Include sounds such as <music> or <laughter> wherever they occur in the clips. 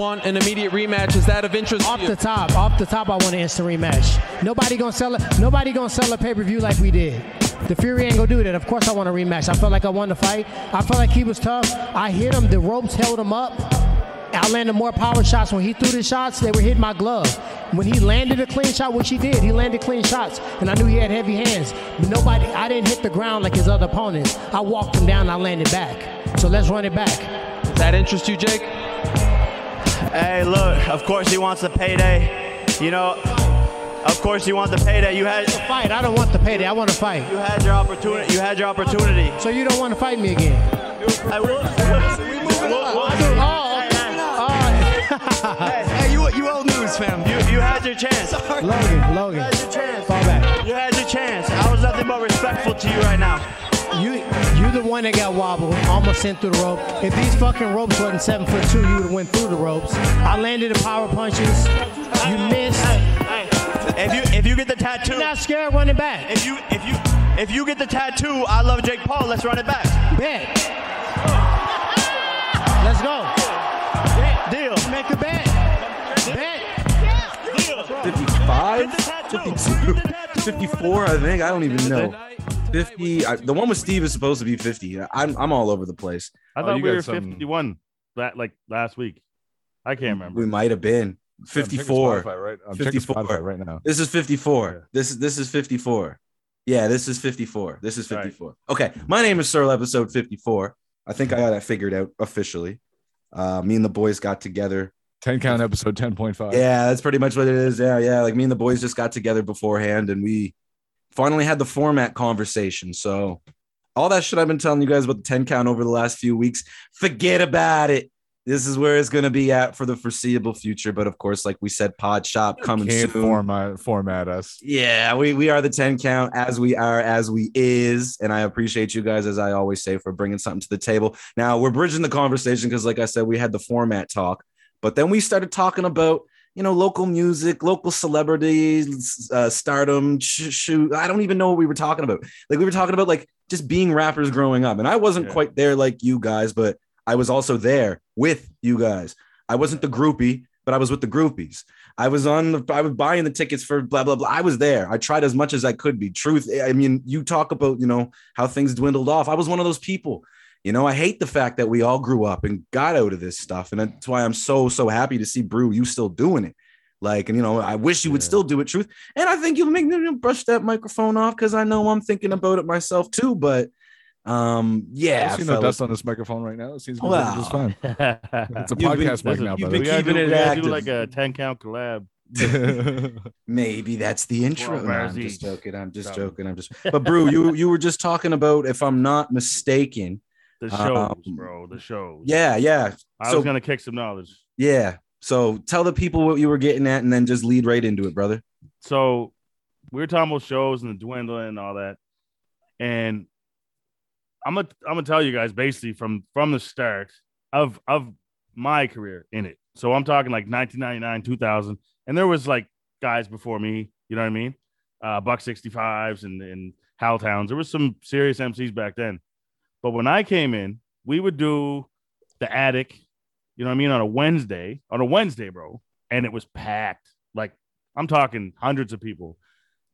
want an immediate rematch? Is that of interest Off the top, off the top, I want an instant rematch. Nobody gonna sell it. Nobody gonna sell a pay per view like we did. The Fury ain't gonna do that. Of course, I want a rematch. I felt like I won the fight. I felt like he was tough. I hit him. The ropes held him up. I landed more power shots. When he threw the shots, they were hitting my glove. When he landed a clean shot, which he did, he landed clean shots, and I knew he had heavy hands. But nobody, I didn't hit the ground like his other opponents. I walked him down, I landed back. So let's run it back. Does that interest you, Jake? Hey, look, of course he wants the payday. You know, of course you want the payday. You had Fight. I don't want the payday. I want to fight. you had your opportunity. You had your opportunity. So you don't want to fight me again? I will. Oh, oh, oh. Hey, you you old news, fam. You, you had your chance. Logan, Logan, fall back. You had your chance. I was nothing but respectful to you right now. You, you the one that got wobbled, almost sent through the rope. If these fucking ropes wasn't seven foot two, you would have went through the ropes. I landed the power punches. You missed. If you if you get the tattoo, I'm Not scared running back. if you if you if you get the tattoo, I love Jake Paul. Let's run it back. Bet. Let's go. Deal. Make a bet. Bet. 55, Get the 52, Get the tattoo. 54, I think. I don't even know. 50. I, the one with Steve is supposed to be 50. I'm, I'm all over the place. I Oh, thought you we got were some- 51 that like last week. I can't remember. We might have been I'm 54. Spotify right, I'm 54. Spotify right now. This is 54. This is this is 54. Yeah, this is 54. This is Right. 54. Okay, my name is Searle, episode 54. I think I got that figured out officially. Uh, me and the boys got together 10 count episode 10.5. Yeah, that's pretty much what it is. Yeah, yeah. Like me and the boys just got together beforehand and we finally had the format conversation. So all that shit I've been telling you guys about the 10 count over the last few weeks, forget about it. This is where it's gonna be at for the foreseeable future. But of course, like we said, Pod Shop coming Can't soon. format format us. Yeah, we, we are the 10 count as we are, as we is. And I appreciate you guys, as I always say, for bringing something to the table. Now, we're bridging the conversation because, like I said, we had the format talk, but then we started talking about, you know, local music, local celebrities, uh, stardom, sh- shoot. I don't even know what we were talking about. Like, we were talking about, like, just being rappers growing up. And I wasn't Yeah. quite there like you guys, but I was also there with you guys. I wasn't the groupie, but I was with the groupies. I was on the I was buying the tickets for blah blah blah. I was there. I tried as much as I could be. Truth, I mean, you talk about, you know, how things dwindled off. I was one of those people. You know, I hate the fact that we all grew up and got out of this stuff. And that's why I'm so, so happy to see Brew, you still doing it. Like, and you know, I wish you would Yeah. still do it, truth. And I think you'll make me brush that microphone off because I know I'm thinking about it myself too. But um, yeah, I see no dust on this microphone right now. It seems to be just fine. <laughs> It's a You've been- podcast mic now, you've brother. we gotta, keeping do, it we gotta do active. like a 10 count collab. <laughs> Maybe that's the intro. Twelve No, I'm just joking. I'm just Something. joking. I'm just. But Brew, you you were just talking about, if I'm not mistaken. The shows, Um, bro. The shows. Yeah, yeah, I so- was gonna kick some knowledge. yeah. So tell the people what you were getting at, and then just lead right into it, brother. So we were talking about shows and the dwindling and all that. And I'm gonna I'm gonna tell you guys basically from from the start of of my career in it. So I'm talking like 1999, 2000, and there was like guys before me. You know what I mean? Uh, Buck 65s and and Howtowns. There was some serious MCs back then. But when I came in, we would do the attic. You know what I mean on a Wednesday on a Wednesday, bro, and it was packed. Like I'm talking hundreds of people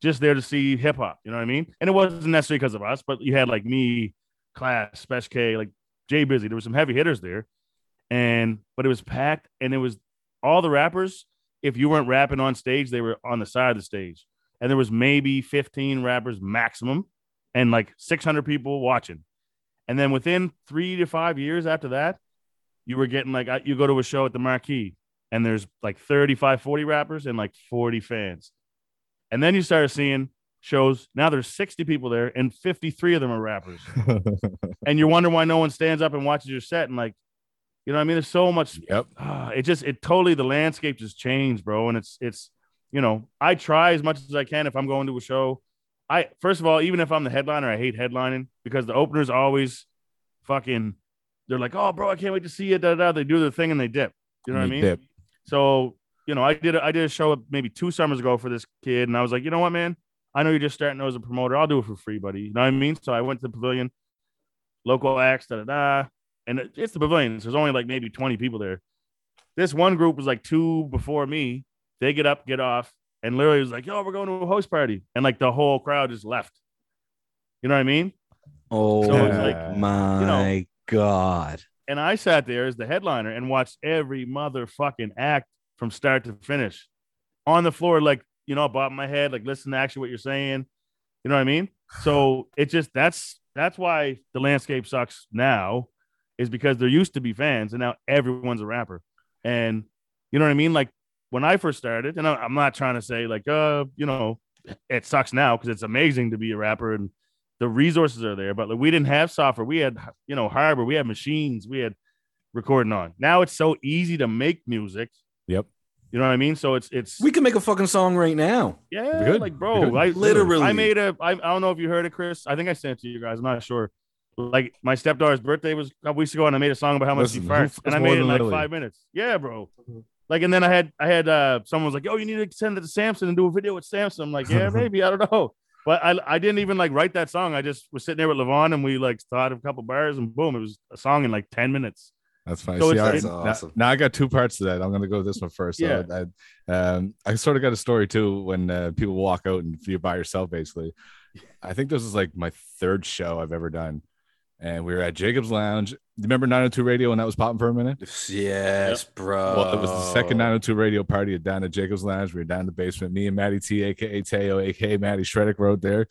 just there to see hip hop. You know what I mean? And it wasn't necessarily because of us, but you had like me, Class, Special K, like Jay Busy. There were some heavy hitters there, and but it was packed, and it was all the rappers. If you weren't rapping on stage, they were on the side of the stage, and there was maybe 15 rappers maximum, and like 600 people watching. And then within three to five years after that, you were getting like you go to a show at the Marquee, and there's like 35, 40 rappers and like 40 fans. And then you started seeing shows. Now there's 60 people there, and 53 of them are rappers. <laughs> and you wonder why no one stands up and watches your set. And like, you know, what I mean, there's so much. Yep. ah, it just, it totally, the landscape just changed, bro. And it's, it's, you know, I try as much as I can if I'm going to a show. I first of all, even if I'm the headliner, I hate headlining because the openers always fucking. They're like, oh, bro, I can't wait to see it. Da, da. They do their thing and they dip. You know what I mean? dip. So, you know, I did a, I did a show maybe two summers ago for this kid, and I was like, you know what, man? I know you're just starting out as a promoter. I'll do it for free, buddy. You know what I mean? So I went to the pavilion, local acts, da da da, and it- it's the pavilion. So there's only like maybe 20 people there, this one group was like two before me. They get up, get off, and literally was like, "Yo, we're going to a host party," and like the whole crowd just left. You know what I mean? Oh So it's like, my you know- god! And I sat there as the headliner and watched every motherfucking act from start to finish on the floor, like, you know, bob my head, like, listen to actually what you're saying. You know what I mean? So it just, that's, that's why the landscape sucks now is because there used to be fans and now everyone's a rapper. And you know what I mean? Like when I first started, and I- I'm not trying to say like, uh, you know, it sucks now because it's amazing to be a rapper and the resources are there, but like we didn't have software. We had, you know, hardware, we had machines, we had recording on. Now it's so easy to make music. Yep. You know what I mean? So it's it's We can make a fucking song right now. yeah, good. like bro, could. I Literally. I made a I, I don't know if you heard it, Chris. I think I sent it to you guys. I'm not sure. Like my stepdaughter's birthday was a couple weeks ago, and I made a song about how much Listen, she who farts, farts and I made it in like Lily? five minutes. Yeah, bro. Like, and then I had I had uh someone was like, "Oh, you need to send it to Samson and do a video with Samson." I'm like, "Yeah, <laughs> maybe I don't know." But I, I didn't even like write that song. I just was sitting there with Levon and we like thought of a couple bars and boom, it was a song in like 10 minutes. That's fine. So See, it's- I- That's now- awesome. Now, I got two parts to that. I'm gonna go this one first. So Yeah. I, um, I sort of got a story too when uh, people walk out and you're by yourself, basically. <laughs> I think this is like my third show I've ever done, and we were at Jacob's Lounge. You remember 902 Radio when that was popping for a minute? Yes, bro. Well, it was the second 902 Radio party at down at Jacob's Lounge. We were down in the basement. Me and Maddie T, aka Teo, aka Maddie Shredick, rode there,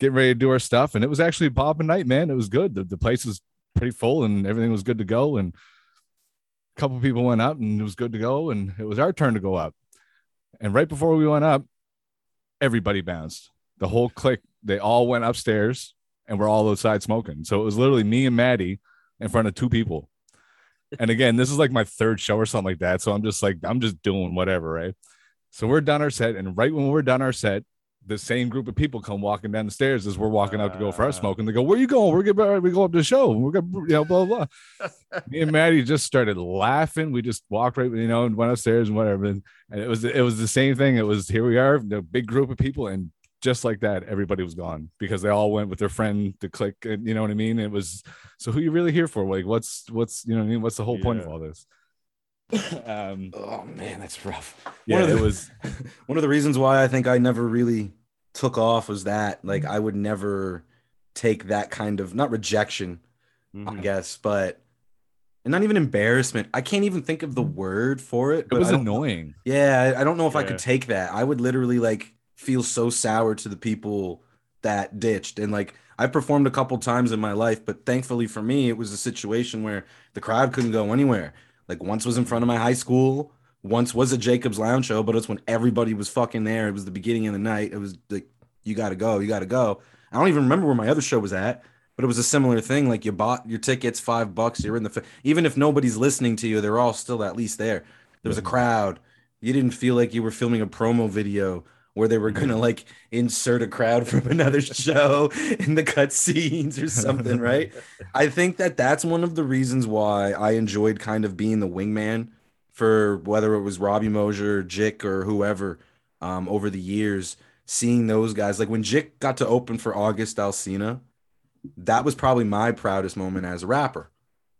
getting ready to do our stuff, and it was actually Bob and night, man. It was good. The, the place was pretty full, and everything was good to go. And a couple people went up, and it was good to go. And it was our turn to go up. And right before we went up, everybody bounced. The whole clique, they all went upstairs, and we're all outside smoking. So it was literally me and Maddie in front of two people. And again, this is like my third show or something like that. So I'm just like, I'm just doing whatever, right? So we're done our set, and right when we're done our set, the same group of people come walking down the stairs as we're walking out to go for our smoke, and they go, "Where you going? We're getting we go up to the show. We're gonna, you know, blah blah." blah. <laughs> Me and Maddie just started laughing. We just walked right, you know, and went upstairs and whatever. And, and it was it was the same thing. It was here we are, the big group of people, and just like that, everybody was gone because they all went with their friend to click. And you know what I mean? It was so who you really here for? Like, what's what's you know what I mean? What's the whole point of all this? <laughs> um, Oh man, that's rough. yeah, One of it the- was. <laughs> One of the reasons why I think I never really took off was that like I would never take that kind of not rejection, I Mhm. guess, but and not even embarrassment. I can't even think of the word for it. It was I don't- annoying. Yeah, I- I don't know if I could take that. I would literally like feel so sour to the people that ditched. And like I performed a couple times in my life, but thankfully for me, it was a situation where the crowd couldn't go anywhere. Like once was in front of my high school, once was a Jacob's Lounge show, but it's when everybody was fucking there. It was the beginning of the night. It was like, you gotta go, you gotta go. I don't even remember where my other show was at, but it was a similar thing. Like you bought your tickets, five bucks, you're in the, fi- even if nobody's listening to you, they're all still at least there. There was a mm-hmm. crowd. You didn't feel like you were filming a promo video where they were gonna like insert a crowd <laughs> from another show in the cut scenes or something, right? <laughs> I think that that's one of the reasons why I enjoyed kind of being the wingman for whether it was Robbie Mosier, Jick, or whoever um, over the years. Seeing those guys, like when Jick got to open for August Alsina, that was probably my proudest moment as a rapper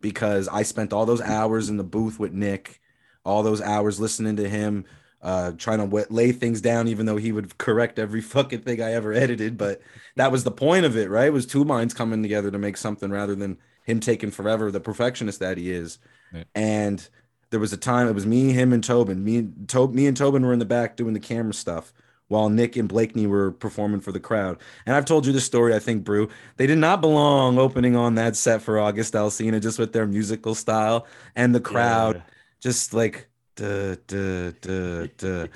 because I spent all those hours in the booth with Nick, all those hours listening to him, uh, trying to lay things down, even though he would correct every <laughs> fucking thing I ever edited. But that was the point of it, right? It was two minds coming together to make something rather than him taking forever, the perfectionist that he is. Yeah. And there was a time it was me, him, and Tobin. Me and to- me and Tobin were in the back doing the camera stuff while Nick and Blakeney were performing for the crowd. And I've told you this story, I think, Brew. They did not belong opening on that set for August Alsina just with their musical style and the crowd Yeah. just like duh, duh, duh, duh.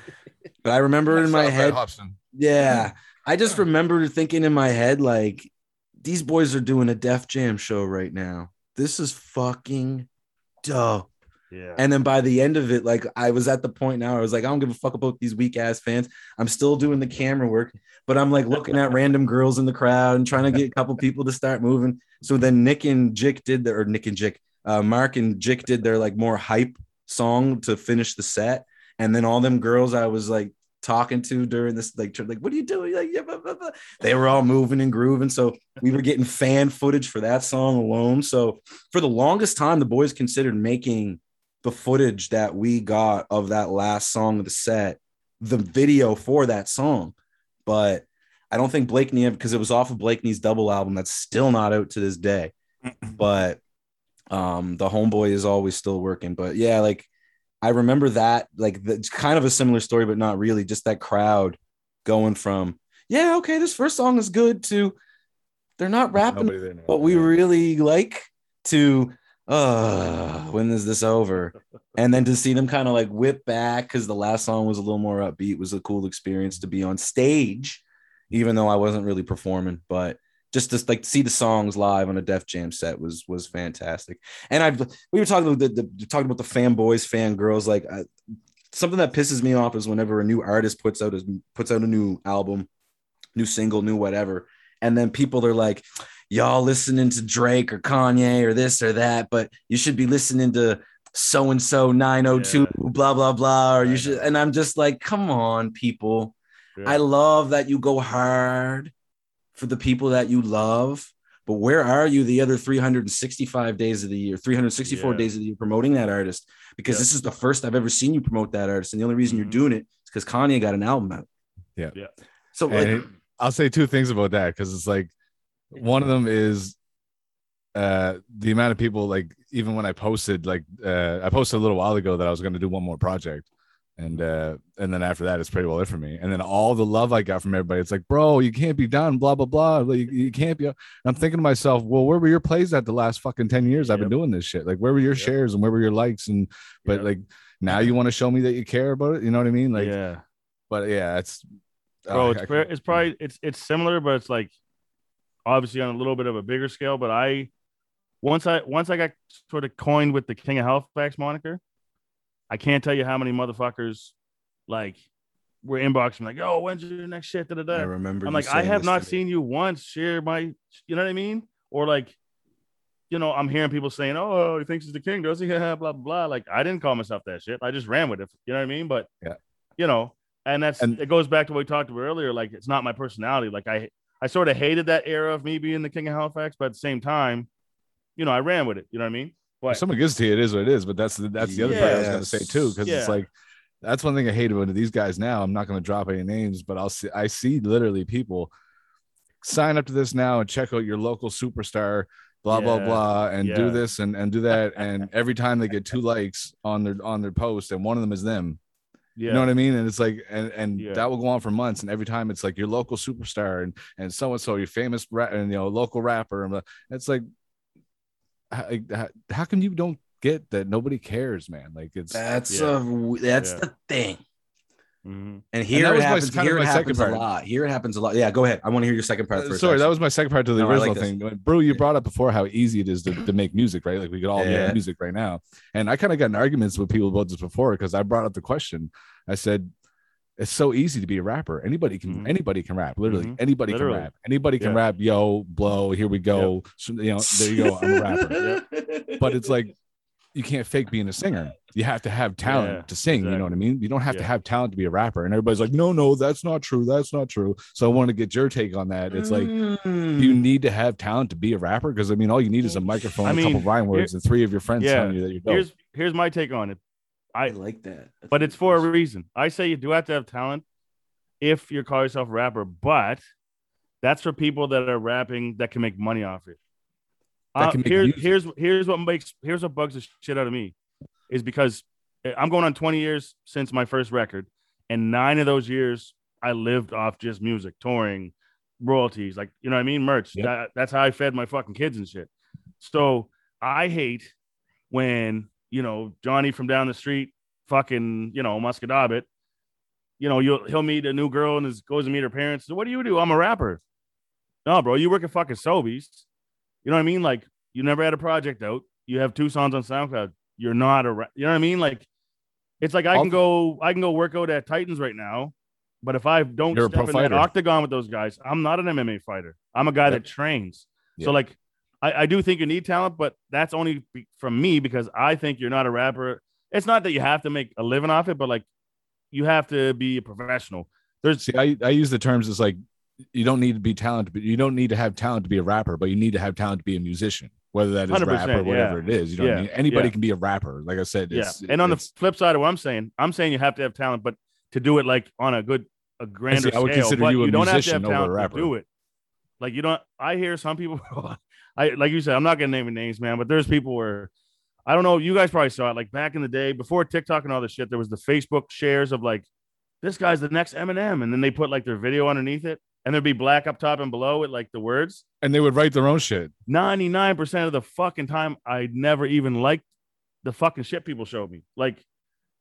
But I remember in my head, yeah, <laughs> I just remember thinking in my head, like, these boys are doing a Def Jam show right now. This is fucking dope. Yeah. And then by the end of it, like I was at the point now, I was like, I don't give a fuck about these weak ass fans. I'm still doing the camera work, but I'm like looking at random girls in the crowd and trying to get a couple people to start moving. So then Nick and Jick did their, or Nick and Jick, uh, Mark and Jick did their like more hype song to finish the set. And then all them girls I was like talking to during this, like, like, what are you doing? Like, yeah, blah, blah, blah. they were all moving and grooving. So we were getting fan footage for that song alone. So for the longest time, the boys considered making the footage that we got of that last song of the set, the video for that song. But I don't think Blakeney because it was off of Blakeney's double album that's still not out to this day. but um the homeboy is always still working. But yeah, like I remember that like the, it's kind of a similar story, but not really. Just that crowd going from yeah, okay, this first song is good to they're not rapping there now. what we really like to uh when is this over <laughs> and then to see them kind of like whip back because the last song was a little more upbeat was a cool experience to be on stage even though i wasn't really performing but just to like see the songs live on a def jam set was was fantastic. And i've we were talking about the, the talking about the fanboys fangirls like I, something that pisses me off is whenever a new artist puts out a puts out a new album new single new whatever and then people are like y'all listening to Drake or Kanye or this or that, but you should be listening to so and so 902 blah blah blah or you should and I'm just like come on people. I love that you go hard for the people that you love, but where are you the other 365 days of the year, 364 Yeah. days of the year promoting that artist? Because Yeah. this is the first I've ever seen you promote that artist and the only reason Mhm. you're doing it is cuz Kanye got an album out. Yeah. Yeah. So like it- I'll say two things about that because it's like one of them is uh the amount of people like even when I posted like uh I posted a little while ago that I was going to do one more project and uh and then after that it's pretty well it for me and then all the love I got from everybody it's like bro you can't be done blah blah blah like, you, you can't be and I'm thinking to myself well where were your plays at the last fucking 10 years I've been doing this shit like where were your Yep. shares and where were your likes and but Yep. like now you want to show me that you care about it you know what I mean like yeah. but yeah it's bro. oh, It's it's probably it's it's similar, but it's like obviously on a little bit of a bigger scale. But I once I once I got sort of coined with the King of Halifax moniker, I can't tell you how many motherfuckers like were inboxing like, "Yo, when's your next shit?" Da, da, da. I remember I'm like, I have not seen you once share my, you know what I mean? Or like, you know, I'm hearing people saying, "Oh, he thinks he's the king, does he?" Have <laughs> blah blah blah. Like, I didn't call myself that shit. I just ran with it. You know what I mean? But Yeah. you know, and that's And- it goes back to what we talked about earlier. Like, it's not my personality. Like, I I sort of hated that era of me being the king of Halifax, but at the same time, you know, I ran with it. You know what I mean? If someone gives it to you, it is what it is. But that's the that's the other part I was going to say too, because Yes. it's like that's one thing I hate about these guys now. I'm not going to drop any names, but I'll see I see literally people sign up to this now and check out your local superstar, blah blah Yeah. blah, and do this and and do that, and <laughs> every time they get two likes on their on their post, and one of them is them. yeah, You know what I mean? And it's like, and and Yeah. that will go on for months. And every time it's like your local superstar and and so and so, your famous rap and you know local rapper, and it's like, how, how, how come you don't get that? Nobody cares, man. Like it's That's Yeah. a that's Yeah. the thing. Mhm. And here that it was happens. kind of Here it second happens a part. lot. Here it happens a lot. Yeah, go ahead. I want to hear your second part Uh, first. sorry, that was my second part to the No, original like this. thing. Bro, you brought up before how easy it is to, to make music, right? Like we could all Yeah. make music right now. And I kind of got in arguments with people about this before because I brought up the question. I said, it's so easy to be a rapper. Anybody can Mhm. anybody can rap. Literally, Mhm. anybody Literally. can rap. Anybody can Yeah. rap. Yo, blow, here we go. So, you know, there you go. I'm a rapper. <laughs> But it's like you can't fake being a singer. You have to have talent Yeah, to sing. You know what I mean? You don't have to have talent to be a rapper. And everybody's like, no, no, that's not true. That's not true. So I want to get your take on that. It's like, Mm. you need to have talent to be a rapper? Because I mean, all you need is a microphone, I a couple mean, rhyme words, and three of your friends yeah, telling you that you're dope. Here's here's my take on it. I I like that. That's but it's for a reason. I say you do have to have talent if you call yourself a rapper, but that's for people that are rapping that can make money off it. Uh, can make here's music. here's here's what makes here's what bugs the shit out of me is because I'm going on 20 years since my first record, and nine of those years I lived off just music, touring, royalties, like you know what I mean, merch. Yep. That, that's how I fed my fucking kids and shit. So I hate when you know Johnny from down the street, fucking you know Musquodoboit, you know you'll he'll meet a new girl and his, goes to meet her parents. So what do you do? I'm a rapper. No, bro, you work at fucking Sobeys. You know what I mean? Like you never had a project out. You have two songs on SoundCloud. You're not a, ra- you know what I mean? Like it's like I can go, I can go work out at Titans right now, but if I don't You're step in octagon with those guys, I'm not an MMA fighter. I'm a guy Yep. that trains. Yeah. So like, I, I do think you need talent, but that's only be- from me because I think you're not a rapper. It's not that you have to make a living off it, but like you have to be a professional. There's See, I, I use the terms as like you don't need to be talented, but you don't need to have talent to be a rapper, but you need to have talent to be a musician. whether that is 100%, rap or whatever yeah. it is. You know what I mean? Anybody yeah. can be a rapper. Like I said, Yeah. And on the flip side of what I'm saying, I'm saying you have to have talent, but to do it like on a good, a grander I would scale, consider you a don't have to have over a talent to do it. Like you don't. I hear some people. <laughs> I like you said. I'm not gonna name any names, man. But there's people where I don't know. You guys probably saw it. Like back in the day, before TikTok and all this shit, there was the Facebook shares of like, this guy's the next Eminem, and then they put like their video underneath it, and there'd be black up top and below it, like the words. and they would write their own shit. 99% of the fucking time, I never even liked the fucking shit people showed me. Like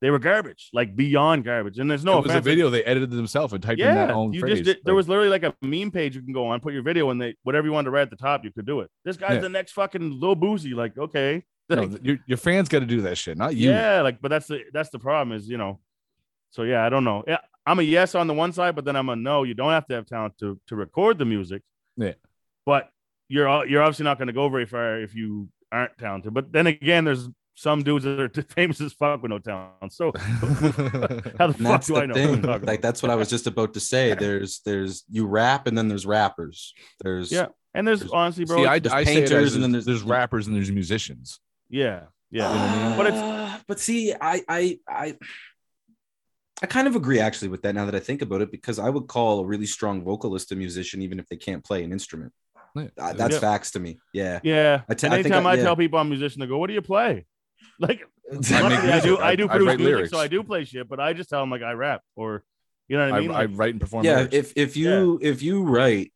they were garbage, like beyond garbage. And there's no it was a offense, video they edited themselves and typed in yeah, that own you phrase. just did, there was literally like a meme page you can go on, put your video, and they whatever you wanted to write at the top, you could do it. This guy's Yeah. the next fucking Lil Boozy. Like, okay, <laughs> no, your, your fans got to do that shit, not you. yeah, like, but that's the that's the problem is you know. So yeah, I don't know. Yeah, I'm a yes on the one side, but then I'm a no. You don't have to have talent to to record the music. Yeah. But you're you're obviously not going to go very far if you aren't talented. But then again, there's some dudes that are <laughs> famous as fuck with no talent. So <laughs> how the fuck that's do the I know? thing. Like that's what I was just about to say. There's there's you rap and then there's rappers. There's Yeah. And there's honestly, bro. See, I, it's- I say it painters as and then there's, there's- there's rappers and there's musicians. yeah, yeah. But it's Uh, <sighs> but see, I I I I kind of agree actually with that now that I think about it because I would call a really strong vocalist a musician even if they can't play an instrument. Yeah. Uh, that's Yeah. facts to me. Yeah. yeah. I te- and I think anytime I- I, yeah. tell people I'm a musician, they go, "What do you play?" <laughs> Like, I make I, do. I do I produce write music, lyrics. so I do play shit. But I just tell them like I rap, or you know what I I, mean? I Like, write and perform. yeah, lyrics. if if you if you write,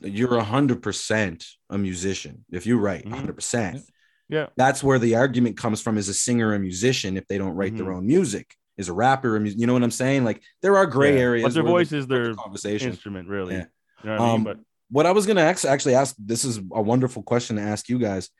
you're a hundred percent a musician. If you write, Mhm. 100 percent. Yeah. that's where the argument comes from. Is a singer a musician if they don't write their Mhm. own music? Is a rapper a mu- You know what I'm saying? Like there are gray Yeah. areas. But their voice is their conversation. instrument, really. Yeah. You know what I mean? Um, But what I was going to ask, actually ask, this is a wonderful question to ask you guys.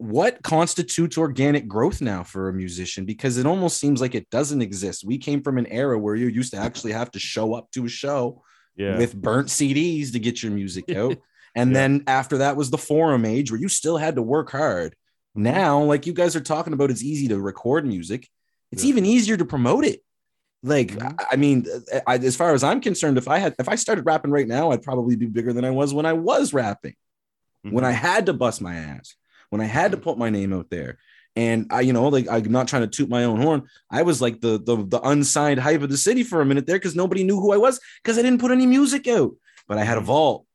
What constitutes organic growth now for a musician? Because it almost seems like it doesn't exist. We came from an era where you used to actually have to show up to a show yeah, with burnt CDs to get your music <laughs> out. And Yeah. then after that was the forum age where you still had to work hard. Now, like you guys are talking about, it's easy to record music. It's Yeah. even easier to promote it. Like, Mhm. I mean, I, as far as I'm concerned, if I had, if I started rapping right now, I'd probably be bigger than I was when I was rapping, when I had to bust my ass, when I had to put my name out there. And I, you know, like I'm not trying to toot my own horn. I was like the the, the unsigned hype of the city for a minute there because nobody knew who I was because I didn't put any music out. But I had a vault,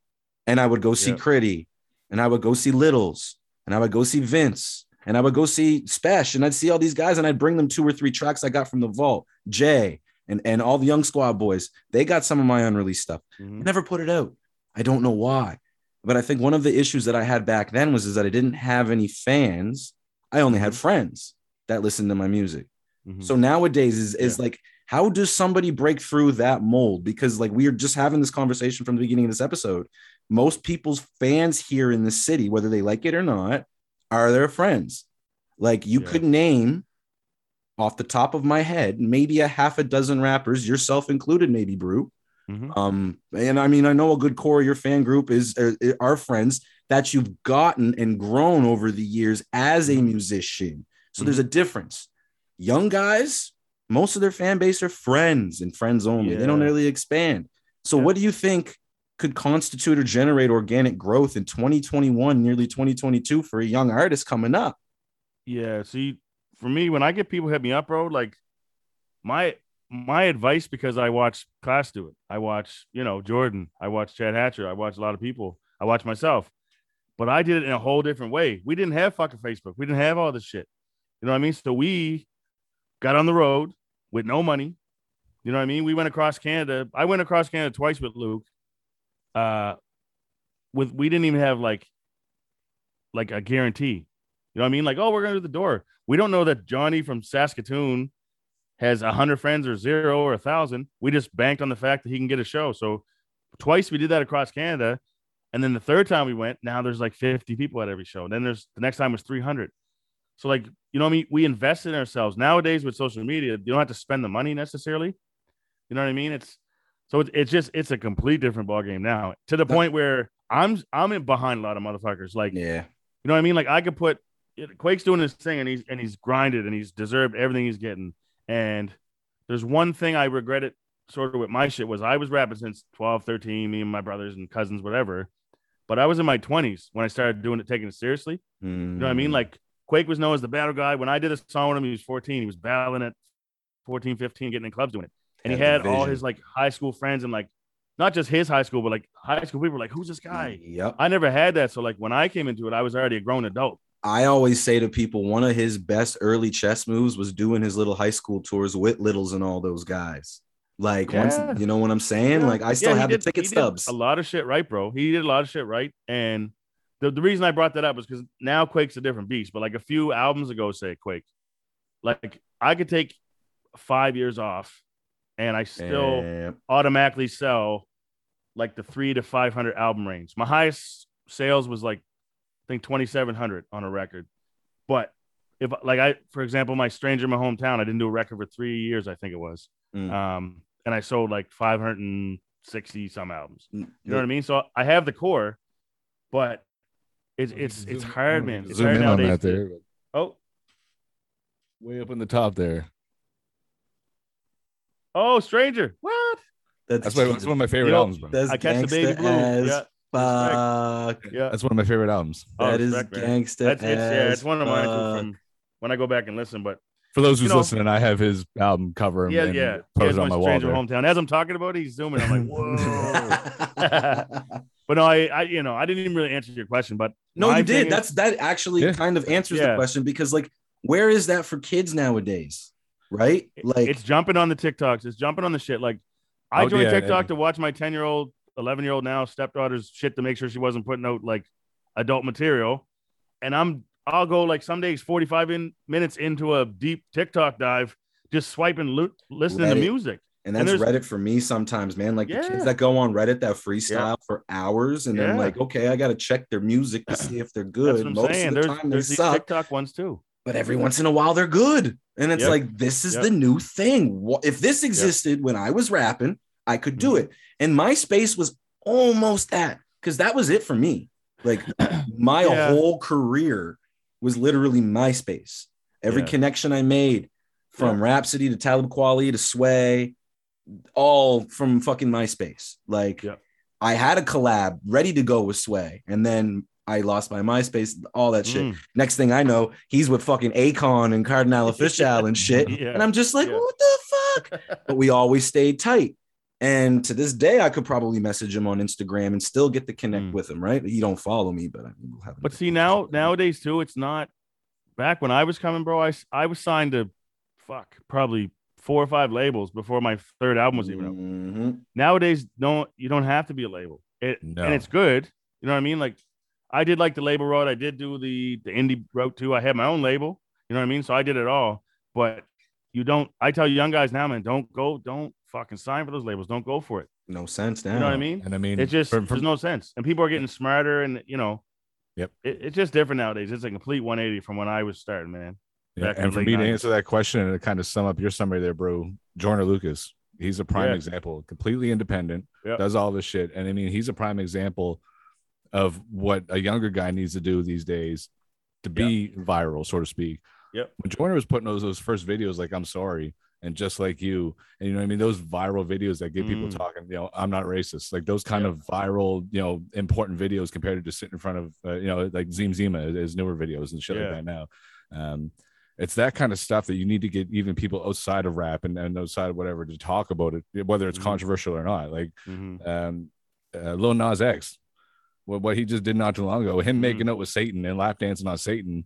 and I would go see Yeah. Critty, and I would go see Littles, and I would go see Vince, and I would go see Spesh, and I'd see all these guys, and I'd bring them two or three tracks I got from the vault. Jay and and all the Young Squad boys, they got some of my unreleased stuff. Mhm. Never put it out. I don't know why. But I think one of the issues that I had back then was is that I didn't have any fans. I only had friends that listened to my music. Mhm. So nowadays is is like how does somebody break through that mold? Because like we are just having this conversation from the beginning of this episode. Most people's fans here in the city, whether they like it or not, are their friends. Like you Yeah. could name off the top of my head, maybe a half a dozen rappers, yourself included, maybe Brew, Mhm. um, and I mean, I know a good core of your fan group is uh, are friends that you've gotten and grown over the years as a musician. So there's a difference. Young guys, most of their fan base are friends and friends only. They don't really expand. So Yeah. what do you think could constitute or generate organic growth in 2021, nearly 2022 for a young artist coming up? Yeah. See, for me, when I get people hit me up, bro, like my my advice because I watch class do it. I watch, you know, Jordan. I watch Chad Hatcher. I watch a lot of people. I watch myself. But I did it in a whole different way. We didn't have fucking Facebook. We didn't have all this shit. You know what I mean? So we got on the road with no money. You know what I mean? We went across Canada. I went across Canada twice with Luke. Uh with we didn't even have like like a guarantee. You know what I mean? Like, oh, we're to do the door. We don't know that Johnny from Saskatoon has a hundred friends or zero or a thousand. We just banked on the fact that he can get a show. So twice we did that across Canada. And then the third time we went, now there's like 50 people at every show. And then there's the next time was 300. So like, you know what I mean? We invested in ourselves. Nowadays with social media, you don't have to spend the money necessarily. You know what I mean? It's so it's, it's just it's a complete different ball game now to the point where I'm I'm in behind a lot of motherfuckers. Like Yeah. you know what I mean? Like I could put Quake's doing his thing and he's and he's grinded and he's deserved everything he's getting. And there's one thing I regretted sort of with my shit was I was rapping since 12, 13, me and my brothers and cousins, whatever. But I was in my 20s when I started doing it, taking it seriously. You know what I Mm. mean? Like Quake was known as the battle guy. When I did a song with him, he was 14. He was battling at 14, 15, getting in clubs doing it. And he Had all his like high school friends and like not just his high school, but like high school people were like, who's this guy? Yep. I never had that. So like when I came into it, I was already a grown adult. I always say to people, one of his best early chess moves was doing his little high school tours with Littles and all those guys. Like once, you know what I'm saying? Yeah. Like I still Yeah, have did- the ticket stubs. A lot of shit right, bro. He did a lot of shit right. And the, the reason I brought that up is because now Quake's a different beast. But like a few albums ago, say Quake, like I could take five years off and I still automatically sell like the three to 500 album range. My highest sales was like, I think 2,700 on a record. But if like I, for example, my Stranger in My Hometown, I didn't do a record for three years, I think it was. Mm. Um, and I sold like 560 some albums. Mm, You know what I mean? So I have the core, but it's it's it's hard, man. It's Zoom hard in on that there. Oh, Way up in the top there. oh, Stranger. What? That's, one- that's one of my favorite Yo, albums, bro. That's I catch the baby blue. Yeah, fuck. yeah. That's one of my favorite albums. Oh, That is respect, man. gangsta That's it's, yeah, it's one of mine too from when I go back and listen. But For those who's You know- listening, I have his album cover. yeah, and yeah, posted Here's on my my wall. Stranger there. Hometown. As I'm talking about it, he's zooming. I'm like, <laughs> whoa. <laughs> but no, I, I, you know, I didn't even really answer your question. But no, you thing did. is- That's that actually Yeah. kind of answers the question because like where is that for kids nowadays? Right? Like it's jumping on the TikToks. It's jumping on the shit. Like I Oh, joined yeah, TikTok and- to watch my 10 year old, 11 year old now stepdaughter's shit to make sure she wasn't putting out like adult material. And I'm, I'll go like some days 45 in, minutes into a deep TikTok dive, just swiping, lo- listening to music. And And that's there's- Reddit for me sometimes, man. Like the Yeah. kids that go on Reddit that freestyle for hours, and then Yeah. like, okay, I got to check their music to <clears throat> see if they're good. Most saying. of the There's, time they there's these suck, TikTok ones too. but every once in a while they're good. And it's Yep. like this is Yep. the new thing. If this existed when I was rapping, I could do Mm-hmm. it. And MySpace was almost that because that was it for me. Like <clears throat> my Yeah. whole career was literally MySpace. Every Yeah. connection I made from Rapsody to Talib Kweli to Sway, all from fucking MySpace. Like Yep. I had a collab ready to go with Sway, and then I lost my MySpace, all that shit. Mm. Next thing I know, he's with fucking Akon and Cardinal <laughs> Official and shit. Yeah. And I'm just like, Yeah. what the fuck? <laughs> but we always stayed tight. And to this day, I could probably message him on Instagram and still get to connect Mm. with him, right? He don't follow me, but I we'll have But see now nowadays too, it's not back when I was coming, bro. I I was signed to fuck probably four or five labels before my third album was even out. Mhm. Nowadays, don't you don't have to be a label. It No. and it's good. You know what I mean? Like I did like the label road. I did do the the indie route too. I had my own label. You know what I mean? So I did it all. But you don't. I tell young guys now, man, don't go. Don't fucking sign for those labels. Don't go for it. No sense now. You know what I mean? And I mean, It just from- from- there's no sense. And people are getting smarter, and you know, Yep. it, it's just different nowadays. It's a complete 180 from when I was starting, man. Yeah, and for late me to answer that question and to kind of sum up your summary there, bro, Jordan Lucas, he's a prime Yeah. example, completely independent, Yep. does all this shit. And I mean, he's a prime example of what a younger guy needs to do these days to be viral, so to speak. Yep. When Jordan was putting those, those first videos, like I'm sorry, and just like you, and you know I mean, those viral videos that get people Mm. talking, you know, I'm not racist, like those kind Yep. of viral, you know, important videos compared to just sitting in front of, uh, you know, like Zim Zima is newer videos and shit Yeah. like that now. Um, it's that kind of stuff that you need to get even people outside of rap and, and outside of whatever to talk about it, whether it's Mhm. controversial or not. Like Mhm. um, uh, Lil Nas X, what, what he just did not too long ago, him Mhm. making out with Satan and lap dancing on Satan,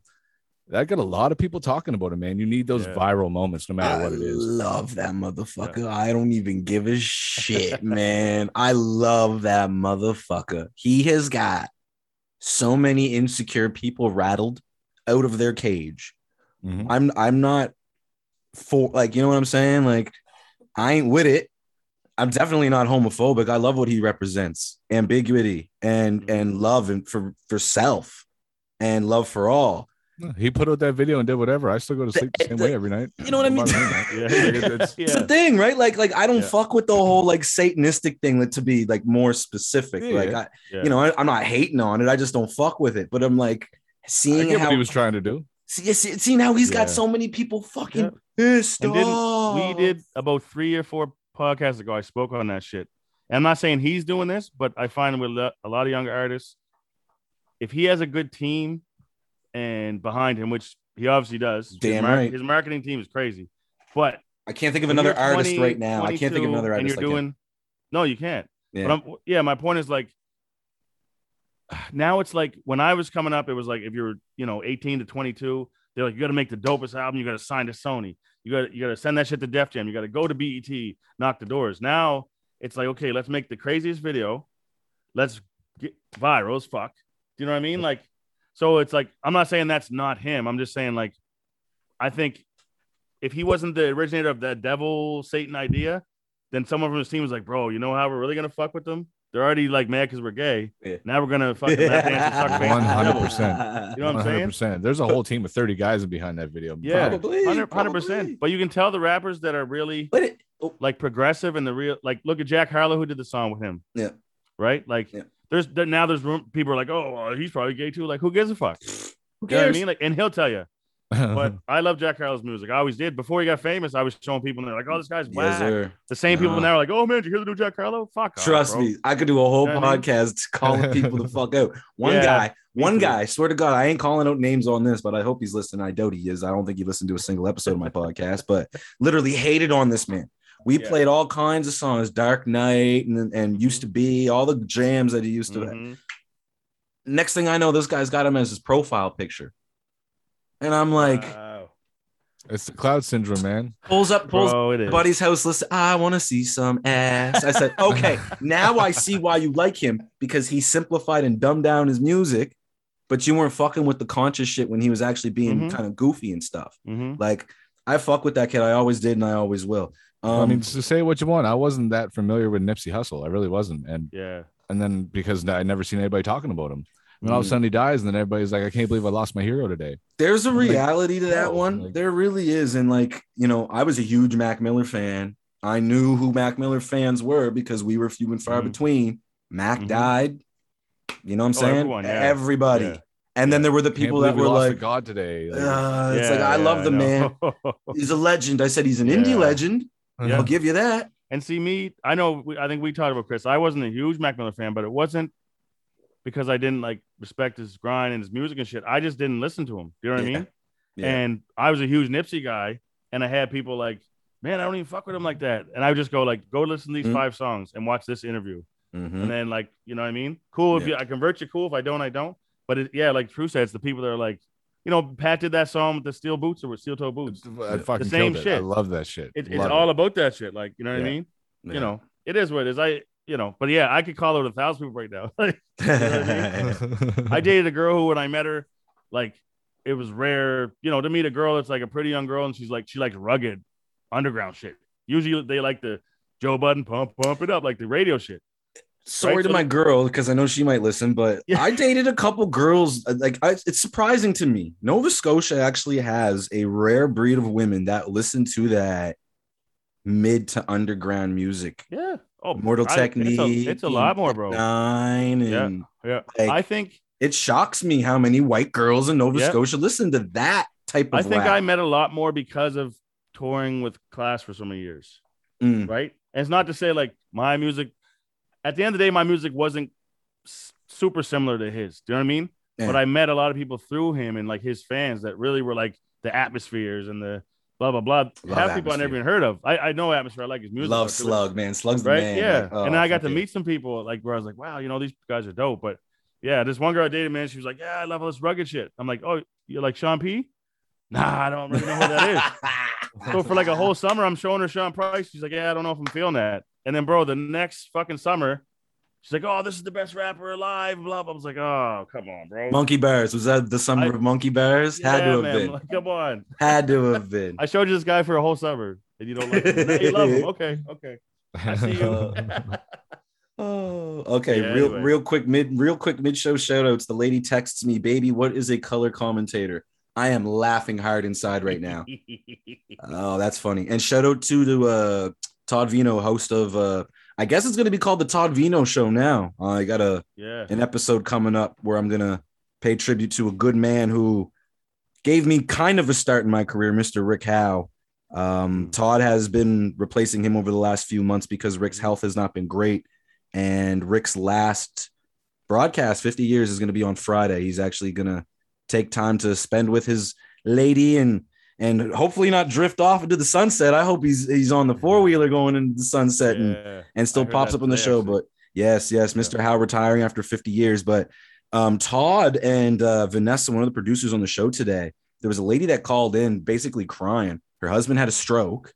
that got a lot of people talking about it, man. You need those Yeah. viral moments no matter I what it is. I love that motherfucker. I don't even give a shit, <laughs> man. I love that motherfucker. He has got so many insecure people rattled out of their cage. Mhm. I'm I'm not for like you know what I'm saying? Like I ain't with it. I'm definitely not homophobic. I love what he represents. Ambiguity and Mhm. and love and for for self and love for all. He put out that video and did whatever. I still go to sleep the same way every night. You know what I mean? <laughs> Yeah, It's- It's a thing, right? Like, like I don't Yeah. fuck with the whole like satanistic thing. Like to be like more specific. Yeah, like yeah. I, Yeah. you know, I, I'm not hating on it. I just don't fuck with it. But I'm like I seeing get how what he was trying to do. see, see- seeing how he's got so many people fucking Yeah. pissed And off. we did about three or four podcasts ago. I spoke on that shit. And I'm not saying he's doing this, but I find with a lot of younger artists, if he has a good team and behind him, which he obviously does, his, Damn mar- right. his marketing team is crazy. But I can't think of another artist 20, right now. I can't think of 22, another And artist. you're like him. doing no, you can't. Yeah. But I'm, yeah, my point is like now it's like when I was coming up, it was like if you're you know 18 to 22, they're like you got to make the dopest album, you got to sign to Sony, you got you got to send that shit to Def Jam, you got to go to BET, knock the doors. Now it's like okay, let's make the craziest video, let's get viral as fuck. Do you know what I mean? Like, so it's like I'm not saying that's not him. I'm just saying like I think if he wasn't the originator of that devil Satan idea, then someone from his team was like, bro, you know how we're really gonna fuck with them? They're already like mad because we're gay. Yeah. Now we're gonna fucking lap dance and suck face. One hundred <laughs> You know what I'm saying? percent. There's a whole team of thirty guys behind that video. Yeah, Probably, 100 percent. But you can tell the rappers that are really it, oh, like progressive and the real like look at Jack Harlow who did the song with him. Yeah. Right. Like Yeah. There's there, now there's room, people are like, oh, well, he's probably gay too. Like who gives a fuck? who You know what cares? I mean? Like, and he'll tell you. But <laughs> I love Jack Harlow's music. I always did. Before he got famous, I was showing people and they're like, oh, this guy's whack. The same people now are like, oh man, did you hear the new Jack Harlow? Fuck Trust bro. me, I could do a whole You know what I mean? podcast <laughs> calling people the fuck out. One Yeah, guy, one too. guy. Swear to God, I ain't calling out names on this, but I hope he's listening. I doubt he is. I don't think he listened to a single episode of my podcast, but literally hated on this man. We Yeah. played all kinds of songs, Dark Knight and and used to be all the jams that he used to. Mhm. Next thing I know, this guy's got him as his profile picture, and I'm like, Wow. it's the cloud syndrome, man. pulls up, pulls Bro, it is. buddy's house list. I want to see some ass. I said, okay, <laughs> now I see why you like him because he simplified and dumbed down his music, but you weren't fucking with the conscious shit when he was actually being Mhm. kind of goofy and stuff. Mhm. Like I fuck with that kid. I always did and I always will. Um, I mean, to say what you want, I wasn't that familiar with Nipsey Hussle. I really wasn't, and Yeah. and then because I never seen anybody talking about him. And all of a Mm. sudden he dies, and then everybody's like, "I can't believe I lost my hero today." there's a Like, reality to that one. like- there really is. And like, you know, I was a huge Mac Miller fan. I knew who Mac Miller fans were because we were few and far Mhm. between. Mac Mhm. died. You know what I'm Oh, saying? everyone, yeah. Everybody. Yeah. And then there were the people believe that we were lost like, God today. Like, uh, it's Yeah, like I yeah, love the man. <laughs> He's a legend. I said he's an indie legend. Yeah. I'll give you that. And see me, I know. I think we talked about Chris. I wasn't a huge Mac Miller fan, but it wasn't because I didn't like respect his grind and his music and shit. I just didn't listen to him. Do You know what I mean? Yeah. And I was a huge Nipsey guy, and I had people like, "Man, I don't even fuck with him like that." And I would just go like, "Go listen to these Mhm. five songs and watch this interview." Mhm. And then like, you know what I mean? Cool if Yeah. you I convert you, cool. If I don't, I don't. But it, yeah, like True said, it's the people that are like, you know, Pat did that song with the steel boots or with steel toe boots. I fucking same killed it. I love that shit. It, it's Love all about that shit. Like, you know what I mean? Yeah. You know, it is what it is. I, you know, but yeah, I could call out a thousand people right now. <laughs> Like, <laughs> I dated a girl who, when I met her, like, it was rare, you know, to meet a girl that's like a pretty young girl and she's like, she likes rugged underground shit. Usually they like the Joe Budden pump, pump it up, like the radio shit. Sorry Right, to my girl because I know she might listen, but Yeah. I dated a couple girls. uh, Like I, it's surprising to me. Nova Scotia actually has a rare breed of women that listen to that mid to underground music. Yeah. Oh, Mortal I- Technique. It's a, it's a lot more, bro. Nine Yeah. Yeah. like, I think, it shocks me how many white girls in Nova Yeah. Scotia listen to that type of I think rap. I met a lot more because of touring with class for so many years. Mm, right? And it's not to say like my music. At the end of the day, my music wasn't s- super similar to his. Do you know what I mean? Yeah. But I met a lot of people through him and like his fans that really were like the atmospheres and the blah blah blah. Half people I never even heard of. I, I know atmosphere. I like his music. Love Slug, man. Slug's the right? man. Yeah. Like, oh, and then I got to meet some people like where I was like, wow, you know, these guys are dope. But yeah, this one girl I dated, man, she was like, yeah, I love all this rugged shit. I'm like, oh, you're like Sean P? Nah, I don't really know who that is. <laughs> So for like a whole summer, I'm showing her Sean Price. She's like, yeah, I don't know if I'm feeling that. And then, bro, the next fucking summer, she's like, oh, this is the best rapper alive. Blah blah. I was like, oh, come on, bro. Monkey Bars. Was that the summer I- of Monkey Bars? Had to have man, been. like, come on. <laughs> Had to have been. I showed you this guy for a whole summer, and you don't like him. You love him. <laughs> Okay, okay. I see you. <laughs> Oh, okay. Yeah, real, anyway. real quick mid, real quick mid show shout outs. The lady texts me, baby, what is a color commentator? I am laughing hard inside right now. oh, that's funny. And shout out to to uh, Todd Veinotte, host of uh, I guess it's gonna be called the Todd Veinotte Show now. Uh, I got a yeah. an episode coming up where I'm gonna pay tribute to a good man who gave me kind of a start in my career, Mr. Rick Howe. Um, Todd has been replacing him over the last few months because Rick's health has not been great, and Rick's last broadcast 50 years is going to be on Friday. He's actually going to take time to spend with his lady and and hopefully not drift off into the sunset. I hope he's he's on the four wheeler going into the sunset and Yeah. and still pops up on the show. actually. But yes, yes, Mr. Howe retiring after 50 years. But um, Todd and uh, Vanessa, one of the producers on the show today, there was a lady that called in basically crying. Her husband had a stroke,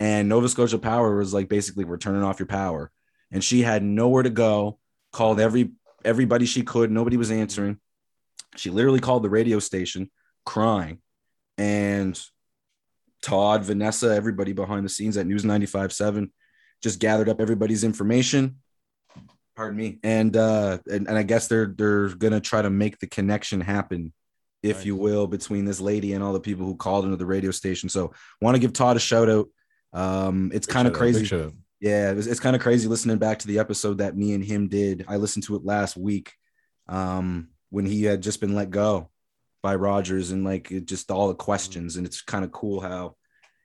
and Nova Scotia Power was like, basically, we're turning off your power. And she had nowhere to go, called every everybody she could. Nobody was answering. She literally called the radio station crying. And Todd, Vanessa, everybody behind the scenes at News 95.7 just gathered up everybody's information. Pardon me. And uh and, and I guess they're they're gonna try to make the connection happen, if you will, between this lady and all the people who called into the radio station. So want to give Todd a shout out. Um, it's kind of shout out, big crazy. Yeah, it was, it's kind of crazy listening back to the episode that me and him did. I listened to it last week um, when he had just been let go by Rogers and like just all the questions. And it's kind of cool how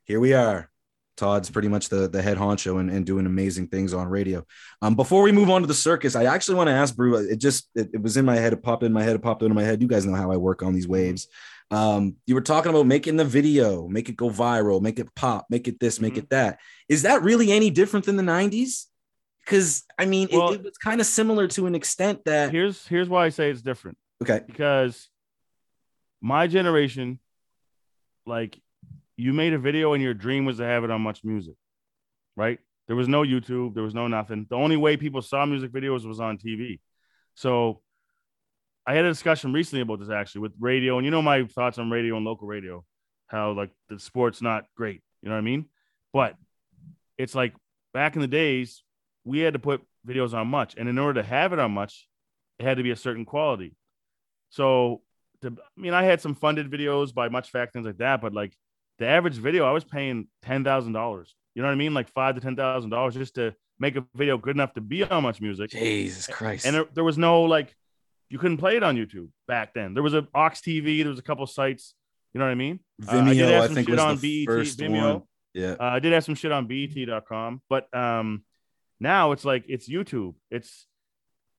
here we are. Todd's pretty much the, the head honcho and, and doing amazing things on radio. Um, before we move on to the circus, I actually want to ask Brew. It just it, it was in my head, it popped in my head, it popped into my head. You guys know how I work on these waves. Um, you were talking about making the video, make it go viral, make it pop, make it this, make Mhm. it that. Is that really any different than the 90s? Because I mean, it- it, was kind of similar to an extent that Here's here's why I say it's different. okay, because my generation, like you made a video and your dream was to have it on much music, right? There was no YouTube, there was no nothing. The only way people saw music videos was on TV. So I had a discussion recently about this actually with radio, and you know my thoughts on radio and local radio, how like the sport's not great, you know what I mean? But it's like back in the days, we had to put videos on much, and in order to have it on much, it had to be a certain quality. So, to, I mean, I had some funded videos by MuchFACT things like that, but like the average video, I was paying ten thousand dollars. You know what I mean? Like five to ten thousand dollars just to make a video good enough to be on Much Music. Jesus Christ. And there, there was no like, you couldn't play it on YouTube back then. There was a Ox TV. There was a couple sites. You know what I mean? Uh, I did Vimeo, have I, some think, shit was on the BET, first Vimeo. one. Yeah. Uh, I did have some shit on BET.com, but um, now it's like it's YouTube. It's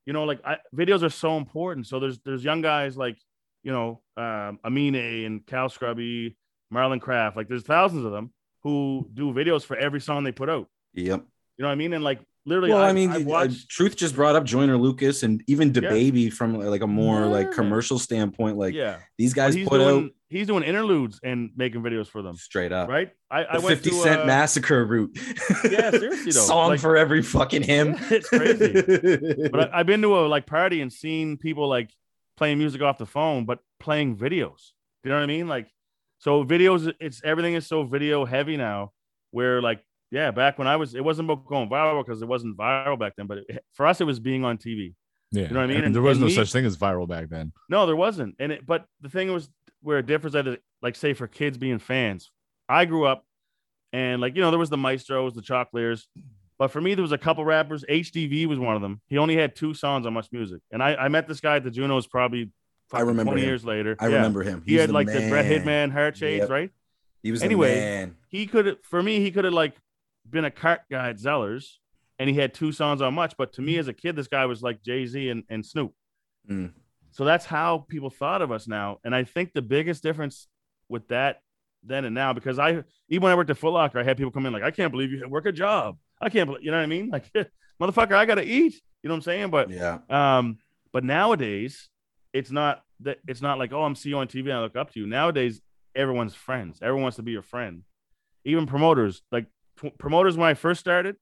you know, like I, videos are so important. So there's there's young guys like you know um, Amine and Cal Scruby, Marlon Craft. Like there's thousands of them who do videos for every song they put out. Yep. You know what I mean? And like literally, Well, I, I, mean, I've uh, watched. Truth just brought up Joyner Lucas and even Yeah. DaBaby from like a more like commercial standpoint. Like yeah, these guys put doing out he's doing interludes and making videos for them. straight up. Right? I, I went 50 to, Cent uh, Massacre route. Yeah, seriously though. <laughs> Song Like- for every fucking hymn. <laughs> It's crazy. <laughs> but I, I've been to a like party and seen people like playing music off the phone, but playing videos. You know what I mean? Like, so videos, it's everything is so video heavy now. Where like, yeah, back when I was, it wasn't about going viral because it wasn't viral back then. But it, for us, it was being on TV. Yeah, you know what I mean? And And- there was and no me- such thing as viral back then. No, there wasn't. And it, but the thing was where it differs at, like, say for kids being fans. I grew up, and like you know, there was the Maestros, the Choclairs, but for me, there was a couple rappers. HDV was one of them. He only had two songs on Much Music, and I, I met this guy at the Junos probably. I remember twenty him. years later. I Yeah. remember him. He He's had like the Bret man. Hitman Hart Shades, Yep. right? He was Anyway, the man. He could for me, he could have like been a cart guy at Zellers, and he had two songs on Much. But to me, as a kid, this guy was like Jay Z and, and Snoop. Mm. So that's how people thought of us now. And I think the biggest difference with that then and now, because I even when I worked at Foot Locker, I had people come in like, I can't believe you work a job. I can't believe you know what I mean? Like, <laughs> motherfucker, I gotta eat. You know what I'm saying? But Yeah. um, but nowadays, it's not that it's not like, oh, I'm see you on TV and I look up to you. Nowadays, everyone's friends. Everyone wants to be your friend. Even promoters, like t- promoters when I first started,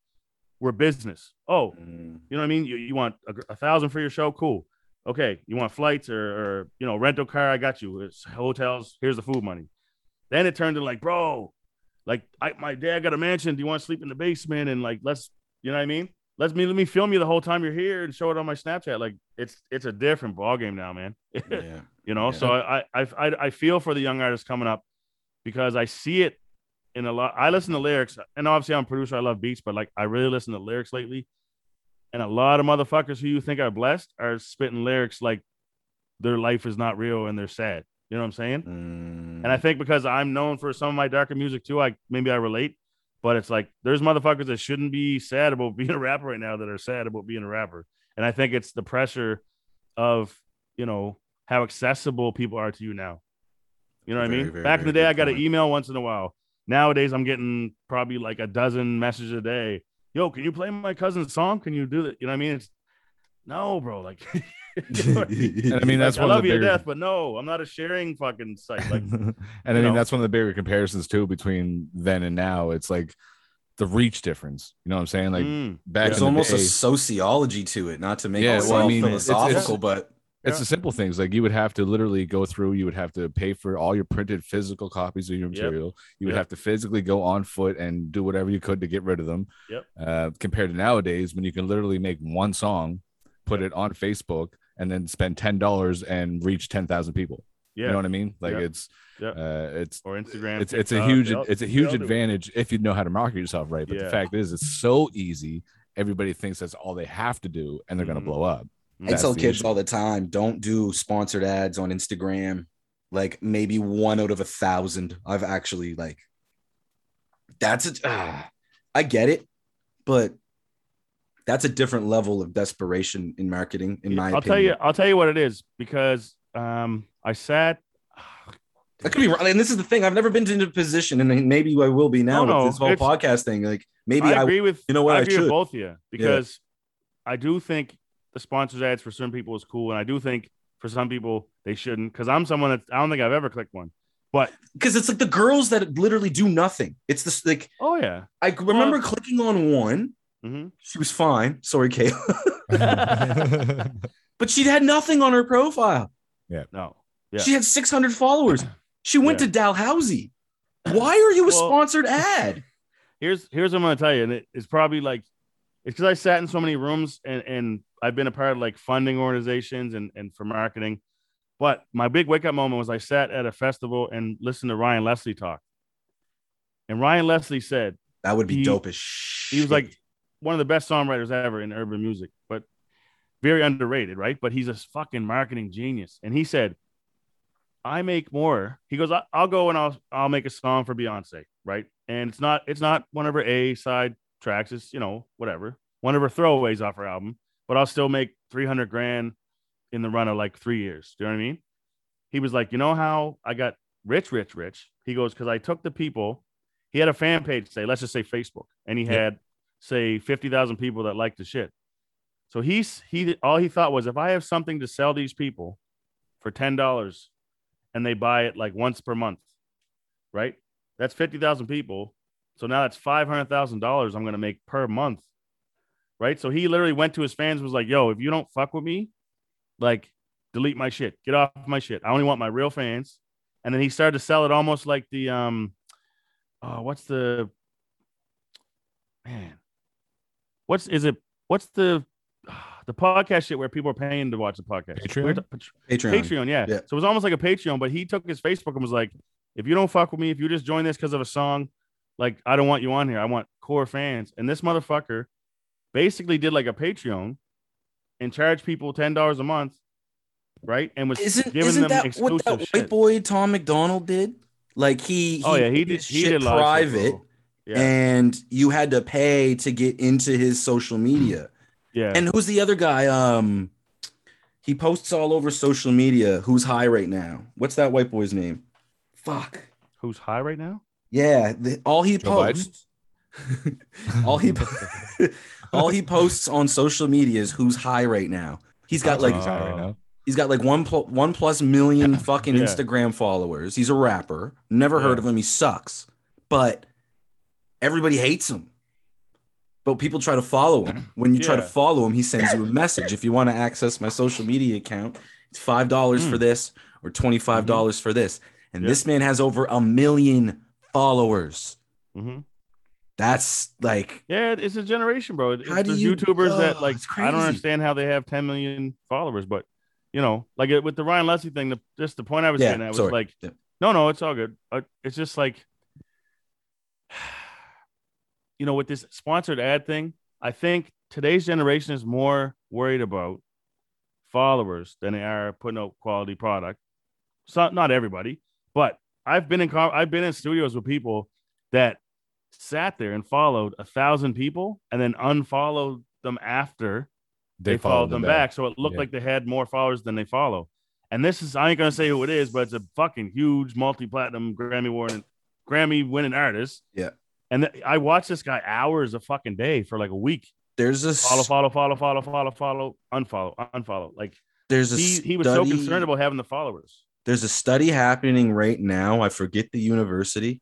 were business. Oh, Mm. you know what I mean? You, you want a, a thousand for your show? Cool. Okay. You want flights or, or you know, rental car? I got you. It's hotels. Here's the food money. Then it turned to like, bro, like I, my dad got a mansion. Do you want to sleep in the basement? And like, let's, you know what I mean? Let's me let me film you the whole time you're here and show it on my Snapchat. Like it's it's a different ball game now, man. <laughs> Yeah. you know, Yeah. so I, I I I feel for the young artists coming up because I see it in a lot. I listen to lyrics, and obviously I'm a producer. I love beats, but like I really listen to lyrics lately. And a lot of motherfuckers who you think are blessed are spitting lyrics like their life is not real and they're sad. You know what I'm saying? Mm. And I think because I'm known for some of my darker music too, I maybe I relate. But it's like there's motherfuckers that shouldn't be sad about <laughs> being a rapper right now that are sad about being a rapper. And I think it's the pressure of you know how accessible people are to you now. You know what I mean? very, Back in the day, I got an email once in a while. Nowadays, I'm getting probably like a dozen messages a day. Yo, can you play my cousin's song? Can you do that? You know what I mean? It's no, bro. Like, you know I mean? And I mean, that's Like, I one of love the you to bigger. death, but no, I'm not a sharing fucking site. Like, <laughs> and I mean, know. that's one of the bigger comparisons too between then and now. It's like the reach difference. You know what I'm saying? Like mm, back There's almost the a sociology to it, not to make Yeah, it well, I sound mean, it's- it's- but it's Yeah. the simple things. Like you would have to literally go through. You would have to pay for all your printed physical copies of your Yep. material. You would Yep. have to physically go on foot and do whatever you could to get rid of them. Yep. Uh, compared to nowadays, when you can literally make one song, put it on Facebook, and then spend ten dollars and reach ten thousand people. yeah. You know what I mean? Like Yep. it's Yep. uh, it's or Instagram. it's it's a huge they it's a huge all it. advantage if you know how to market yourself right. But the fact is, it's so easy. Everybody thinks that's all they have to do, and they're gonna blow up. I That's tell kids issue. all the time, don't do sponsored ads on Instagram. Like maybe one out of a thousand. I've actually like that's it. Ah, I get it, but that's a different level of desperation in marketing, in my I'll opinion. tell you. I'll tell you what it is because um, I sat. <sighs> I could be wrong. And this is the thing. I've never been in a position, and maybe I will be now No, no, with this whole podcast thing. Like maybe I I, agree with you know what, I I agree with both of you because I do think the sponsors ads for certain people is cool, and I do think for some people they shouldn't. Because I'm someone that I don't think I've ever clicked one. But because it's like the girls that literally do nothing. It's this like oh yeah, I remember clicking on one. Hmm She was fine. Sorry, Kayla. <laughs> but she had nothing on her profile. Yeah. No, Yeah. She had 600 followers. She went Yeah. to Dalhousie. Why are you a Well- sponsored <laughs> ad? here's here's what I'm gonna tell you, and it, it's probably like it's because I sat in so many rooms and and I've been a part of like funding organizations and and for marketing. But my big wake up moment was I sat at a festival and listened to Ryan Leslie talk, and Ryan Leslie said That would be He- dope as shit. he was like one of the best songwriters ever in urban music, but very underrated, right? But he's a fucking marketing genius. And he said, I make more. He goes, "I- I'll go and I'll I'll make a song for Beyonce, right? And it's not it's not one of her A side tracks. It's you know whatever one of her throwaways off her album, but I'll still make three hundred grand in the run of like three years. Do you know what I mean? He was like, you know how I got rich, rich, rich. He goes because I took the people. He had a fan page, say let's just say Facebook, and he Yeah. had say fifty thousand people that like the shit. So he's he all he thought was if I have something to sell these people for ten dollars, and they buy it like once per month, right? That's fifty thousand people. So now that's five hundred thousand dollars I'm gonna make per month, right? So he literally went to his fans was like, "Yo, if you don't fuck with me, like delete my shit, get off my shit. I only want my real fans." And then he started to sell it almost like the um, oh, what's the man? What's is it? What's the <sighs> the podcast shit where people are paying to watch the podcast? Patreon? We're t- Patreon. Patreon, yeah. Yeah. So it was almost like a Patreon, but he took his Facebook and was like, if you don't fuck with me, if you just join this because of a song, like I don't want you on here. I want core fans. And this motherfucker basically did like a Patreon and charged people ten dollars a month, right? And was Isn't, giving isn't them that exclusive what that shit. white boy Tom MacDonald did? Like he, he oh yeah, he made did. He shit did a shit, private, bro. Yeah, and you had to pay to get into his social media. yeah. And who's the other guy? Um, he posts all over social media. Who's high right now? What's that white boy's name? Fuck. Who's high right now? Yeah, the, all he Joe posts, <laughs> all he, <laughs> all he posts on social media is who's high right now. He's got like He's high right now. he's got like one pl- one plus million <clears throat> fucking Yeah. Instagram followers. He's a rapper. Never heard Yeah. of him. He sucks, but everybody hates him. But people try to follow him. When you try to follow him, he sends you a message. If you want to access my social media account, it's five dollars for this or twenty five dollars for this. And Hmm. Mm-hmm. This man has over a million followers. hmm That's like Yeah, it's a generation, bro. It's, How do you- YouTubers that like I don't understand how they have 10 million followers, but you know, like with the Ryan Leslie thing, the just the point I was Yeah, getting at was sorry. like, Yeah. no, no, it's all good. Uh, It's just like, you know, with this sponsored ad thing, I think today's generation is more worried about followers than they are putting out quality product. So not everybody, but I've been in co- I've been in studios with people that sat there and followed a thousand people and then unfollowed them after they, followed them back. So it looked Yeah. like they had more followers than they follow. And this is I ain't gonna say who it is, but it's a fucking huge multi-platinum Grammy winning Grammy winning artist. Yeah. And th- I watched this guy hours a fucking day for like a week. There's a s- Follow, follow, follow, follow, follow, follow, unfollow, unfollow. Like there's a he, he was so concerned about having the followers. there's a study happening right now. I forget the university.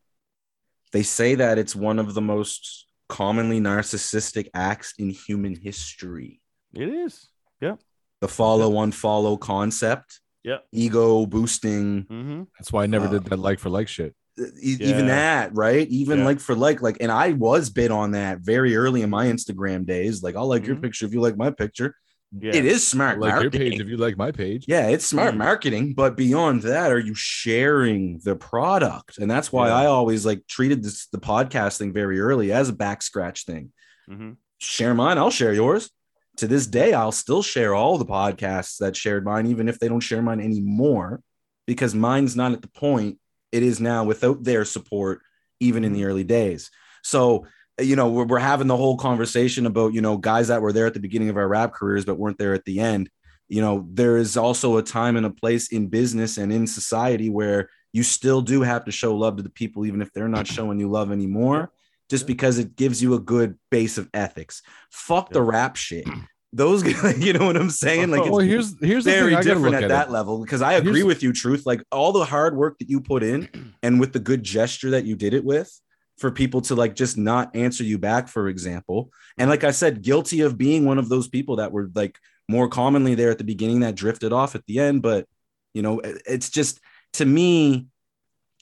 They say that it's one of the most commonly narcissistic acts in human history. It is. Yeah. The follow unfollow concept, Yep. ego boosting, Mm-hmm. That's why I never Uh, did that like for like shit. E- even that, right? Even Yeah. like for like, like, and I was bit on that very early in my Instagram days. Like, I'll like your Mhm. picture if you like my picture. Yeah. It is smart like your marketing. page if you like my page. Yeah, it's smart Mhm. marketing, but beyond that, are you sharing the product? And that's why Yeah. I always like treated this the podcast thing very early as a back scratch thing. Mhm. Share mine, I'll share yours. To this day, I'll still share all the podcasts that shared mine, even if they don't share mine anymore, because mine's not at the point it is now without their support, even in the mm-hmm. early days. So, you know, we're, we're having the whole conversation about, you know, guys that were there at the beginning of our rap careers, but weren't there at the end. You know there is also a time and a place in business and in society where you still do have to show love to the people even if they're not <clears throat> showing you love anymore just because it gives you a good base of ethics. Fuck the rap shit <clears throat> those <laughs> you know what i'm saying? Like it's Well, here's here's the very different at, at that level because i agree Here's- with you truth. Like all the hard work that you put in <clears throat> and with the good gesture that you did it with for people to like just not answer you back for example. And like i said guilty of being one of those people that were like more commonly there at the beginning that drifted off at the end. But you know it's just to me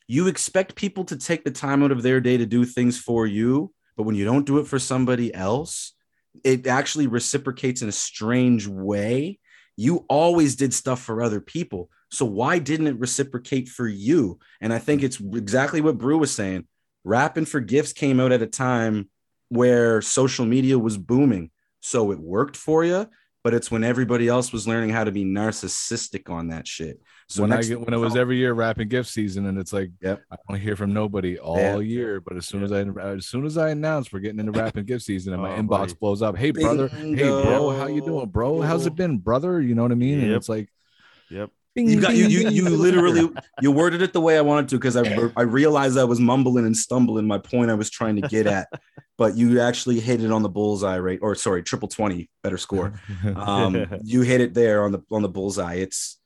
you expect people to take the time out of their day to do things for you but when you don't do it for somebody else it actually reciprocates in a strange way. You always did stuff for other people. So why didn't it reciprocate for you? And i think it's exactly what brew was saying. Rapping for gifts came out at a time where social media was booming. So it worked for you but it's when everybody else was learning how to be narcissistic on that shit so when I get when it was every year wrapping gift season, and it's like Yep. I don't hear from nobody all Yeah. year. But as soon as I as soon as I announce we're getting into wrapping gift season, and my <laughs> Oh, inbox buddy. blows up, hey brother, hey bro, how you doing, bro? How's it been, brother? You know what I mean? And it's like Yep. Bing, you got you bing, you, bing, you literally you worded it the way I wanted to because I I realized I was mumbling and stumbling my point I was trying to get at, but you actually hit it on the bullseye rate or sorry triple twenty better score. <laughs> Um, you hit it there on the on the bullseye. It's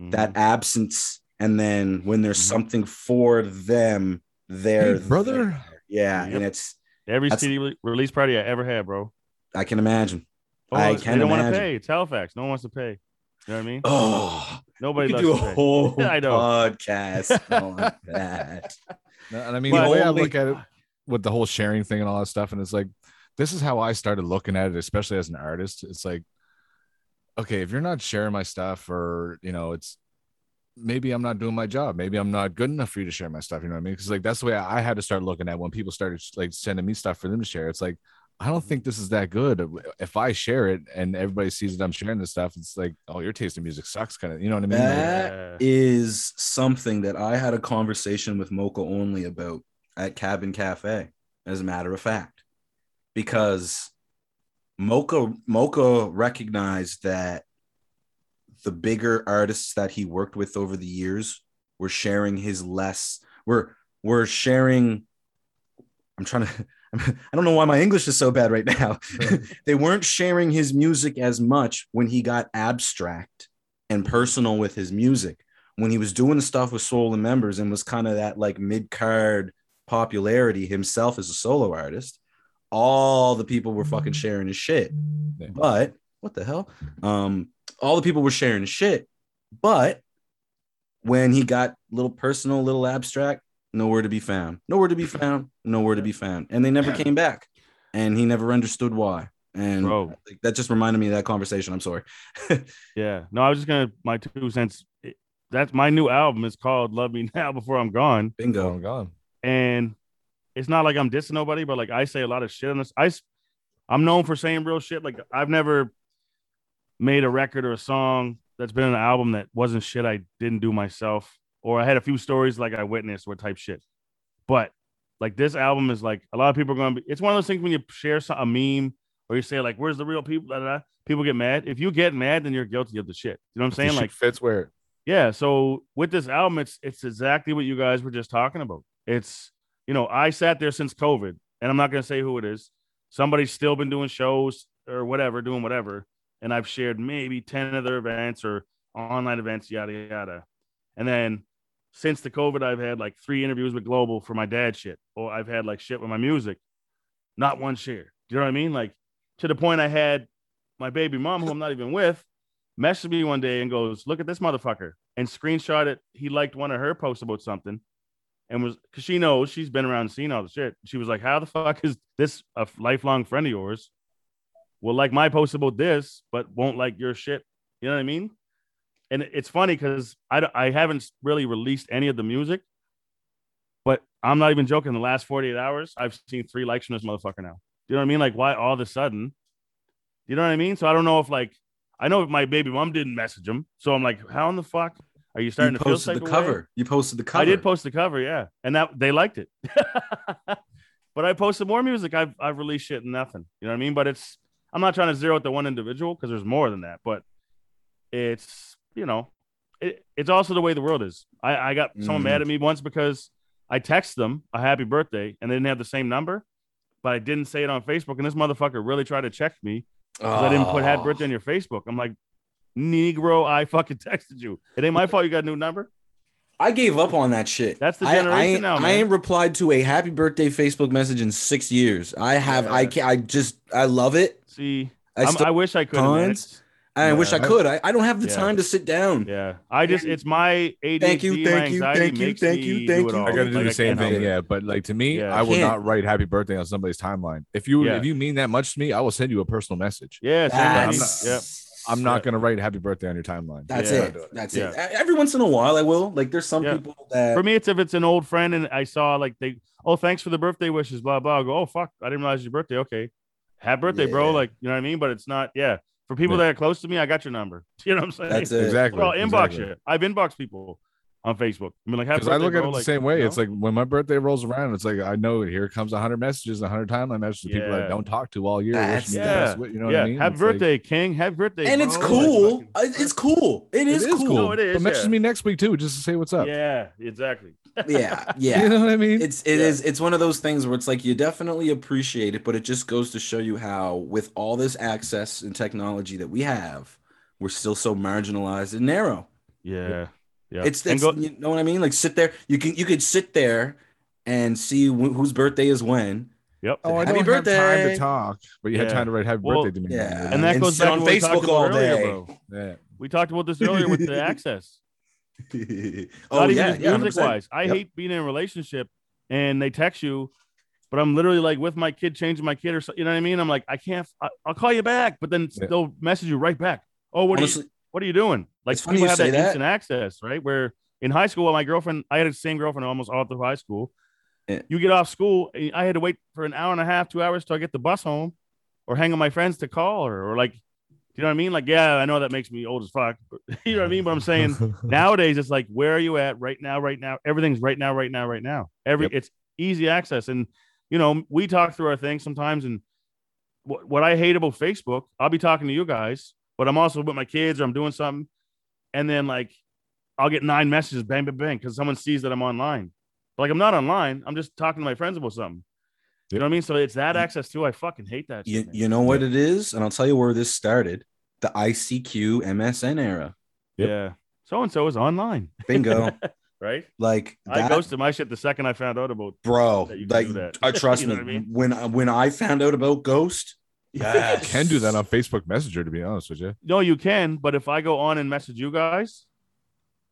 Mhm. that absence, and then when there's Mhm. something for them, they're Hey, brother. there. Yeah, Yep. and it's every CD release party I ever had, bro. I can imagine. Oh, I they can don't want to pay. It's Halifax. No one wants to pay. You know what I mean? Oh, Nobody we could loves do a pay. whole <laughs> I know. podcast <laughs> on that. No, and I mean But- the way I look at it with the whole sharing thing and all that stuff, and it's like this is how I started looking at it, especially as an artist. It's like, okay, if you're not sharing my stuff, or you know, it's maybe I'm not doing my job. Maybe I'm not good enough for you to share my stuff. You know what I mean? Because like that's the way I, I had to start looking at when people started like sending me stuff for them to share. It's like I don't think this is that good. Uh, if I share it and everybody sees that I'm sharing this stuff, it's like, oh, your taste in music sucks, kind of. You know what I mean? Like, That Yeah. is something that I had a conversation with Moka Only about at Cabin Cafe, as a matter of fact, because Moka Moka recognized that the bigger artists that he worked with over the years were sharing his less were were sharing I'm trying <laughs> to <laughs> I don't know why my English is so bad right now. <laughs> they weren't sharing his music as much when he got abstract and personal with his music. When he was doing the stuff with Swollen Members and was kind of that like mid card popularity himself as a solo artist, all the people were fucking sharing his shit. Yeah. But what the hell? Um, all the people were sharing his shit. But when he got a little personal, a little abstract, nowhere to be found. Nowhere to be found. Nowhere to be found. And they never came back. And he never understood why. And Bro. that just reminded me of that conversation. I'm sorry. <laughs> Yeah. No, I was just gonna my two cents. That's my new album. is called "Love Me <laughs> Now Before I'm Gone," oh, Bingo. I'm gone. and it's not like I'm dissing nobody, but like I say a lot of shit on this. I, I'm known for saying real shit. Like I've never made a record or a song that's been an album that wasn't shit I didn't do myself, or I had a few stories like I witnessed or type shit. But like this album is like a lot of people are gonna be. It's one of those things when you share some, a meme or you say like, "Where's the real people?" Blah, blah, blah. People get mad. If you get mad, then you're guilty of the shit. You know what I'm saying? Like, fits where yeah. So with this album, it's it's exactly what you guys were just talking about. It's you know, I sat there since COVID, and I'm not gonna say who it is. Somebody's still been doing shows or whatever, doing whatever, and I've shared maybe ten other events or online events, yada yada. And then since the COVID, I've had like three interviews with Global for my dad shit, or I've had like shit with my music, not one share. Do you know what I mean? Like to the point I had my baby mom, who I'm not even with, messaged me one day and goes, "Look at this motherfucker," and screenshot it. He liked one of her posts about something, and was because she knows she's been around and seen all the shit. She was like, "How the fuck is this a lifelong friend of yours? Will like my post about this, but won't like your shit." You know what I mean? And it's funny because I, I haven't really released any of the music, but I'm not even joking. The last 48 hours, I've seen three likes from this motherfucker now. Do you know what I mean? Like, why all of a sudden? Do you know what I mean? So I don't know if like I know if my baby mom didn't message him, so I'm like, how in the fuck are you starting you to posted type the of way? cover. You posted the cover. I did post the cover, yeah, and that they liked it. <laughs> but I posted more music. I've I've released shit and nothing. You know what I mean? But it's I'm not trying to zero out the one individual because there's more than that. But it's you know, it, it's also the way the world is. I I got someone mad at mm-hmm. me once because I texted them a happy birthday and they didn't have the same number, but I didn't say it on Facebook. And this motherfucker really tried to check me because I didn't put happy Oh. birthday on your Facebook. I'm like, Negro, I fucking <laughs> texted you. It ain't my fault you got a new number. I gave up on that shit. That's the generation I, ain't- now, I ain't replied to a happy birthday Facebook message in six years. I have. I Yeah. can I just. I love it. See, I, I wish I could. Man. tons. I wish I could. I, I don't have the Yeah. time to sit down. Yeah, I just it's my ADHD, Thank you, thank you, thank you, thank you, thank you. I got to do Like, the same thing, yeah. But like to me, Yeah. I will Can't. write happy birthday on somebody's timeline. If you Yeah. if you mean that much to me, I will send you a personal message. Yeah, same That's, thing. yeah. I'm not Yeah. gonna write happy birthday on your timeline. That's Yeah. it. That's Yeah. it. Every once in a while, I will. Like, there's some Yeah. people that. For me, it's if it's an old friend and I saw like they, oh, thanks for the birthday wishes, blah blah. I go, oh fuck, I didn't realize your birthday. Okay, happy birthday, bro. Like you know what I mean. But it's not. Yeah, for people Yeah. that are close to me, I got your number. <laughs> You know what I'm saying? That's it. Exactly. Well, inbox exactly. you. I've inboxed people on Facebook. I mean, like, Because I look at bro. it the like, same way. you It's like when my birthday rolls around, it's like I know here comes hundred messages, hundred timeline messages, of people I don't talk to all year. That's- wishing the yeah, best, you know yeah. what I mean? Happy It's like- birthday, King. Happy birthday, and it's cool. Like, Uh, It's cool. It is, it is cool. cool. No, it is, But message yeah. me next week too, just to say what's up. Yeah, exactly. Yeah, <laughs> yeah. You know what I mean? It's it Yeah. is- it's one of those things where it's like you definitely appreciate it, but it just goes to show you how with all this access and technology that we have, we're still so marginalized and narrow. Yeah, yeah. It's, it's go- you know what I mean? Like sit there, you can you could sit there and see wh- whose birthday is when. Yep. oh, I Happy don't have time birthday. to talk, but you had Yeah. time to write happy Well, birthday to me. Yeah. and that and goes back on to what we talked Facebook about all earlier, day. bro. yeah. We talked about this earlier with the <laughs> access. oh Not even yeah, just yeah, music 100%. wise. I Yep. hate being in a relationship and they text you, but I'm literally like with my kid, changing my kid or so, you know what I mean? I'm like, I can't, I, I'll call you back, but then Yeah. they'll message you right back. Oh, what are you, Honestly, what are you doing? Like It's people have that, that. instant access, right? Where in high school, my girlfriend, I had the same girlfriend almost all through high school. Yeah. You get off school, eh, I had to wait for an hour and a half, two hours till I get the bus home, or hang on my friends to call her, or like, do you know what I mean? Like, yeah, I know that makes me old as fuck. But, <laughs> you know what I mean? But I'm saying <laughs> nowadays it's like, where are you at right now? Right now, everything's right now, right now, right now. Every Yep. it's easy access, and you know, we talk through our things sometimes, and what, what I hate about Facebook, I'll be talking to you guys, but I'm also with my kids or I'm doing something, and then like I'll get nine messages, bang, bang, bang, because someone sees that I'm online. But, like I'm not online. I'm just talking to my friends about something. You know what I mean? So it's that access too. I fucking hate that. you, shit, man. you know what it is, and I'll tell you where this started: the ICQ MSN era. Yep. Yeah. So and so is online, Bingo. <laughs> right? like I that, ghosted my shit the second I found out about. bro. that you Like, that. I trust <laughs> You know me. I mean? When when I found out about Ghost, I can do that on Facebook Messenger, to be honest with you. No, you can, but if I go on and message you guys,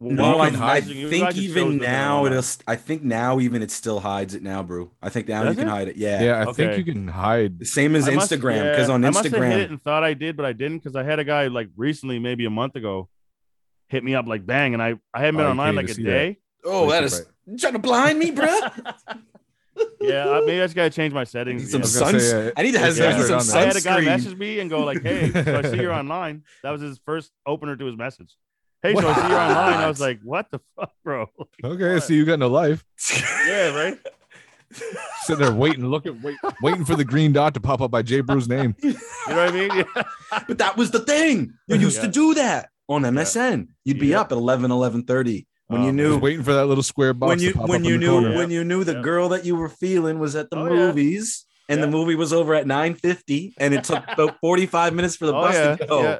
w- No, I, I'm I messaging you think guys, even that now online. it'll. I think now even it still hides it now, bro. I think now Does you can hide it. Yeah. Yeah, I Okay. think you can hide. The same as I must- Instagram, because yeah, on I must have hit it Instagram, and thought I did, but I didn't because I had a guy like recently, maybe a month ago, hit me up like bang, and I I hadn't been Oh, online like a see that. day. oh, that is Facebook, is you trying to blind me, bro. <laughs> Yeah, I, maybe I just gotta change my I settings. need some yeah. suns. say, uh, I need to have yeah, I need some right on I had a guy message me and go like, "Hey, so I see you're online." That was his first opener to his message. Hey, so I see you're online. I was like, "What the fuck, bro?" <laughs> Okay, so you got no life. yeah, right. <laughs> sitting there waiting, looking, wait, waiting for the green dot to pop up by Jay Brew's name. You know what I mean? Yeah. But that was the thing. You used to do that on MSN. You'd be Yeah. up at 11, 11.30 when you Um, knew waiting for that little square box when you to pop when up you the knew corner. when you knew the Yeah. girl that you were feeling was at the Oh, yeah. movies and the movie was over at 9:50 and it took about <laughs> 45 minutes for the Oh, bus yeah, to go. yeah.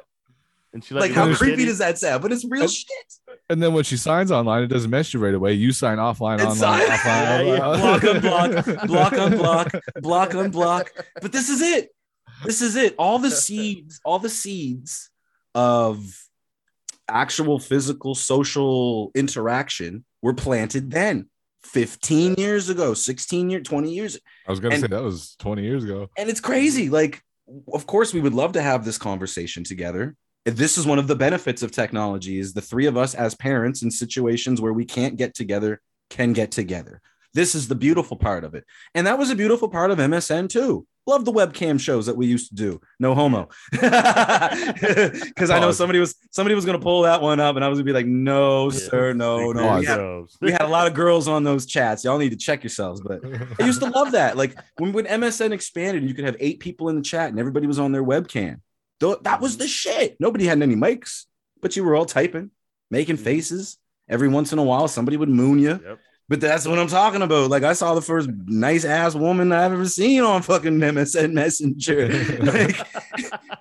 And she Like how creepy shitty. does that sound? But it's real And- shit. And then when she signs online, it doesn't mess you right away. You sign offline, And online, <laughs> sign- offline, Yeah, yeah. offline. block unblock, block unblock, <laughs> block unblock. But this is it. This is it. All the seeds, all the seeds of actual physical social interaction were planted then. 15 years ago, 16 years, 20 years. I was gonna And- say that was 20 years ago. And it's crazy. Like, of course, we would love to have this conversation together. This is one of the benefits of technology is the three of us as parents in situations where we can't get together can get together. This is the beautiful part of it. And that was a beautiful part of MSN too. Love the webcam shows that we used to do. No homo. <laughs> <laughs> Because I know somebody was somebody was gonna pull that one up and I was gonna be like, no, Yeah. sir, no, no. We had, we had a lot of girls on those chats. Y'all need to check yourselves, but I used to love that. Like when, when MSN expanded, you could have eight people in the chat and everybody was on their webcam. Though that was the shit. Nobody had any mics, but you were all typing, making faces. Every once in a while, somebody would moon you. Yep. But that's what I'm talking about. Like I saw the first nice ass woman I've ever seen on fucking MSN Messenger. <laughs> like,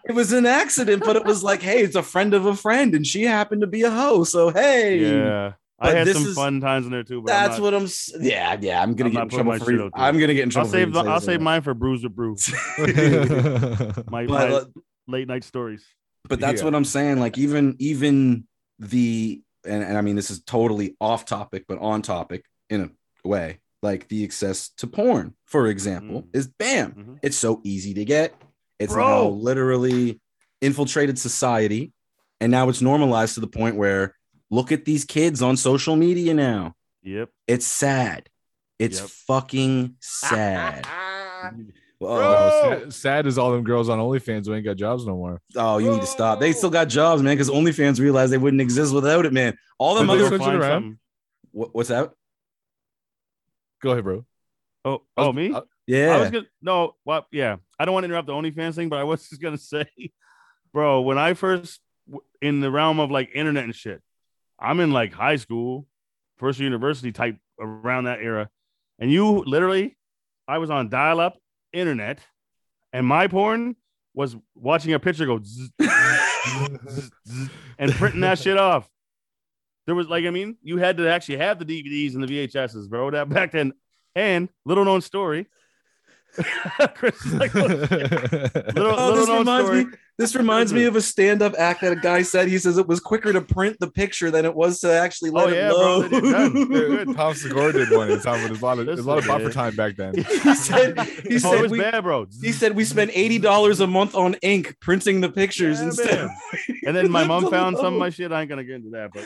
it was an accident, but it was like, hey, it's a friend of a friend, and she happened to be a hoe. So hey, Yeah. I had some is- fun times in there too. But I'm that's not- what I'm. s- Yeah, yeah. I'm gonna I'm get in trouble for. shit even- out there. I'm gonna get in I'll trouble. save the, I'll so. save mine for Bruiser Brew. <laughs> My, But, my uh, late night stories. but that's Yeah. what I'm saying. Like even even the and, and I mean this is totally off topic, but on topic in a way. Like the access to porn, for example, Mhm. is bam. Mhm. It's so easy to get. It's Bro. now literally infiltrated society, and now it's normalized to the point where look at these kids on social media now. Yep. It's sad. It's Yep. fucking <laughs> sad. Oh, Oh, sad, sad is all them girls on OnlyFans who ain't got jobs no more. oh, you need to stop. They still got jobs, man, because OnlyFans realized they wouldn't exist without it, man. All them But they other switch around. What- what's that? Go ahead, bro. Oh, I was- oh, me? I- Yeah. I was gonna no, well, yeah. I don't want to interrupt the OnlyFans thing, but I was <laughs> just gonna say, bro, when I first in the realm of like internet and shit, I'm in like high school, first university type around that era, and you literally, I was on dial-up internet, and my porn was watching a picture go zzz, zzz, zzz, and printing that shit off. There was like, I mean, you had to actually have the DVDs and the VHSs, bro. That back then, and little known story. <laughs> Chris like, "Oh, <laughs> little, Oh, little known story. me. This reminds me mm-hmm. of a stand-up act that a guy said. He says it was quicker to print the picture than it was to actually let Oh, it yeah, bro, load. they did done. They're good. <laughs> Tom Segura did one. It's on, there's a lot of there's a lot of buffer time back then. <laughs> he said. He Oh, said it's we. bad, bro. He said we spent eighty dollars a month on ink printing the pictures Yeah, instead. man. <laughs> And then my mom found so some of my shit. I ain't gonna get into that, but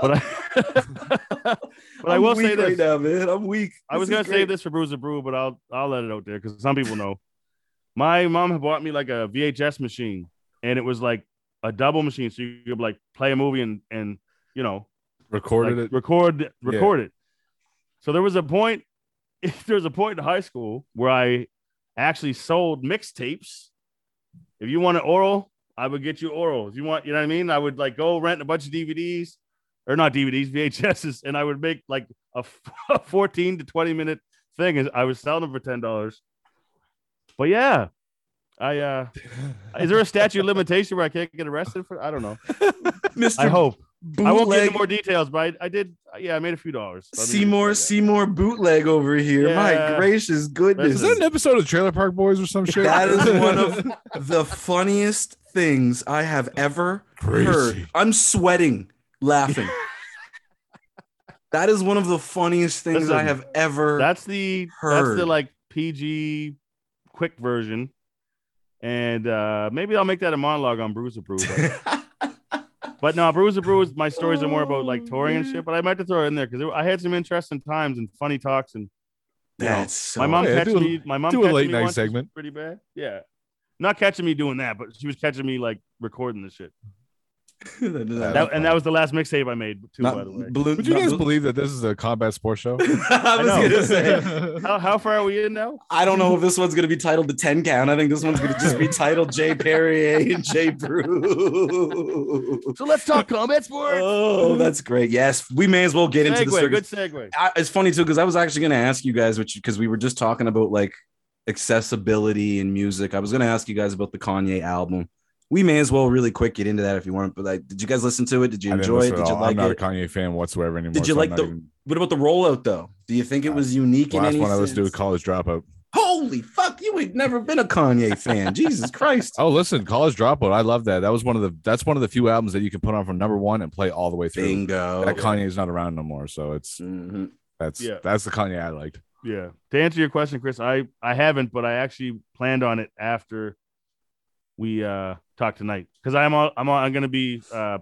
but I but I I'm will weak say this. right now, man. I'm weak. I was This gonna is save this for Bruiser Brew, but I'll I'll let it out there because some people know. My mom had bought me like a VHS machine, and it was like a double machine, so you could like play a movie and and you know Recorded like, it. record record it. So there was a point. <laughs> There was a point in high school where I actually sold mixtapes. If you want an oral, I would get you oral. If you want, you know what I mean. I would like go rent a bunch of DVDs, or not DVDs, <laughs> VHSs, and I would make like a, <laughs> fourteen to twenty minute thing. And I was selling them for ten dollars. But yeah, I uh, <laughs> is there a statute of limitation where I can't get arrested for? I don't know. <laughs> Mr. I hope. I won't get Bootleg into more details, but I, I did. Yeah, I made a few dollars. Let Seymour say. Seymour bootleg over here. My gracious goodness. Is that an episode of Trailer Park Boys or some shit? That is one of <laughs> the funniest things I have ever Crazy. heard. I'm sweating laughing. that is one of the funniest things I have ever That's the that's the like PG quick version, and uh maybe I'll make that a monologue on Bruiser Brew. But, <laughs> but no, Bruiser Brew is my stories are more about like touring and shit. But I might have to throw it in there because I had some interesting times and funny talks and you know, That's so my mom Yeah, catch do a- me. My mom do a late night segment. pretty bad. Yeah, not catching me doing that, but she was catching me like recording the shit. <laughs> That, and that was the last mixtape I made too, Not by the way. balloon- Would you guys bal- believe that this is a combat sports show? <laughs> I was know. gonna say. <laughs> How, how far are we in now? I don't know if this one's gonna be titled the 10 count. I think this one's gonna just be titled Jay Perrier and Jay Brew. So let's talk combat sports. Oh, that's great. Yes, we may as well get into the segue, circus. good segue. I, it's funny too because I was actually going to ask you guys, which because we were just talking about like accessibility in music. I was going to ask you guys about the Kanye album. We may as well really quick get into that if you want. But like, did you guys listen to it? Did you enjoy it? Did you all. like I'm not it? a Kanye fan whatsoever anymore. Did you so like the? even- What about the rollout though? Do you think it was unique in last any one I listened to was sense? College Dropout? Holy fuck! You ain't never been a Kanye fan. <laughs> Jesus Christ! Oh, listen, College Dropout. I love that. That was one of the. That's one of the few albums that you can put on from number one and play all the way through. Bingo. That Kanye's not around no more, so it's Mhm. that's Yeah. that's the Kanye I liked. Yeah. To answer your question, Chris, I I haven't, but I actually planned on it after we uh talk tonight because I'm all, I'm all, I'm gonna be uh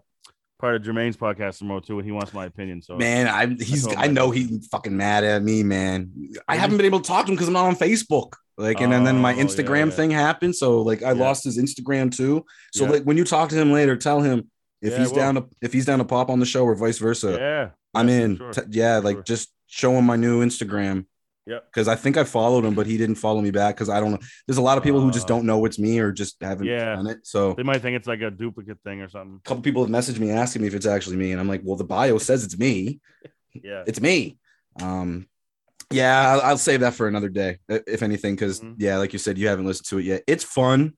part of Jermaine's podcast tomorrow too, and he wants my opinion. So Man, I'm he's told I know he's fucking mad at me, man. I haven't been able to talk to him because I'm not on Facebook. Like, and, then then my Oh, yeah, Instagram yeah. thing happened. So like I Yeah. lost his Instagram too. So Yeah. like when you talk to him later, tell him if Yeah, he's down to if he's down to pop on the show or vice versa. yeah, I'm in. sure. T- yeah, like just show him my new Instagram. Yep. Because I think I followed him, but he didn't follow me back because I don't know. There's a lot of people who just Uh, don't know it's me or just haven't Yeah. done it. So They might think it's like a duplicate thing or something. a couple people have messaged me asking me if it's actually me, and I'm like, well, the bio says it's me. <laughs> Yeah. it's me. Um, yeah, I'll, I'll save that for another day, if anything, because Mhm. yeah, like you said, you haven't listened to it yet. It's fun,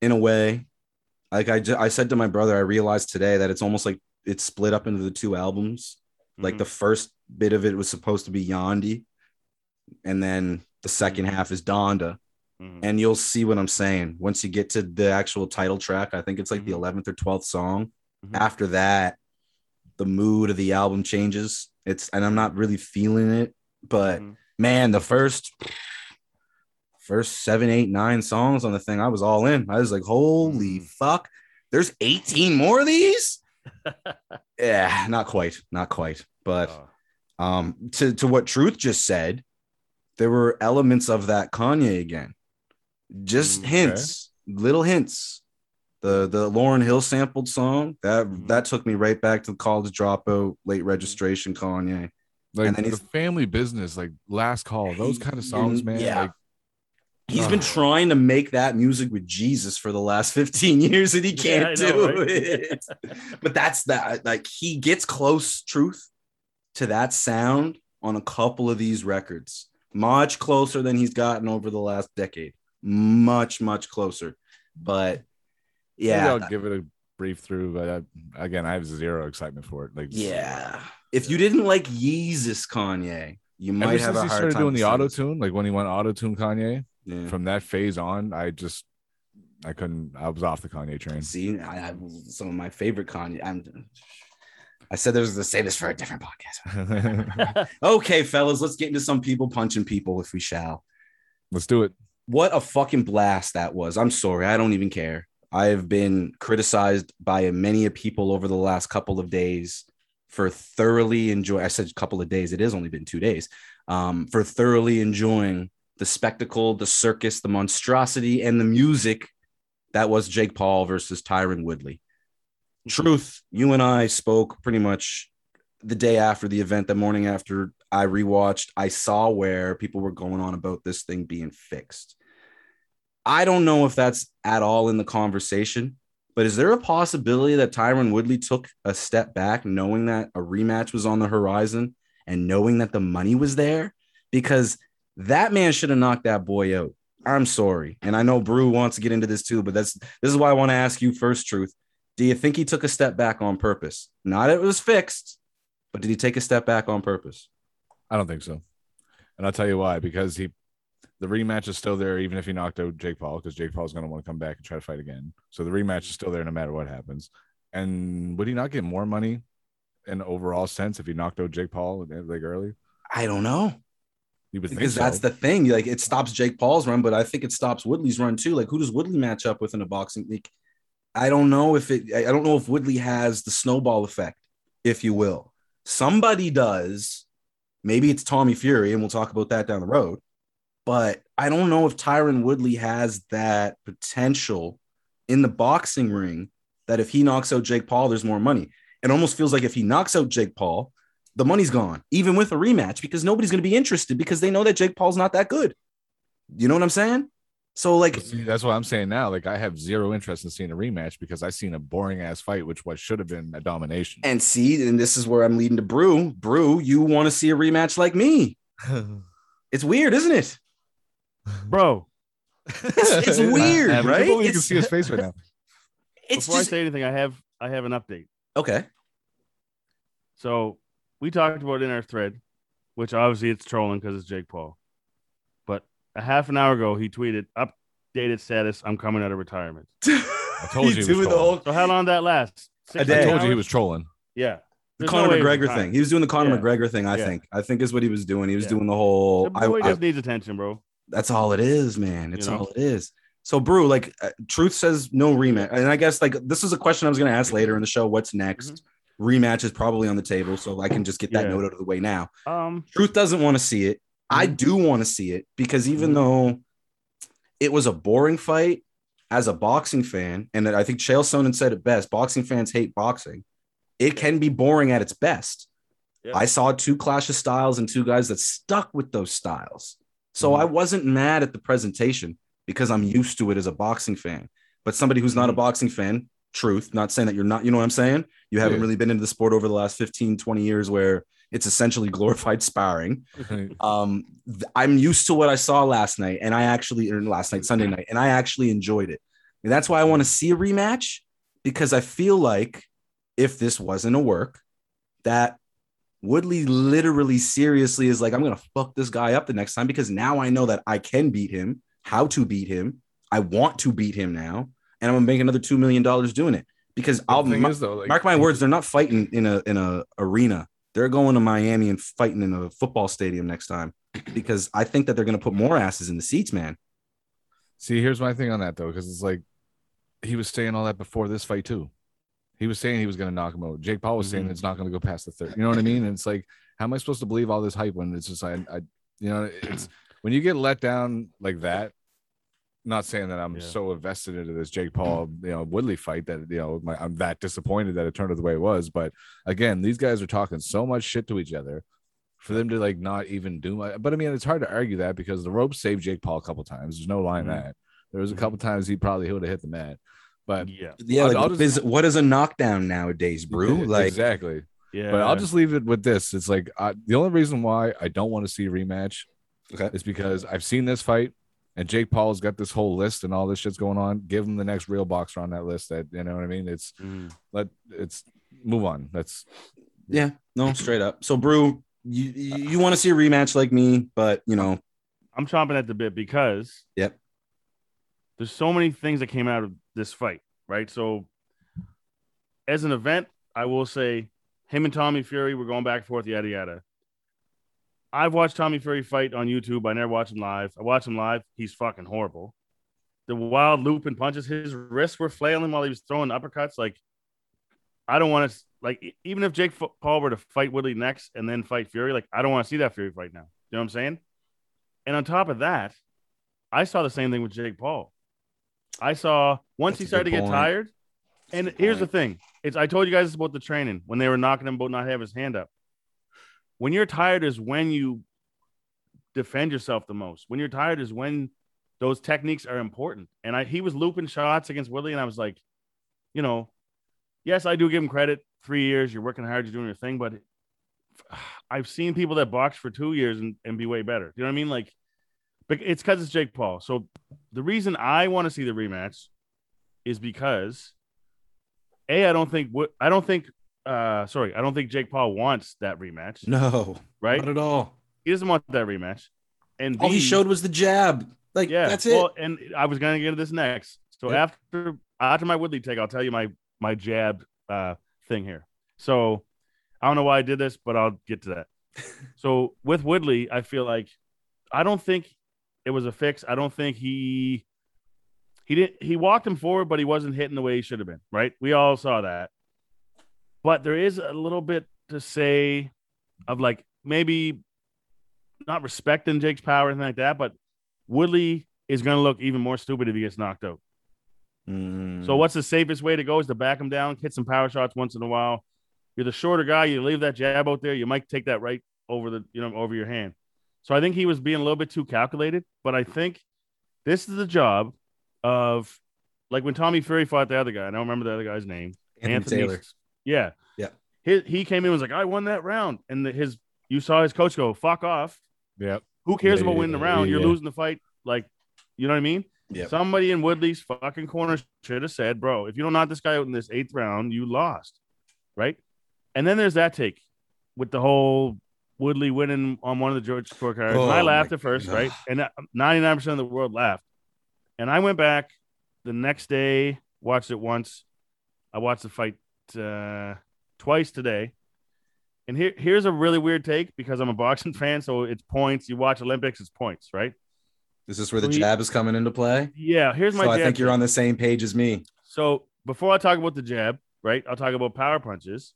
in a way. Like I, ju- I said to my brother, I realized today that it's almost like it's split up into the two albums. Like Mhm. the first bit of it was supposed to be Yandhi, and then the second half is Donda. Mhm. And you'll see what I'm saying once you get to the actual title track. I think it's like the Mhm. 11th or 12th song. Mhm. After that, the mood of the album changes. It's and I'm not really feeling it, but Mhm. man, the first first seven, eight, nine songs on the thing, I was all in. I was like, holy fuck, there's 18 more of these. <laughs> yeah, not quite, not quite. But Uh, um, to to what Truth just said, there were elements of that Kanye again, just Mm, hints, little hints. The the Lauryn Hill sampled song that Mhm. that took me right back to the college dropout, late registration Kanye. Like the family business, like last call, those kind of songs, man. Yeah. Like He's been trying to make that music with Jesus for the last 15 <laughs> years and he can't I know, do right? it. but that's that like he gets close truth to that sound on a couple of these records. Much closer than he's gotten over the last decade. Much much closer. But maybe yeah. I'll give it a brief through. But I, again, I have zero excitement for it. Like yeah. If you didn't like Yeezus Kanye, you Ever might have since a he hard started doing the auto tune, like when he went auto tune Kanye. Yeah. from that phase on, I just I couldn't. I was off the Kanye train. See, I have some of my favorite Kanye. I'm, I said there was to say this for a different podcast. <laughs> Okay, fellas, let's get into some people punching people if we shall. Let's do it. What a fucking blast that was. I'm sorry. I don't even care. I've been criticized by many people over the last couple of days for thoroughly enjoy. I said a couple of days. It has only been two days. Um, for thoroughly enjoying the spectacle, the circus, the monstrosity, and the music that was Jake Paul versus Tyron Woodley. Truth, you and I spoke pretty much the day after the event, the morning after I rewatched, I saw where people were going on about this thing being fixed. I don't know if that's at all in the conversation, but is there a possibility that Tyron Woodley took a step back, knowing that a rematch was on the horizon and knowing that the money was there? Because that man should have knocked that boy out. I'm sorry. And I know Brew wants to get into this too, but that's this is why I want to ask you first, truth. Do you think he took a step back on purpose? Not that it was fixed, but did he take a step back on purpose? I don't think so, and I'll tell you why. Because he, the rematch is still there, even if he knocked out Jake Paul, because Jake Paul's going to want to come back and try to fight again. So the rematch is still there no matter what happens. And would he not get more money in overall sense if he knocked out Jake Paul eh, like early? I don't know. You would think because so. that's the thing. Like it stops Jake Paul's run, but I think it stops Woodley's run too. Like who does Woodley match up with in a boxing league? I don't know if it. I don't know if Woodley has the snowball effect, if you will. Somebody does. Maybe it's Tommy Fury, and we'll talk about that down the road. But I don't know if Tyron Woodley has that potential in the boxing ring that if he knocks out Jake Paul, there's more money. It almost feels like if he knocks out Jake Paul, the money's gone, even with a rematch, because nobody's going to be interested because they know that Jake Paul's not that good. You know what I'm saying? So like See, that's what I'm saying now. Like I have zero interest in seeing a rematch because I seen a boring ass fight, which what should have been a domination. and see, and this is where I'm leading to Brew. Brew, you want to see a rematch like me? <laughs> It's weird, isn't it? bro. It's, it's <laughs> weird, I right? can't you can see his face right now. <laughs> it's Before I say anything, I have I have an update. okay. So we talked about in our thread, which obviously it's trolling because it's Jake Paul. But a half an hour ago, he tweeted updated status: I'm coming out of retirement. <laughs> I told you he was the trolling. whole So how long did that last? A day. I eight told you he was trolling. Yeah. the There's no Conor way McGregor retiring. thing. He was doing the Conor Yeah. McGregor thing. I Yeah. think. I think is what he was doing. He was Yeah. doing the whole. The I, boy I- just needs attention, bro. that's all it is, man. It's You know? all it is. So, Brew, like, uh, truth says no rematch, and I guess like this is a question I was going to ask later in the show. What's next? Rematch is probably on the table, so I can just get that Mm-hmm. Yeah. note out of the way now. Um, Truth doesn't want to see it. I Mm-hmm. do want to see it because even though it was a boring fight as a boxing fan, and I think Chael Sonnen said it best boxing fans hate boxing. It can be boring at its best. Yeah. I saw two clash of styles and two guys that stuck with those styles. So Mhm. I wasn't mad at the presentation because I'm used to it as a boxing fan. But somebody who's not a Mhm. boxing fan, truth, not saying that you're not, you know what I'm saying? You haven't Yeah. really been into the sport over the last 15, 20 years where it's essentially glorified sparring. Um, th- I'm used to what I saw last night, and I actually, or last night, Sunday night, and I actually enjoyed it. And that's why I want to see a rematch because I feel like if this wasn't a work, that Woodley literally seriously is like, I'm gonna fuck this guy up the next time because now I know that I can beat him, how to beat him. I want to beat him now, and I'm gonna make another two million dollars doing it because I'll the is, though, like, mark my words, they're not fighting in a in a arena. They're going to Miami and fighting in a football stadium next time <clears throat> because I think that they're gonna put more asses in the seats, man. See, here's my thing on that though, because it's like he was saying all that before this fight too. He was saying he was going to knock him out. Jake Paul was saying Mhm. it's not going to go past the third. You know what I mean? And it's like, how am I supposed to believe all this hype when it's just I, I you know, it's when you get let down like that. Not saying that I'm Yeah. so invested into this Jake Paul, you know, Woodley fight that you know my, I'm that disappointed that it turned out the way it was. But again, these guys are talking so much shit to each other for them to like not even do much. But I mean, it's hard to argue that because the rope saved Jake Paul a couple times. There's no line Mhm. that there was a couple times he probably would have hit the mat, but yeah, Yeah, I'll- like, I'll just- is- what is a knockdown nowadays, Brew? Like, exactly. yeah. But I'll just leave it with this. It's like I, the only reason why I don't want to see a rematch Okay. is because I've seen this fight and Jake Paul's got this whole list and all this shit's going on. Give him the next real boxer on that list. That you know what I mean. It's Mm. let it's move on. That's yeah, no, straight up. So, Brew, you you, you want to see a rematch like me, but you know, I'm chomping at the bit because Yep. there's so many things that came out of this fight, right? So, as an event, I will say him and Tommy Fury were going back and forth, yada yada. I've watched Tommy Fury fight on YouTube. I never watch him live. I watch him live. He's fucking horrible. The wild loop and punches, his wrists were flailing while he was throwing uppercuts. Like, I don't want to like even if Jake Paul were to fight Woodley next and then fight Fury, like I don't want to see that Fury fight now. You know what I'm saying? And on top of that, I saw the same thing with Jake Paul. I saw once That's he started to get point. tired. And Good here's the thing: it's I told you guys about the training when they were knocking him about not having his hand up. When you're tired is when you defend yourself the most. When you're tired is when those techniques are important. And I he was looping shots against Woodley, and I was like, you know, yes, I do give him credit. Three years, you're working hard, you're doing your thing, but <sighs> I've seen people that box for two years and, and be way better. You know what I mean? Like, but it's because it's Jake Paul. So the reason I want to see the rematch is because a I don't think what I don't think uh sorry I don't think Jake Paul wants that rematch. No, right? not at all. he doesn't want that rematch. And All he showed was the jab. Like, yeah that's it. well and I was gonna get to this next. So Yep. after after my Woodley take I'll tell you my my jab uh thing here. So I don't know why I did this but I'll get to that. <laughs> So with Woodley I feel like I don't think it was a fix. I don't think he he didn't he walked him forward but he wasn't hitting the way he should have been right? We all saw that but there is a little bit to say of like maybe not respecting Jake's power or anything like that, but Woodley is going to look even more stupid if he gets knocked out. Mm. So what's the safest way to go is to back him down, hit some power shots once in a while. You're the shorter guy. You leave that jab out there. You might take that right over the you know over your hand. So I think he was being a little bit too calculated. But I think this is the job of like when Tommy Fury fought the other guy. I don't remember the other guy's name. Anthony Taylor. Yeah. Yeah. He, he came in and was like, I won that round. And the, his you saw his coach go, fuck off. Yeah. Who cares Yeah, about yeah, winning the yeah, round? You're yeah. losing the fight. Like, you know what I mean? Yep. Somebody in Woodley's fucking corner should have said, bro, if you don't knock this guy out in this eighth round, you lost. Right. And then there's that take with the whole Woodley winning on one of the George scorecards. Oh, and I oh laughed at first, God. right? And uh, 99% of the world laughed. And I went back the next day, watched it once. I watched the fight uh, twice today. And here, here's a really weird take because I'm a boxing <laughs> fan. So it's points. You watch Olympics, it's points, right? This is this where the So he- jab is coming into play? Yeah. Here's my So I think you're on the same page as me. So before I talk about the jab, right, I'll talk about power punches.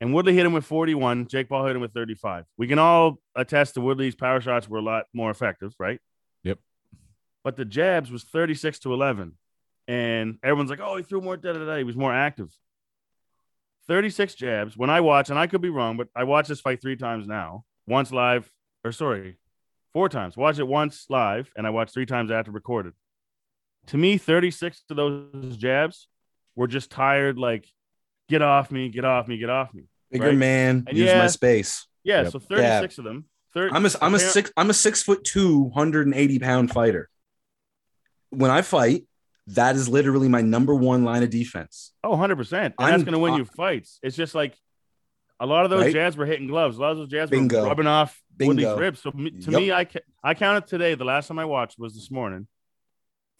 And Woodley hit him with 41. Jake Paul hit him with 35. We can all attest to Woodley's power shots were a lot more effective, right? Yep. But the jabs was 36 to 11. And everyone's like, oh, he threw more, da da da. He was more active. 36 jabs. When I watch, and I could be wrong, but I watched this fight three times now. Once live, or sorry, four times. Watch it once live, and I watched three times after recorded. To me, 36 of those jabs were just tired, like, get off me, get off me, get off me. Bigger Right. man, And use yeah, my space. Yeah, Yep. so 36 of them. 30, I'm a I'm a six I'm a six foot two, 180 pound fighter. When I fight, that is literally my number one line of defense. Oh, 100%. And I'm- that's going to win you fights. It's just like a lot of those Right? jabs were hitting gloves. A lot of those jabs Bingo. were rubbing off Bingo. Woodley's ribs. So to Yep. me, I, ca- I counted today. The last time I watched was this morning.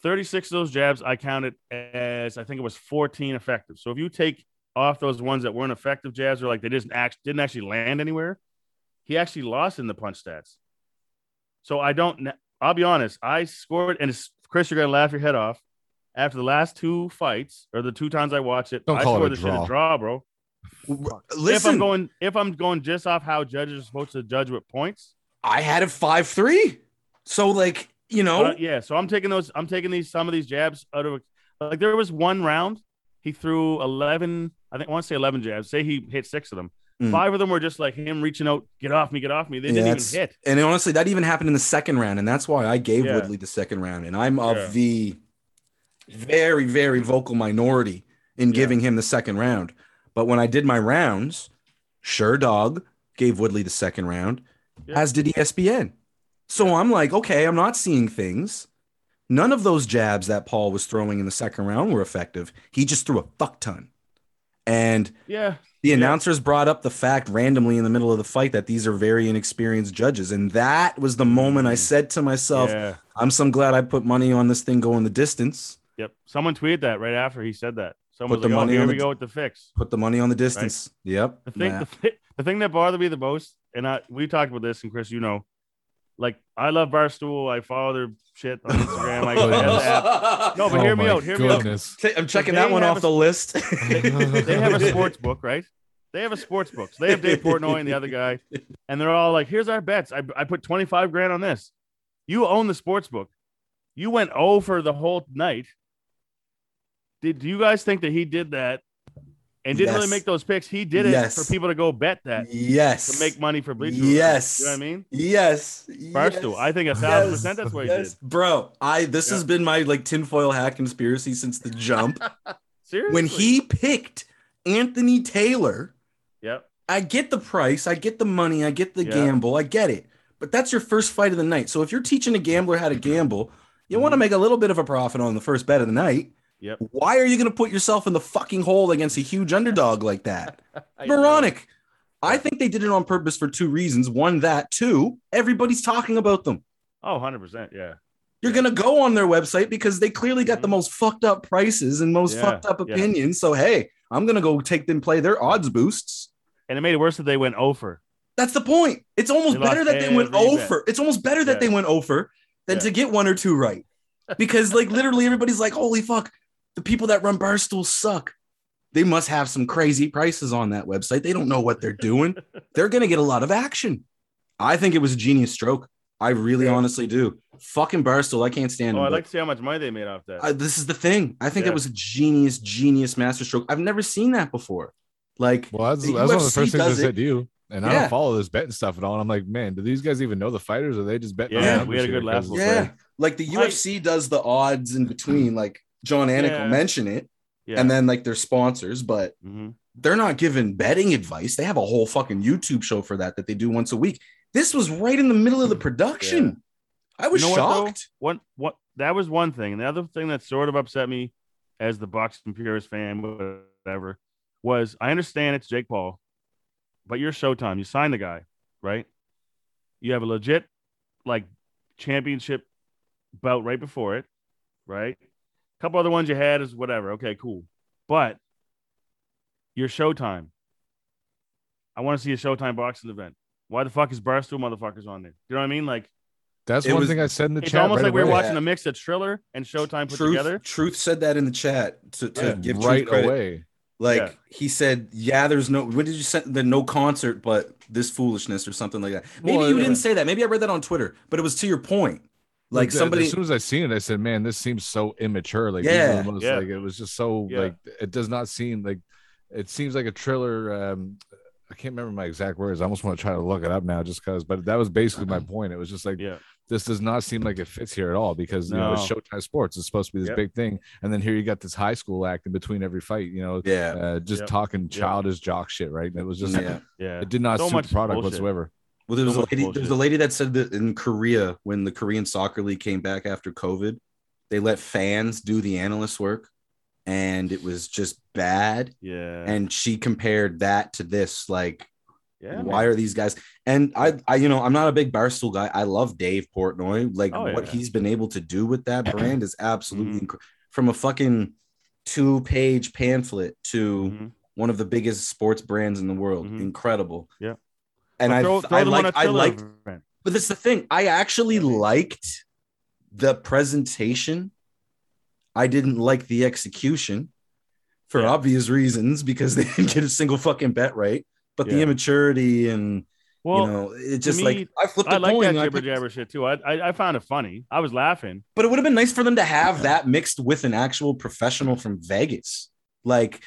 36 of those jabs, I counted as I think it was 14 effective. So if you take off those ones that weren't effective jabs or like they just act, didn't actually land anywhere, he actually lost in the punch stats. So I don't, I'll be honest, I scored, and it's, Chris, you're going to laugh your head off. After the last two fights, or the two times I watched it, Don't I call it scored a the shit a draw. draw, bro. if I'm Listen, going, if I'm going just off how judges are supposed to judge with points, I had it five three. So like you know, Uh, yeah, so I'm taking those. I'm taking these some of these jabs out of like there was one round he threw 11. I think I want to say 11 jabs. Say he hit six of them. Mm. Five of them were just like him reaching out, get off me, get off me. They Yeah, didn't it's- even hit. and honestly, that even happened in the second round, and that's why I gave Yeah. Woodley the second round. And I'm of Yeah. the very, very vocal minority in Yeah. giving him the second round. But when I did my rounds, Sherdog gave Woodley the second round, Yeah. as did ESPN. So I'm like, okay, I'm not seeing things. None of those jabs that Paul was throwing in the second round were effective. He just threw a fuck ton. And Yeah, the Yeah. announcers brought up the fact randomly in the middle of the fight that these are very inexperienced judges. And that was the moment I mm. said to myself, yeah, I'm so glad I put money on this thing going the distance. Yep. Someone tweeted that right after he said that. Someone Put was the like, "Oh, money here on we the- go with the fix." Put the money on the distance. Yep. The thing, Nah. the, thi- the thing that bothered me the most, and I we talked about this, and Chris, you know, like I love Barstool. I follow their shit on Instagram. Like, I <laughs> have the app. no, but Oh hear me out. Hear me out. I'm checking they that one off a- the list. <laughs> they, they have a sports book, right? They have a sports book. So they have Dave Portnoy and the other guy, and they're all like, "Here's our bets. I, I put 25 grand on this. You own the sports book. You went oh over the whole night. Did do you guys think that he did that and didn't really make those picks? He did it Yes. for people to go bet that yes. to make money for Bleacher. Yes. you know what I mean? Yes. Barstool. yes. I think a thousand Yes. percent that's what he Yes, did. bro. I this Yeah. has been my like tinfoil hat conspiracy since the jump. <laughs> Seriously. when he picked Anthony Taylor, Yep. I get the price, I get the money, I get the Yeah. gamble, I get it. But that's your first fight of the night. So if you're teaching a gambler how to gamble, you want to mm-hmm. make a little bit of a profit on the first bet of the night. Mm-hmm. Yep. Why are you going to put yourself in the fucking hole against a huge underdog like that? <laughs> Moronic. I think they did it on purpose for two reasons. One, that. Two, everybody's talking about them. Oh, 100%. Yeah. You're going to go on their website because they clearly got the most fucked up prices and most Mm-hmm. Yeah, fucked up yeah. opinions. So, hey, I'm going to go take them play their odds boosts. And it made it worse that they went over. That's the point. It's almost They better that they went over. It's almost better that Yeah. they went over than Yeah. to get one or two right. Because like literally everybody's like, holy fuck, the people that run Barstool suck. They must have some crazy prices on that website. They don't know what they're doing. <laughs> they're gonna get a lot of action. I think it was a genius stroke. I really Yeah. honestly do. Fucking Barstool, I can't stand Oh, him. I'd like to see how much money they made off that. Uh, this is the thing. I think Yeah. it was a genius, genius masterstroke. I've never seen that before. Like, Well, that's, the that's one of the first things I said to you. And I don't follow this betting stuff at all. And I'm like, man, do these guys even know the fighters? Or are they just betting? Yeah, numbers we had a good laugh 'Cause- with yeah, like the Right. UFC does the odds in between. Like Jon Anik Yeah. will mention it, yeah. and then like their sponsors, but Mhm. they're not giving betting advice. They have a whole fucking YouTube show for that that they do once a week. This was right in the middle of the production. I was You know what, shocked. One, what that was one thing. And the other thing that sort of upset me as the boxing purist fan, whatever, was I understand it's Jake Paul, but you're Showtime. You signed the guy, right? You have a legit like championship belt right before it, right? A couple other ones you had is whatever. Okay, cool. But you're Showtime. I want to see a Showtime boxing event. Why the fuck is Barstool motherfuckers on there? You know what I mean? Like That's one was- thing I said in the it's chat. almost right like we were away. watching a mix of Triller and Showtime put Truth, together. Truth said that in the chat to, to Yeah. give Truth right credit. away. Like Yeah. he said, yeah, there's no. What did you say? The no concert, but this foolishness or something like that. Maybe Well, you yeah. didn't say that. Maybe I read that on Twitter, but it was to your point. Like But, somebody, as soon as I seen it, I said, "Man, this seems so immature." Like, Yeah. are the most, Yeah. like it was just so Yeah. like it does not seem like it seems like a trailer. Um, I can't remember my exact words. I almost want to try to look it up now, just because. But that was basically my point. It was just like Yeah. this does not seem like it fits here at all because you know it's Showtime Sports. It's supposed to be this Yep. big thing, and then here you got this high school act in between every fight. You know, yeah, uh, just Yep. talking childish jock shit, right? And it was just yeah. Yeah. it did not So suit much the product bullshit. whatsoever. Well, there was So a lady. There was a lady that said that in Korea, when the Korean soccer league came back after COVID, they let fans do the analyst work, and it was just bad. Yeah. And she compared that to this, like, yeah. why are these guys? And I, I, you know, I'm not a big barstool guy. I love Dave Portnoy. Like Oh, what yeah. Mm-hmm. he's been able to do with that brand is absolutely inc- from a fucking two page pamphlet to Mhm. one of the biggest sports brands in the world. Mhm. Incredible. Yeah. And But I, throw- throw I them on like, a I liked, event. but that's the thing. I actually liked the presentation. I didn't like the execution for Yeah. obvious reasons because they didn't get a single fucking bet right. But the immaturity and Well, you know, it's just me, like I flipped I a like coin. that and I jibber jabber shit too. I, I I found it funny. I was laughing. But it would have been nice for them to have that <clears throat> mixed with an actual professional from Vegas. Like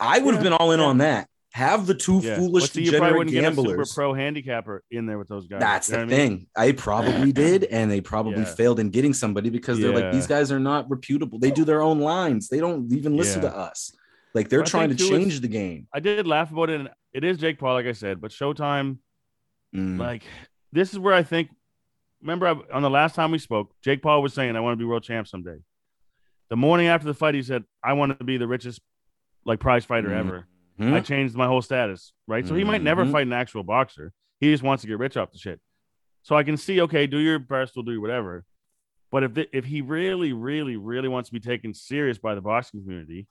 I would have Yeah, been all in yeah. on that. Have the two Yeah. foolish But see, you probably degenerate a super pro handicapper in there with those guys. That's You know the what I mean? thing. I probably <clears throat> did, and they probably Yeah. failed in getting somebody because they're like, these guys are not reputable. They do their own lines. They don't even listen to us. Like they're I trying to change the game. I did laugh about it, and it is Jake Paul, like I said. But Showtime, Mm. like this is where I think. Remember, I, on the last time we spoke, Jake Paul was saying, "I want to be world champ someday." The morning after the fight, he said, "I want to be the richest, like prize fighter Mhm. ever." Hmm? I changed my whole status, right? So he might never Mhm. fight an actual boxer. He just wants to get rich off the shit. So I can see, okay, do your best, will do whatever. But if the, if he really, really, really wants to be taken serious by the boxing community,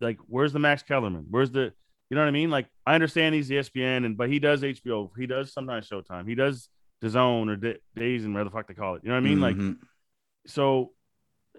like where's the Max Kellerman? Where's the you know what I mean? Like I understand he's ESPN and but he does HBO, he does sometimes Showtime, he does the Zone or D- Days and whatever the fuck they call it. You know what I mean? Like Mhm. so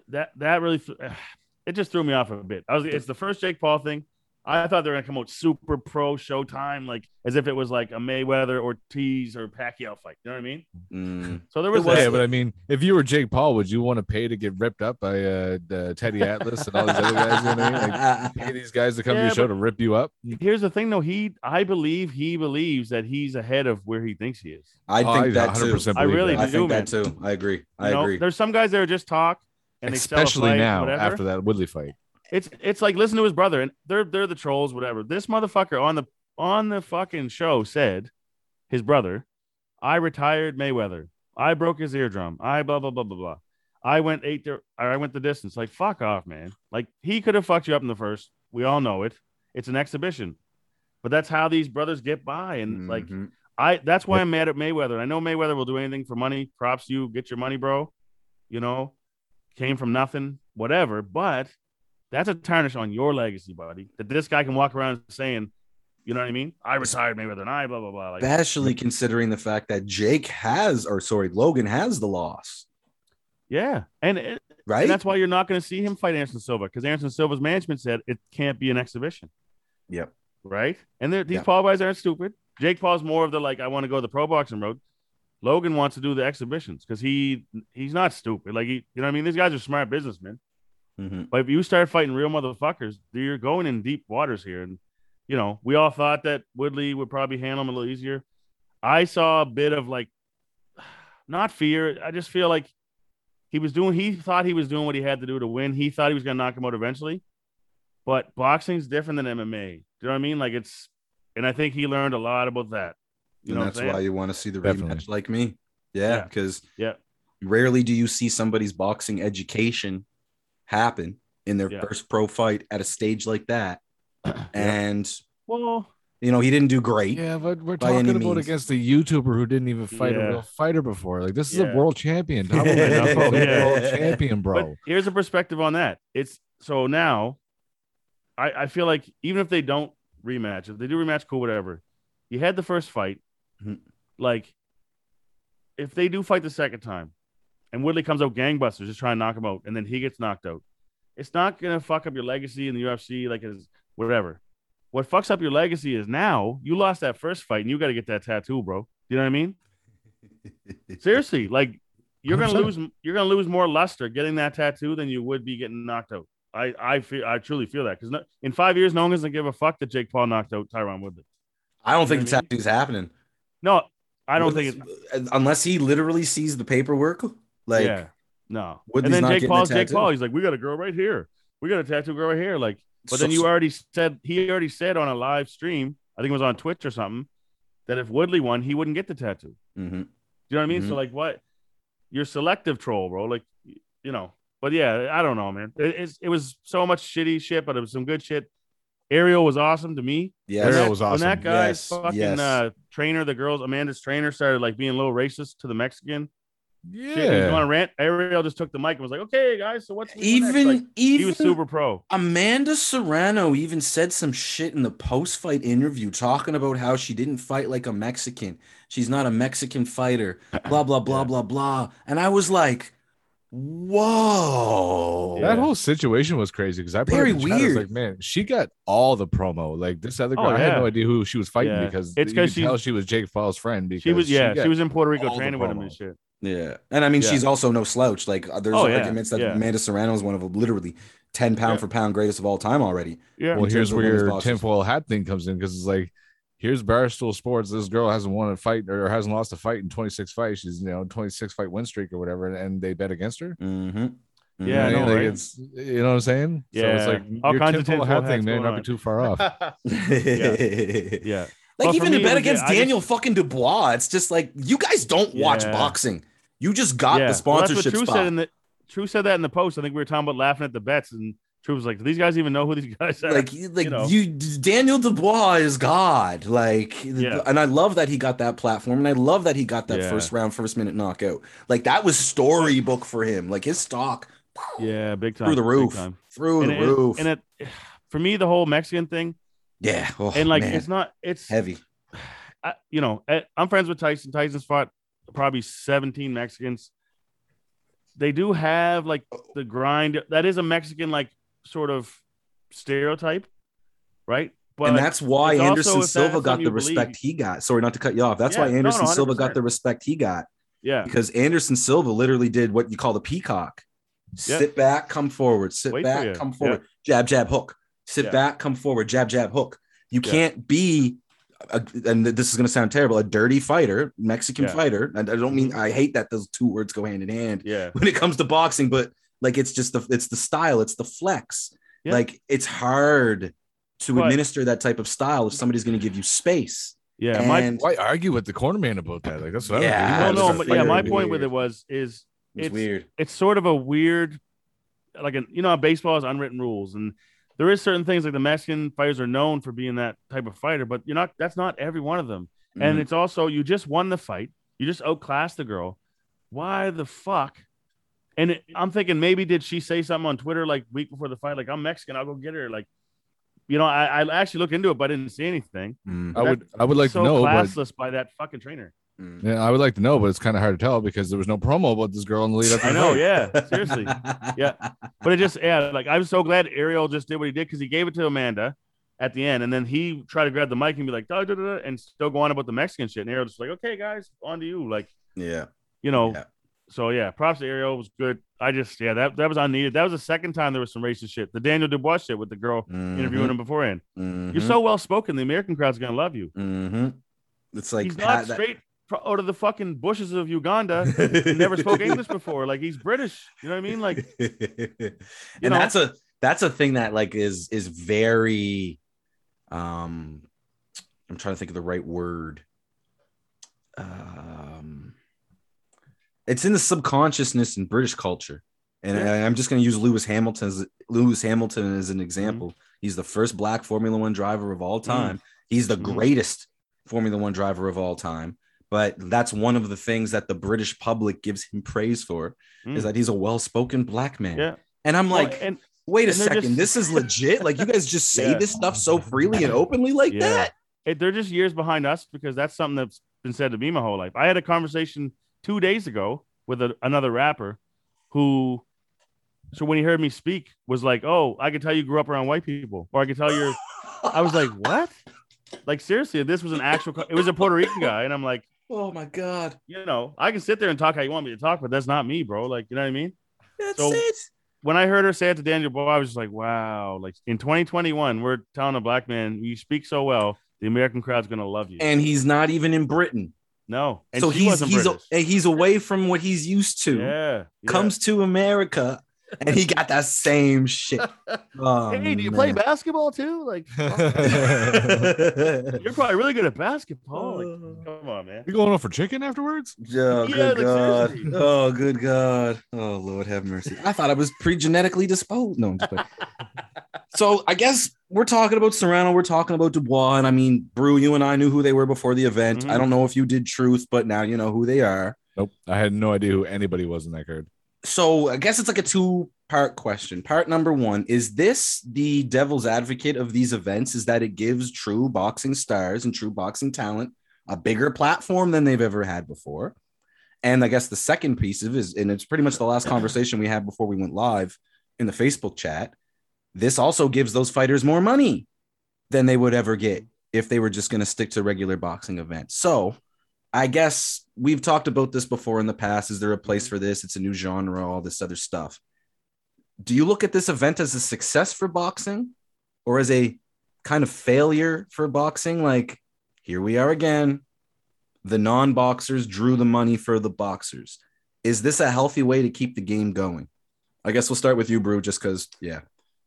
that that really <sighs> it just threw me off a bit. I was it's the first Jake Paul thing. I thought they were gonna come out super pro Showtime, like as if it was like a Mayweather Ortiz or Pacquiao fight. You know what I mean? Mm. So there was, It was- Yeah, but I mean, if you were Jake Paul, would you want to pay to get ripped up by uh, uh Teddy Atlas and all these other guys? You know what I mean? Like, <laughs> pay these guys to come to your show to rip you up. Here's the thing, though. He, I believe, he believes that he's ahead of where he thinks he is. I Oh, think that too. 100% I really that. I think man. that too. I agree. I You know, agree. There's some guys that are just talk and they sell a especially fight, now whatever. after that Woodley fight. It's it's like listen to his brother, and they're they're the trolls, whatever. This motherfucker on the on the fucking show said, his brother, I retired Mayweather. I broke his eardrum. I blah blah blah blah blah. I went eight. The, I went the distance. Like fuck off, man. Like he could have fucked you up in the first. We all know it. It's an exhibition, but that's how these brothers get by. And like Mhm. I, that's why I'm mad at Mayweather. I know Mayweather will do anything for money. Props you. Get your money, bro. You know, came from nothing, whatever. But that's a tarnish on your legacy, buddy. That this guy can walk around saying, you know what I mean? I retired Mayweather and I blah blah blah. Like, especially considering the fact that Jake has, or sorry, Logan has the loss, yeah, and, it, right? and that's why you're not going to see him fight Anderson Silva because Anderson Silva's management said it can't be an exhibition. Yep. Right. And these Yeah. Paul guys aren't stupid. Jake Paul's more of the like, I want to go the pro boxing road. Logan wants to do the exhibitions because he he's not stupid. Like he, you know, what I mean, these guys are smart businessmen. Mhm. But if you start fighting real motherfuckers, you're going in deep waters here. And you know, we all thought that Woodley would probably handle him a little easier. I saw a bit of like, <sighs> not fear. I just feel like he was doing. He thought he was doing what he had to do to win. He thought he was going to knock him out eventually. But boxing's different than MMA. Do you know what I mean? Like it's, and I think he learned a lot about that. You and know, that's why you want to see the Definitely. rematch like me. Yeah, Yeah. because Yeah. rarely do you see somebody's boxing education happen in their Yeah. first pro fight at a stage like that. <clears throat> And well, you know, he didn't do great. Yeah, but we're talking about means. against a YouTuber who didn't even fight Yeah. a real fighter before. Like this is Yeah. a world champion. <laughs> Top Yeah. world Yeah. champion, But bro. here's a perspective on that. It's so now, I, I feel like even if they don't rematch, if they do rematch, cool, whatever. You had the first fight. Mhm. Like, if they do fight the second time, and Woodley comes out gangbusters, just trying to knock him out, and then he gets knocked out, it's not gonna fuck up your legacy in the UFC, like it's whatever. What fucks up your legacy is now you lost that first fight, and you got to get that tattoo, bro. You know what I mean? <laughs> Seriously, like you're gonna lose you're gonna lose more luster getting that tattoo than you would be getting knocked out. I I feel I truly feel that because no, in five years, no one's gonna give a fuck that Jake Paul knocked out Tyron Woodley. I don't think You the know what I tattoo's happening. No, I don't think it's unless he literally sees the paperwork. Like, yeah, no. Woodley's and then Jake getting a Paul's Jake. Paul. He's like, we got a girl right here. We got a tattoo girl right here. Like, but then you already said he already said on a live stream, I think it was on Twitch or something, that if Woodley won, he wouldn't get the tattoo. Mhm. Do you know what I mean? So Mhm. like, what? You're selective troll, bro. Like, you know. But yeah, I don't know, man. It, it's, it was so much shitty shit, but it was some good shit. Ariel was awesome to me. Yeah, When Ariel that- was When awesome. that guy's Yes, fucking yes. uh, trainer, the girls, Amanda's trainer, started like being a little racist to the Mexican. Shit, he was Yeah. going to rant. Ariel just took the mic and was like, "Okay, guys, so what's what's even Like, even he was super pro. Amanda Serrano even said some shit in the post-fight interview talking about how she didn't fight like a Mexican. She's not a Mexican fighter. <clears throat> Blah blah blah Yeah. blah blah. And I was like, "Whoa!" That whole situation was crazy because I put Very in the chat, I was weird. like, man, she got all the promo. Like this other oh, girl, Oh, I had no idea who she was fighting Yeah. because It's you 'cause could she's- she was Jake Paul's friend. Because She was, yeah, got she was in Puerto Rico training with him and shit. Yeah, and I mean, Yeah. she's also no slouch. Like, uh, there's Oh, yeah, arguments that yeah. Amanda Serrano is one of the literally ten pound Yeah. for pound greatest of all time already. Yeah, Well, here's terms of where your boxers. tinfoil hat thing comes in because it's like, here's Barstool Sports. This girl hasn't won a fight or hasn't lost a fight in 26 fights. She's you know 26 fight win streak or whatever, and, and they bet against her. Mm-hmm. Yeah, You I know, know, like right? it's you know what I'm saying. so Yeah. it's like All your kinds of tinfoil tinfoil hat thing, may man, going not be too far off. <laughs> yeah, Like Well, even to bet was- against I just- Daniel fucking Dubois, it's just like you guys don't watch Yeah. boxing. You just got yeah. the Well, sponsorship that's what True said in the True said that in the post. I think we were talking about laughing at the bets, and True was like, "Do these guys even know who these <laughs> guys are?" like like you you. Daniel Dubois is God. Like Yeah. and I love that he got that platform and I love that he got that Yeah. first round, first minute knockout. Like that was storybook for him. Like his stock yeah, big time through the roof. Through and the it- roof. And it, for me, the whole Mexican thing, yeah. Oh, and like man. it's not, it's heavy. <sighs> I, you know, I- I'm friends with Tyson. Tyson's fought probably 17 Mexicans. They do have like the grind. That is a Mexican like sort of stereotype, right? But and that's why also, Anderson Silva got the respect believe- he got. Sorry, not to cut you off. That's Yeah, why Anderson no, Silva got the respect he got yeah, because Anderson Silva literally did what you call the peacock. Yep. Sit back, come forward. Sit Wait back, you. come forward. Jab, jab, hook. Sit Yeah. back, come forward. Jab, jab, hook. You Yeah. can't be, a, and this is going to sound terrible, a dirty fighter, Mexican Yeah. Mm-hmm. fighter. And I don't mean I hate that those two words go hand in hand yeah, <laughs> when it comes to boxing, but like it's just the it's the style, it's the flex. Yeah. Like it's hard to But- administer that type of style if somebody's going to give you space. yeah. My and Why argue with the corner man about that? Like that's what Yeah, I well, don't no, but yeah, my weird. point with it was is it's, it's weird. it's sort of a weird, like a you know, baseball has unwritten rules, and there is certain things like the Mexican fighters are known for being that type of fighter, but you're not. That's not every one of them. And Mhm. it's also you just won the fight, you just outclassed the girl. Why the fuck? And it, I'm thinking maybe did she say something on Twitter like week before the fight, like I'm Mexican, I'll go get her. Like, you know, I, I actually looked into it, but I didn't see anything. Mm. I would I would like so to know, but classless by that fucking trainer. Mm. yeah, I would like to know, but it's kind of hard to tell because there was no promo about this girl in the lead up. I know, yeah, <laughs> seriously. Yeah. But it just, yeah, like I'm so glad Ariel just did what he did because he gave it to Amanda at the end, and then he tried to grab the mic and be like, "Da, da, da, da," and still go on about the Mexican shit. And Ariel just like, okay, guys, on to you. Like, Yeah. You know, Yeah. so yeah, props to Ariel was good. I just yeah, that that was unneeded. That was the second time there was some racist shit. The Daniel Dubois shit with the girl interviewing him beforehand. Mhm. You're so well spoken, the American crowd's gonna love you. Mhm. It's like he's not that- straight out of the fucking bushes of Uganda. <laughs> Never spoke English before. Like he's British. You know what I mean? Like <laughs> and know? that's a that's a thing that like is is very um i'm trying to think of the right word um it's in the subconsciousness in british culture and I, i'm just going to use lewis hamilton as lewis hamilton as an example he's the first black formula one driver of all time he's the Mhm. greatest formula one driver of all time but that's one of the things that the british public gives him praise for is Mm. that he's a well-spoken black man yeah. and i'm Well, like and wait a second just- this is legit like you guys just <laughs> say Yeah. this stuff so freely and openly like Yeah. that it, they're just years behind us because that's something that's been said to me my whole life. I had a conversation two days ago with a, another rapper who, so when he heard me speak, was like, "Oh, I can tell you grew up around white people," or I can tell you're. I was like, "What?" Like seriously, this was an actual. co- It was a Puerto Rican guy, and I'm like, oh my god you know, I can sit there and talk how you want me to talk, but that's not me, bro. Like, you know what I mean? that's So- it when I heard her say it to Daniel Boy, I was just like, wow. Like in 2021, we're telling a black man, you speak so well, the American crowd's gonna love you. and he's not even in britain no, and so he's he's a, he's away from what he's used to yeah, yeah. comes to america <laughs> and he got that same shit oh, <laughs> Hey, do you play basketball too? Like, <laughs> you're probably really good at basketball. Like, come on, man. You going on for chicken afterwards? Oh, Yeah, good like, God. seriously. Oh, good God. Oh, Lord have mercy. I thought I was pre genetically disposed. No, I'm just playing. so I guess we're talking about Serrano. We're talking about Dubois. And I mean, Brew, you and I knew who they were before the event. Mhm. I don't know if you did truth, but now you know who they are. Nope. I had no idea who anybody was in that card. So I guess it's like a two part question. Part number one is this the devil's advocate of these events? Is that it gives true boxing stars and true boxing talent a bigger platform than they've ever had before? And I guess the second piece of is, and it's pretty much the last conversation we had before we went live in the Facebook chat. This also gives those fighters more money than they would ever get if they were just going to stick to regular boxing events. So I guess we've talked about this before in the past. Is there a place mm-hmm. for this? It's a new genre, all this other stuff. Do you look at this event as a success for boxing or as a kind of failure for boxing? Like, here we are again. The non boxers drew the money for the boxers. Is this a healthy way to keep the game going? I guess we'll start with you, Brew, just because, yeah.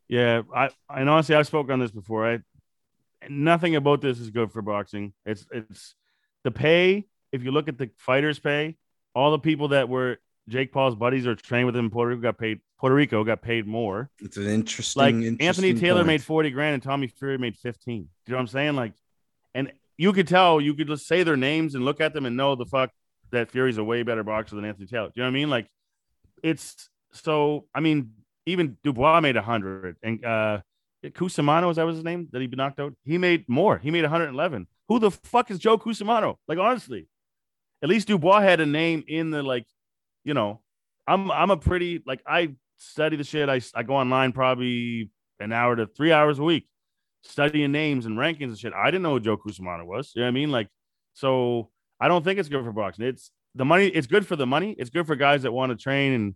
Yeah, I and honestly, I've spoken on this before. I nothing about this is good for boxing. It's it's the pay. If you look at the fighters' pay, all the people that were Jake Paul's buddies or trained with him in Puerto Rico got paid. Puerto Rico got paid more. It's an interesting. Like Anthony Taylor point. made forty grand and Tommy Fury made fifteen. Do you know what I'm saying? Like, and you could tell, you could just say their names and look at them and know the fuck that Fury's a way better boxer than Anthony Taylor. Do you know what I mean? Like, it's so. I mean, even Dubois made hundred, and uh Cusumano, is that was his name that he knocked out? He made more. He made 111. Who the fuck is Joe Cusumano? Like, honestly, at least Dubois had a name in the like, you know, I'm I'm a pretty like I study the shit. I I go online probably an hour to three hours a week, studying names and rankings and shit. I didn't know who Joe Cusumano was. You know what I mean? Like, so I don't think it's good for boxing. It's the money. It's good for the money. It's good for guys that want to train and,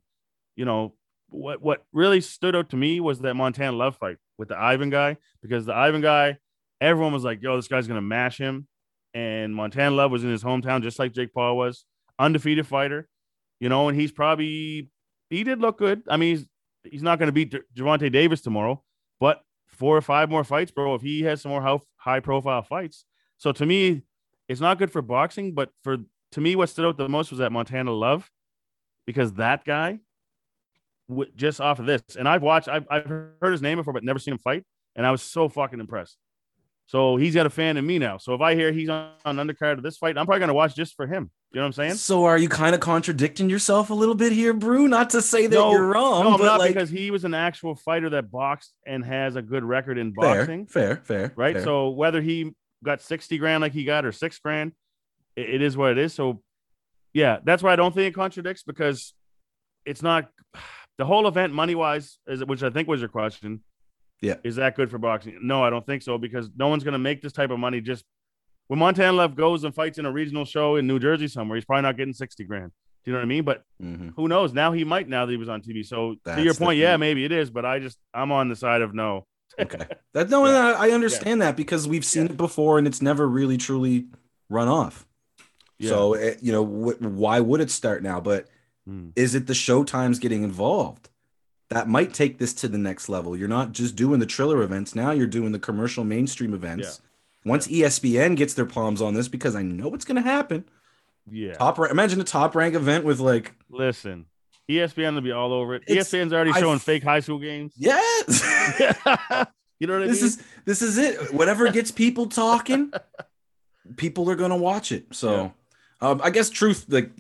you know, what what really stood out to me was that Montana Love fight with the Ivan guy because the Ivan guy, everyone was like, "Yo, this guy's gonna mash him," and Montana Love was in his hometown just like Jake Paul was, undefeated fighter, you know, and he's probably he did look good. I mean, he's he's not gonna beat Gervonta Davis tomorrow, but four or five more fights, bro. If he has some more high profile fights, so to me, it's not good for boxing, but for to me, what stood out the most was that Montana Love, because that guy just off of this. And I've watched, I've, I've heard his name before, but never seen him fight. And I was so fucking impressed. So he's got a fan in me now. So if I hear he's on, on undercard of this fight, I'm probably going to watch just for him. You know what I'm saying? So are you kind of contradicting yourself a little bit here, Brew? Not to say that No, you're wrong, no, I'm but not like, because he was an actual fighter that boxed and has a good record in fair, boxing. fair, fair, right? fair. So whether he got 60 grand like he got or six grand, it, it is what it is. So yeah, that's why I don't think it contradicts because it's not <sighs> the whole event money wise, is which I think was your question. Yeah. Is that good for boxing? No, I don't think so because no one's going to make this type of money just when Montana Love goes and fights in a regional show in New Jersey somewhere, he's probably not getting 60 grand. Do you know what I mean? But Mhm. who knows? Now he might now that he was on TV. So That's to your point, yeah, maybe it is, but I just I'm on the side of no. Okay. That no, <laughs> no, I understand that because we've seen it before and it's never really truly run off. So it, you know, wh- why would it start now? But Hmm. is it the show times getting involved? That might take this to the next level. You're not just doing the Triller events now; you're doing the commercial mainstream events. Once E ESPN gets their palms on this, because I know it's going to happen. yeah. Top, ra- imagine a top rank event with like, Listen, ESPN will be all over it. It's- ESPN's already showing f- fake high school games. <laughs> yes, <laughs> you know what I this mean? is this is it. Whatever gets people talking, people are going to watch it. So, um, I guess truth. Like,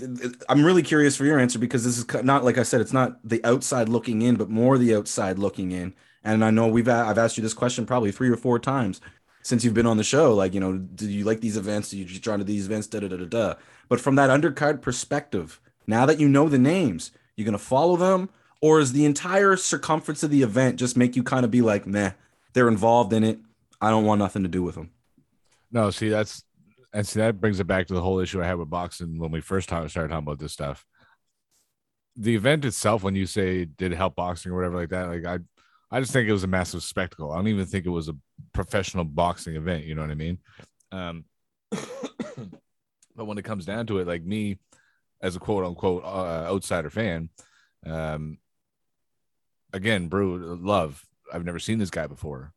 I'm really curious for your answer because this is not like I said. It's not the outside looking in, but more the outside looking in. And I know we've I've asked you this question probably three or four times since you've been on the show. Like, you know, do you like these events? Do you just drawn to these events? Da da da da da. But from that undercard perspective, now that you know the names, you're gonna follow them, or is the entire circumference of the event just make you kind of be like, nah, they're involved in it. I don't want nothing to do with them. No, see, that's and see that brings it back to the whole issue I had with boxing when we first ta- started talking about this stuff. The event itself, when you say did help boxing or whatever like that, like I, I just think it was a massive spectacle. I don't even think it was a professional boxing event. You know what I mean? Um, <coughs> but when it comes down to it, like me, as a quote unquote uh, outsider fan, um, again, Brew love. I've never seen this guy before.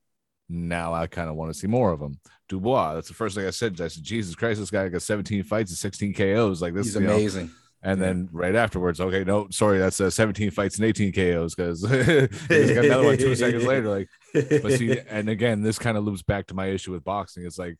Now I kind of want to see more of him. Dubois. That's the first thing I said. I said, Jesus Christ, this guy got 17 fights and 16 KOs. Like this is you know, amazing. and then right afterwards, okay, no, sorry, that's uh, 17 fights and 18 KOs because <laughs> he's got another one two seconds later. Like, but see, <laughs> and again, this kind of loops back to my issue with boxing. It's like,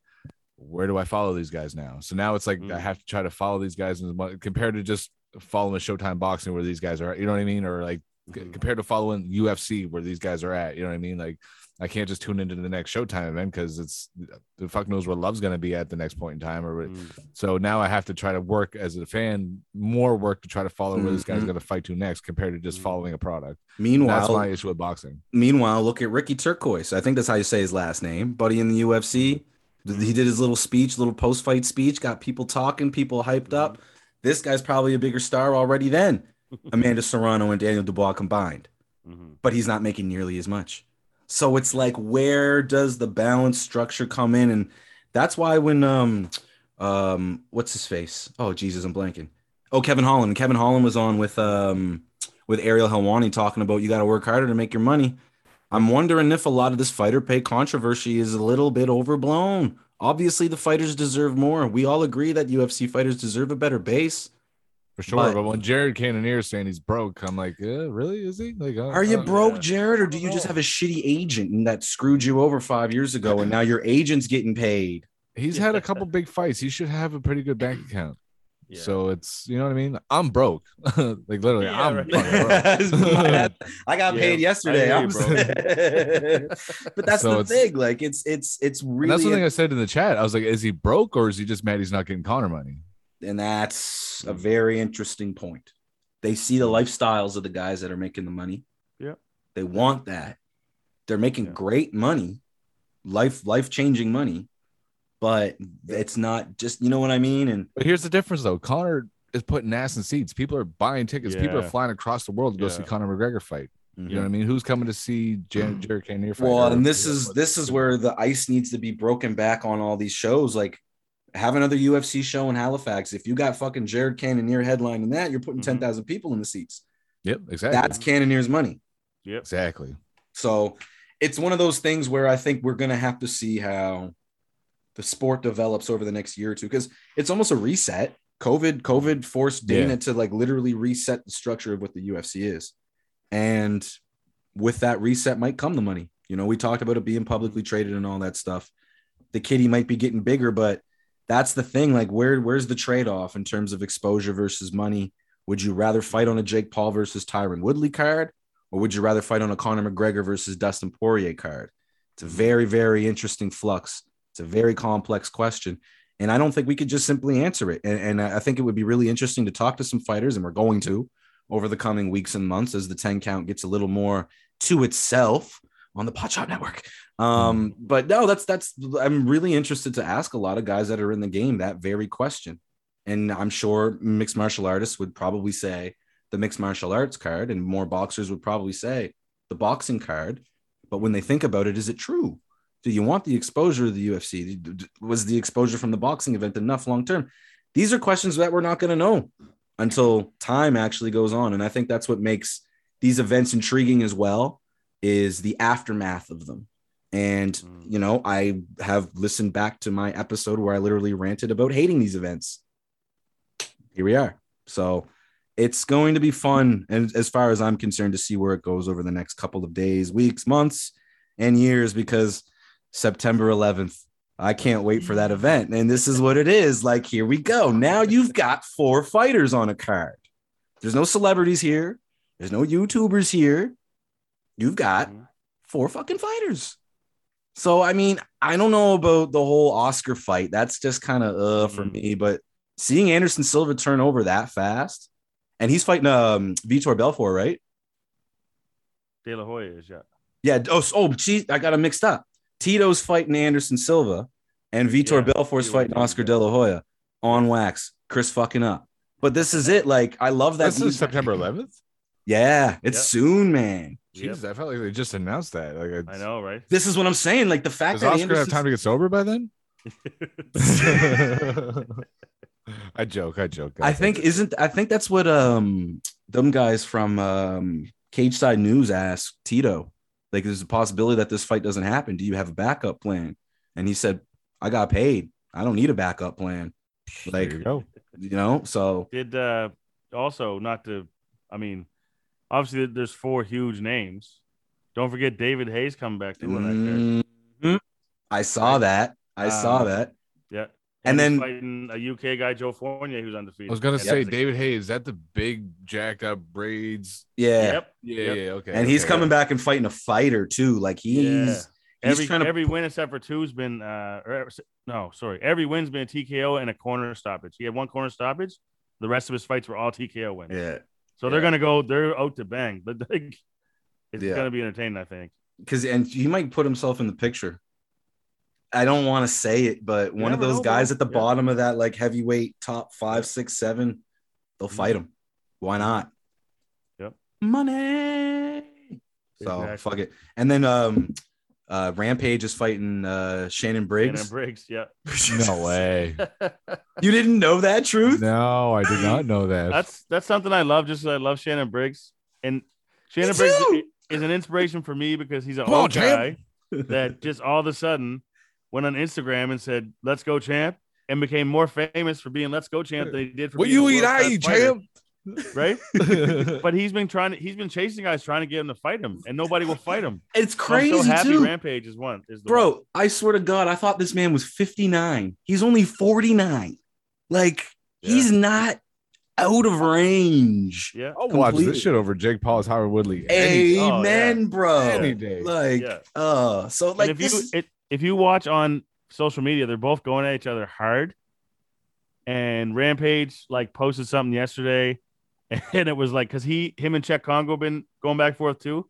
where do I follow these guys now? So now it's like I Mm. have to try to follow these guys compared to just following Showtime boxing where these guys are. You know what I mean? Or like Mhm. compared to following UFC where these guys are at. You know what I mean? Like I can't just tune into the next Showtime event because it's the fuck knows where love's gonna be at the next point in time. Or Mm. so now I have to try to work as a fan, more work to try to follow where this guy's Mhm. gonna fight to next compared to just Mhm. following a product. Meanwhile, That's my issue with boxing. Meanwhile, look at Ricky Turcios. I think that's how you say his last name. Buddy in the UFC. He did his little speech, little post fight speech, got people talking, people hyped up. This guy's probably a bigger star already than <laughs> Amanda Serrano and Daniel Dubois combined, Mhm. but he's not making nearly as much. So it's like, where does the balance structure come in? And that's why when um um what's his face? Oh Jesus, I'm blanking. Oh, Kevin Holland. Kevin Holland was on with um with Ariel Helwani talking about you got to work harder to make your money. I'm wondering if a lot of this fighter pay controversy is a little bit overblown. Obviously, the fighters deserve more. We all agree that UFC fighters deserve a better base. For sure. But- But, when Jared Cannonier is saying he's broke, I'm like, uh, really? Is he? Like, uh, Are you uh, broke, yeah. Jared, or do you just have a shitty agent that screwed you over five years ago and now your agent's getting paid? He's had a couple big fights. He should have a pretty good bank account. <laughs> Yeah. So it's you know what I mean. I'm broke, <laughs> like literally. Yeah, I'm right. <laughs> broke. I got Yeah, paid yesterday. I I'm you, but that's So the thing. Like it's it's it's And really that's the thing I said in the chat. I was like, is he broke or is he just mad he's not getting Conor money? And that's a hmm. very interesting point. They see the hmm. lifestyles of the guys that are making the money. Yeah. They want that. They're making Yeah. great money, life life changing money, but it's not just you know what I mean. And But here's the difference though. Conor is putting ass in seats. People are buying tickets. People are flying across the world to go Yeah. see Conor McGregor fight. You know mm-hmm. what I mean? Who's coming to see Jan- mm-hmm. Jared Cannonier fight? Well, Or- and this is this is where the ice needs to be broken back on all these shows. Like have another UFC show in Halifax. If you got fucking Jared Cannonier headlining that, you're putting Mhm. ten thousand people in the seats. Yep, exactly. That's Cannonier's money. Yep. exactly. So it's one of those things where I think we're gonna have to see how the sport develops over the next year or two because it's almost a reset. COVID, COVID forced Dana Yeah. to like literally reset the structure of what the UFC is. And with that reset might come the money. You know, we talked about it being publicly traded and all that stuff. The kitty might be getting bigger, but that's the thing. Like, where where's the trade-off in terms of exposure versus money? Would you rather fight on a Jake Paul versus Tyron Woodley card? or would you rather fight on a Conor McGregor versus Dustin Poirier card? It's a very, very interesting flux. It's a very complex question. And I don't think we could just simply answer it. And, and I think it would be really interesting to talk to some fighters, and we're going to over the coming weeks and months as the 10 count gets a little more to itself on the Pot Shop Network. Um, but no, that's that's I'm really interested to ask a lot of guys that are in the game that very question. And I'm sure mixed martial artists would probably say the mixed martial arts card, and more boxers would probably say the boxing card. But when they think about it, is it true? Do you want the exposure of the UFC? Was the exposure from the boxing event enough long term? These are questions that we're not going to know until time actually goes on. And I think that's what makes these events intriguing as well is the aftermath of them. And, hmm. you know, I have listened back to my episode where I literally ranted about hating these events. Here we are. So it's going to be fun. And as far as I'm concerned, to see where it goes over the next couple of days, weeks, months, and years, because September 11th, I can't wait for that hmm. event. And this is what it is. Like, here we go. Now you've got four fighters on a card. There's no celebrities here, there's no YouTubers here. You've got four fucking fighters. So, I mean, I don't know about the whole Oscar fight. That's just kind of uh for me. But seeing Anderson Silva turn over that fast, and he's fighting um Vitor Belfort, right? De La Hoya is yeah. Yeah. Oh, oh, gee, I got him mixed up. Tito's fighting Anderson Silva, and Vitor Yeah, Belfort's fighting Oscar De La Hoya on wax. Chris fucking up. But this is it. Like, I love that. That's is September 11th. Yeah, it's Yep. soon, man. Yep. Jesus, I felt like they just announced that. Like, it's- I know, right? This is what I'm saying. Like the fact Does that Oscar have time to get sober by then? <laughs> I joke. I joke. I guys. think isn't I think that's what um them guys from um Cage Side News asked Tito. Like, there's a possibility that this fight doesn't happen. Do you have a backup plan? And he said, I got paid. I don't need a backup plan. Like, there you go. you know, so Did uh also not to I mean, obviously there's four huge names. Don't forget David Haye's coming back too on that card. Mhm. I saw that. I saw Um, that. Yeah. And he's then- fighting a UK guy, Joe Fournier, who's undefeated. I was gonna Yep. say David Hayes. Is that the big jacked up braids? Yeah. Yep. Yeah, Yep. yeah, okay. And he's okay. coming back and fighting a fighter too. Like he's Yeah. he's Every trying to every win except for two's been uh or, no sorry every win's been a TKO and a corner stoppage. He had one corner stoppage. The rest of his fights were all TKO wins. yeah. So they're gonna go. They're out to bang, but like, it's Yeah. gonna be entertaining. I think. because and he might put himself in the picture. I don't want to say it, but one of those know, guys at the Yeah. bottom of that like heavyweight top five, six, seven, they'll fight him. Why not? Yep. Money. So Exactly. fuck it. And then um uh Rampage is fighting uh Shannon Briggs. Shannon Briggs. Yeah. <laughs> No way. you didn't know that truth? No, I did not <gasps> know that. That's that's something I love. Just I love Shannon Briggs, and Shannon Me Briggs too. is an inspiration for me because he's an Come on, old guy that just all of a sudden went on Instagram and said "Let's go, champ," and became more famous for being "Let's go, champ" than he did for what being you eat, I eat, champ. Right? <laughs> but he's been trying to he's been chasing guys trying to get him to fight him, and nobody will fight him. It's So crazy I'm so happy too. Rampage is one. Is the one. Bro, I swear to God, I thought this man was 59. He's only 49. Like, he's not out of range. Yeah. I'll watch this shit over Jake Paul's Howard Woodley. any, Oh, Amen, bro. any day. Like, Yeah. uh, so like and if this you it, if you watch on social media, they're both going at each other hard. And Rampage like posted something yesterday, <laughs> and it was like because he him and Cheick Kongo been going back and forth too.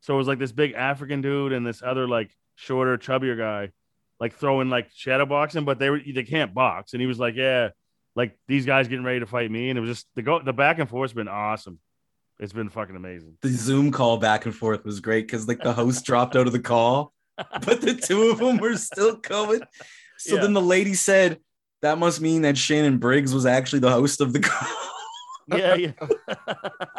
So it was like this big African dude and this other like shorter, chubbier guy, like throwing like shadow boxing, but they were they can't box. And he was like, Yeah, like these guys getting ready to fight me. And it was just the go the back and forth's been awesome. It's been fucking amazing. the Zoom call back and forth was great because like the host dropped out of the call, <laughs> but the two of them were still going. So Yeah. then the lady said, that must mean that Shannon Briggs was actually the host of the call. Yeah, yeah. <laughs>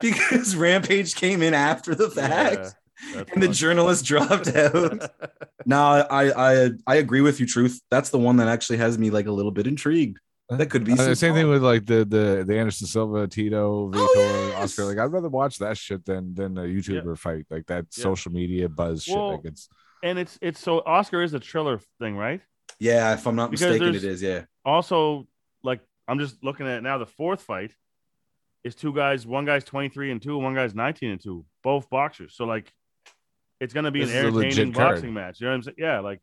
because Rampage came in after the fact. Yeah, that's and the fun. journalist dropped out. <laughs> no, I, I I agree with you, Truth. That's the one that actually has me like a little bit intrigued. That could be Uh, some the same thing with like the the the Anderson Silva, Tito, Vitor, Oh, yes. Oscar. Like I'd rather watch that shit than than a YouTuber fight. Like that Yeah. social media buzz shit. Like it's and it's it's so Oscar is a Triller thing, right? Yeah, if I'm not Because mistaken, it is. Yeah. Also, like I'm just looking at now. The fourth fight is two guys. One guy's 23 and two, one guy's 19 and two. Both boxers. So like, it's gonna be This an is a legit entertaining card. boxing match. You know what I'm saying? Yeah. Like,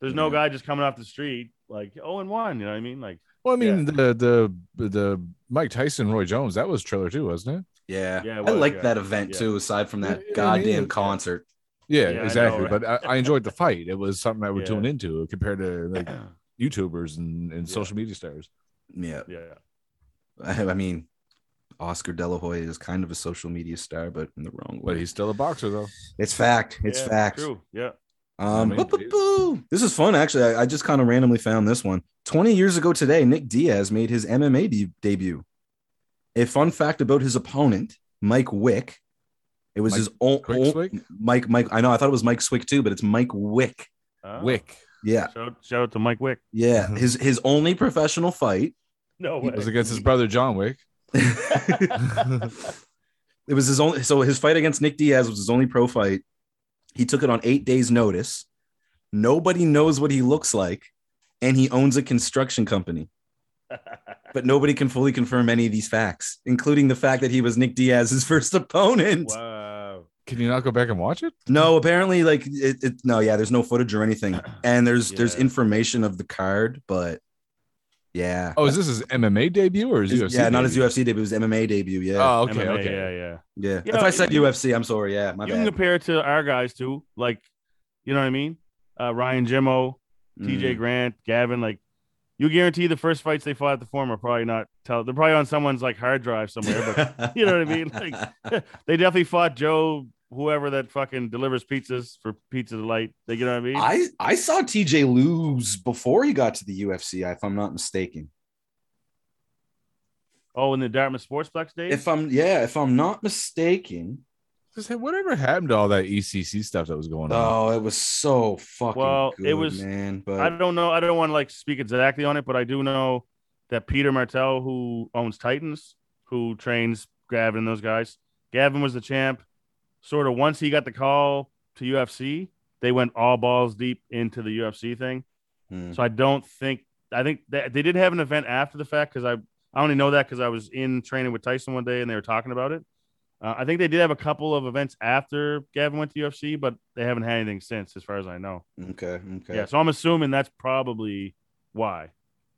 there's no Yeah. guy just coming off the street like oh and one. You know what I mean? Like, Well, I mean, the the the Mike Tyson, Roy Jones, that was Triller too, wasn't it? Yeah, Yeah, it I was, liked yeah. that event Yeah. too. Aside from that Yeah, yeah, goddamn yeah. concert. Yeah, Yeah, I know, exactly. right? But I, I enjoyed the fight. It was something I would <laughs> Yeah. tune into compared to like <clears throat> YouTubers and, and social media stars. Yeah, Yeah. <laughs> I, I mean, Oscar De La Hoya is kind of a social media star, but in the wrong way. But he's still a boxer though. it's fact. It's Yeah, fact. True. Yeah. Um, I mean, boo, boo, boo. This is fun, actually. I, I just kind of randomly found this one. 20 years ago today, Nick Diaz made his MMA de- debut. A fun fact about his opponent, Mike Wick. It was Mike his own Quickswick? Mike. Mike. I know. I thought it was Mike Swick too, but it's Mike Wick. Oh. Wick Yeah, Shout, shout out to Mike Wick. yeah. <laughs> his his only professional fight. No way. It was against his brother John Wick. <laughs> <laughs> it was his only. So his fight against Nick Diaz was his only pro fight. He took it on eight days' notice. Nobody knows what he looks like, and he owns a construction company. <laughs> but nobody can fully confirm any of these facts, including the fact that he was Nick Diaz's first opponent. wow. Can you not go back and watch it? No, apparently, like it, it. No, yeah, there's no footage or anything, and there's there's information of the card, but yeah. Oh, is this his MMA debut or his His- UFC? yeah, not his? UFC debut, his MMA debut. Yeah, Oh, okay, MMA, okay. Yeah, yeah. yeah. You if know, I said you- UFC, I'm sorry. Yeah, my you can compare it to our guys too. Like, you know what I mean? Uh, Ryan Jimmo, TJ Mm. Grant, Gavin. Like, you guarantee the first fights they fought at the forum are probably not tell. They're probably on someone's like hard drive somewhere. But <laughs> you know what I mean? Like, <laughs> they definitely fought Joe, whoever that fucking delivers pizzas for Pizza Delight. They, you know what I mean? I I saw TJ lose before he got to the UFC, if I'm not mistaken. oh, in the Dartmouth Sportsplex days. If I'm yeah, if I'm not mistaken. Just say, whatever happened to all that ECC stuff that was going on? Oh, it was so fucking Well, good, it was- man. But I don't know. I don't want to like speak exactly on it, but I do know that Peter Martell, who owns Titans, who trains Gavin and those guys, Gavin was the champ. Sort of once he got the call to UFC, they went all balls deep into the UFC thing. Hmm. So I don't think I think they, they did have an event after the fact because I I only know that because I was in training with Tyson one day and they were talking about it. Uh, I think they did have a couple of events after Gavin went to UFC, but they haven't had anything since, as far as I know. okay, okay. Yeah, so I'm assuming that's probably why.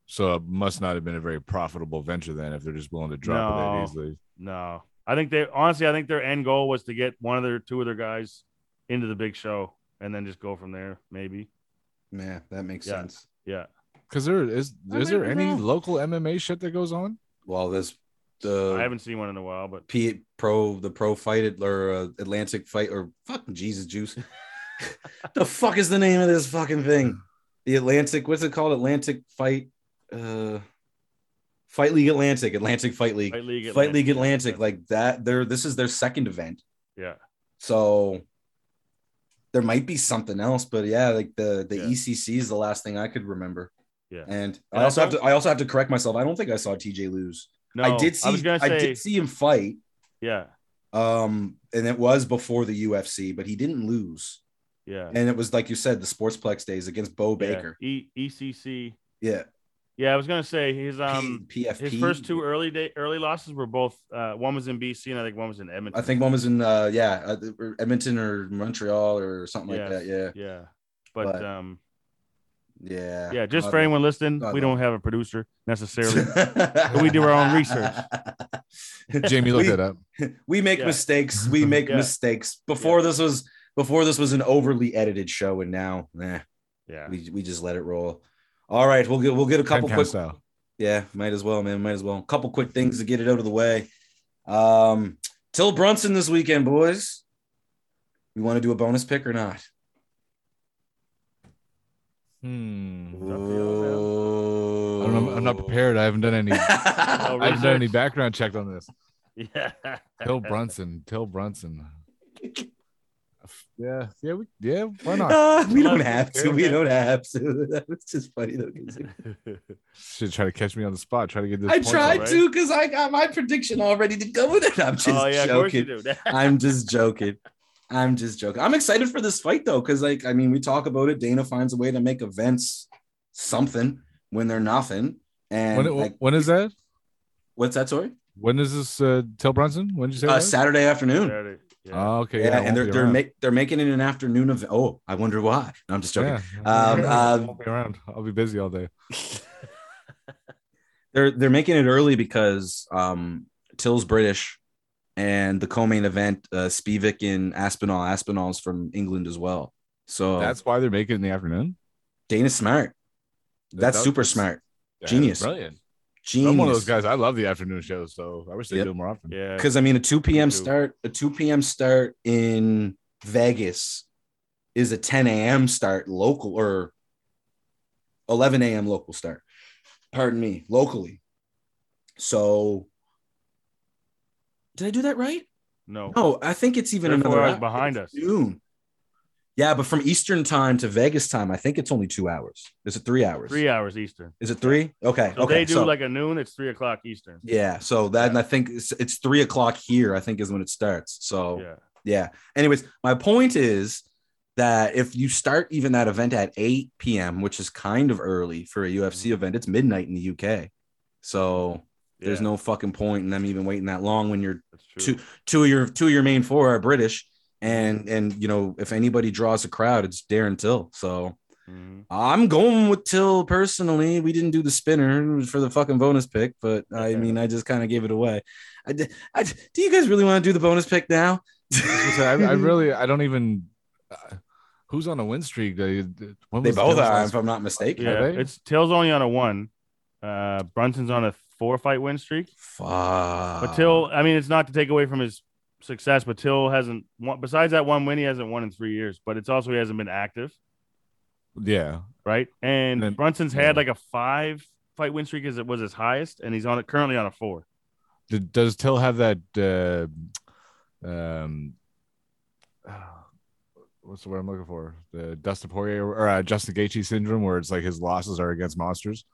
So it must not have been a very profitable venture then if they're just willing to drop it that easily. No, I think they honestly, I think their end goal was to get one of their two of their guys into the big show and then just go from there. Maybe. Yeah, that makes Yeah. sense. Yeah. Because there is is there any no. local MMA shit that goes on? Well, there's the I haven't seen one in a while, but P pro the pro fight at- or uh, Atlantic fight or fucking Jesus juice. <laughs> the fuck is the name of this fucking thing? The Atlantic, what's it called? Atlantic fight uh Fight League Atlantic, Atlantic Fight League. Fight League Fight League Atlantic, Atlantic, like that. They're this is their second event. yeah. So there might be something else, but yeah, like the the Yeah. ECC is the last thing I could remember. Yeah. And And I also I have to I also have to correct myself. I don't think I saw TJ lose. No, I did see I gonna I did see him fight. yeah, Um, and it was before the UFC, but he didn't lose. yeah. And it was like you said, the Sportsplex days against Bo yeah. Baker. E- ECC. Yeah. Yeah, I was gonna say his um PFP. his first two early day early losses were both uh one was in BC and I think one was in Edmonton. I think one was in uh yeah, uh, Edmonton or Montreal or something Yes. like that. Yeah. Yeah, but, But- um Yeah. yeah, just God for anyone listening, God we don't have a producer necessarily. <laughs> we do our own research. <laughs> Jamie, look we, that up. <laughs> we make Yeah. mistakes. We make Yeah. mistakes. Before this was before this was an overly edited show, and now eh, Yeah, we, we just let it roll. All right, we'll get we'll get a couple quick style. Yeah, might as well, man. Might as well. couple quick things to get it out of the way. Um, Till Brunson this weekend, boys. We want to do a bonus pick or not? Hmm. Up I don't know. I'm not prepared. I haven't done any. <laughs> I Oh, haven't done any background check on this. <laughs> yeah. Till Brunson. Till Brunson. <laughs> Yeah. Yeah. We, yeah. Why not? Ah, we don't have to. We don't have to. That was just funny though. 'cause <laughs> Should try to catch me on the spot. Try to get this. I tried right? to because I got my prediction all ready to go with it. I'm just oh yeah, of course you joking. <laughs> I'm just joking. I'm just joking. I'm excited for this fight though, because like I mean, we talk about it. Dana finds a way to make events something when they're nothing. And When, like, when is that? what's that? Sorry, When is this? Uh, Till Brunson? When did you say? uh, that? Saturday afternoon. Saturday. Yeah. Oh, okay. Yeah, I and they're they're make they're making it an afternoon event. Oh, I wonder why. No, I'm just joking. Yeah. Um, I uh, won't be around. I'll be busy all day. <laughs> They're they're making it early because um Till's British and the co-main event, uh Spivak and Aspinall. Aspinall's from England as well. So That's why they're making it in the afternoon. Dana's smart. That's That- super smart. Genius. Brilliant. Genius. I'm one of those guys. I love the afternoon shows, so I wish they Yep. do more often. Yeah. Because I mean, a 2 p.m. start, a 2 p.m. start in Vegas is a 10 a.m. start local or 11 a.m. local start. Pardon me, locally. So, did I do that right? No. No, I think it's even Three another hours hour. behind us. Noon. Yeah, but from Eastern time to Vegas time, I think it's only two hours. Is it three hours? Three hours Eastern. Is it three? Okay. So okay. they do so- like a noon. It's three o'clock Eastern. yeah. So that and I think it's, it's three o'clock here. I think is when it starts. So Yeah. yeah. Anyways, my point is that if you start even that event at 8 p.m., which is kind of early for a UFC mm-hmm. event, it's midnight in the UK. So there's Yeah, no fucking point in them even waiting that long when you're two two of your two of your main four are British. And and you know, if anybody draws a crowd, it's Darren Till. So Mhm. I'm going with Till personally. We didn't do the spinner for the fucking bonus pick, but I mean, I just kind of gave it away. I, did- I, do you guys really want to do the bonus pick now? I, I really, <laughs> I don't even. Uh, who's on a win streak? They, when they both Dill's are, if I'm not mistaken. Yeah, they? it's Till's only on a one. Uh, Brunson's on a four fight win streak. Fuck. But Till, I mean, it's not to take away from his success, but Till hasn't won. Besides that one win, he hasn't won in three years. But it's also he hasn't been active, Yeah, right? And Then- Brunson's yeah. had like a five fight win streak as it was his highest, and he's on it currently on a four. Did, does Till have that? Uh, um, what's the word I'm looking for? The Dustin Poirier or uh, Justin Gaethje syndrome, where it's like his losses are against monsters.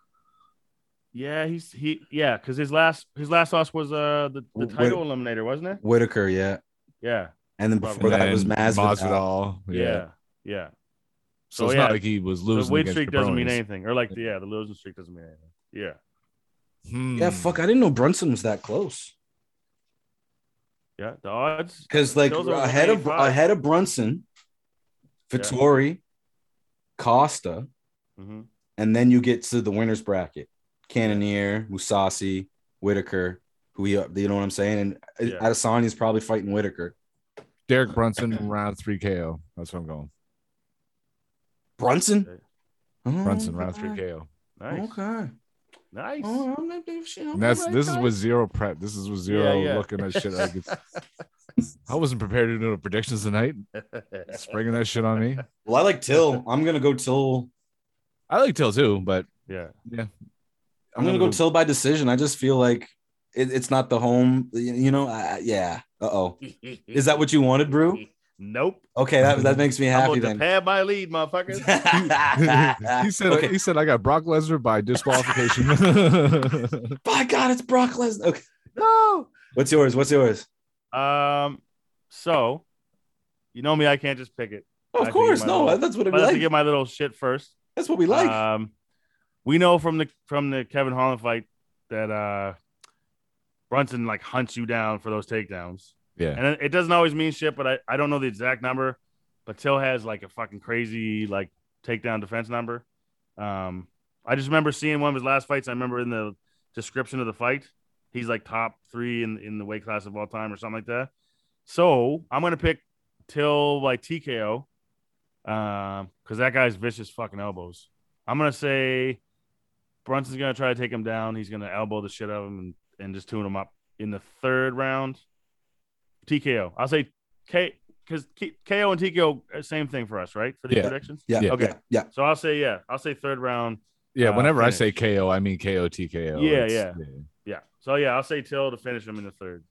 Yeah, he's he yeah, because his last his last loss was uh the, the Wh- title eliminator, wasn't it? Whittaker, yeah. Yeah, And then before that was And Masvidal. Masvidal, yeah, Yeah. yeah. So, So, it's yeah, not like he was losing. The losing. win against streak doesn't mean anything, or like the, yeah, the losing streak doesn't mean anything. Yeah, Hmm. Yeah, fuck. I didn't know Brunson was that close. yeah. The odds, Because like ahead of 185. ahead of Brunson, Vettori, Costa, Mhm. and then you get to the winners bracket: Cannonier, Mousasi, Whittaker. Who he, you know what I'm saying? And Yeah. Adesanya is probably fighting Whittaker. Derek Brunson round three KO. That's where I'm going. Brunson. Okay. Oh, Brunson round three KO. nice, Okay. nice. Oh, I'm not doing shit. And that's Alright, this is with zero prep. This is with zero Yeah, yeah. looking at shit. Like it's, <laughs> I wasn't prepared to do predictions tonight. Springing that shit on me. Well, I like Till. I'm gonna go Till. I like Till too, but yeah, yeah, I'm gonna go Till by decision. I just feel like it, it's not the home. You you know, I, yeah. Uh oh. <laughs> Is that what you wanted, Brew? Nope. Okay, that, that makes me I'm happy going to then. pad my lead, motherfuckers. <laughs> he said Okay. he said I got Brock Lesnar by disqualification. <laughs> By God, it's Brock Lesnar. Okay. No. What's yours? What's yours? um, so you know me, I can't just pick it. I of have to course, get my no. little- That's what we I have to like. get my little shit first. That's what we like. Um, we know from the from the Kevin Holland fight that uh Brunson like hunts you down for those takedowns, yeah. and it, doesn't always mean shit. But I I don't know the exact number, but Till has like a fucking crazy like takedown defense number. Um, I just remember seeing one of his last fights. I remember in the description of the fight, he's like top three in in the weight class of all time or something like that. So I'm gonna pick Till by TKO, um, because that guy's vicious fucking elbows. I'm gonna say Brunson's gonna try to take him down. He's gonna elbow the shit out of him and, and just tune him up in the third round. TKO. I'll say K because KO and TKO same thing for us, right? For the Yeah. predictions. yeah, yeah. okay. yeah, yeah. So I'll say yeah. I'll say third round. Yeah, uh, whenever I say KO, I mean KO TKO. Yeah, It's- yeah. Yeah. So yeah, I'll say Till to finish him in the third.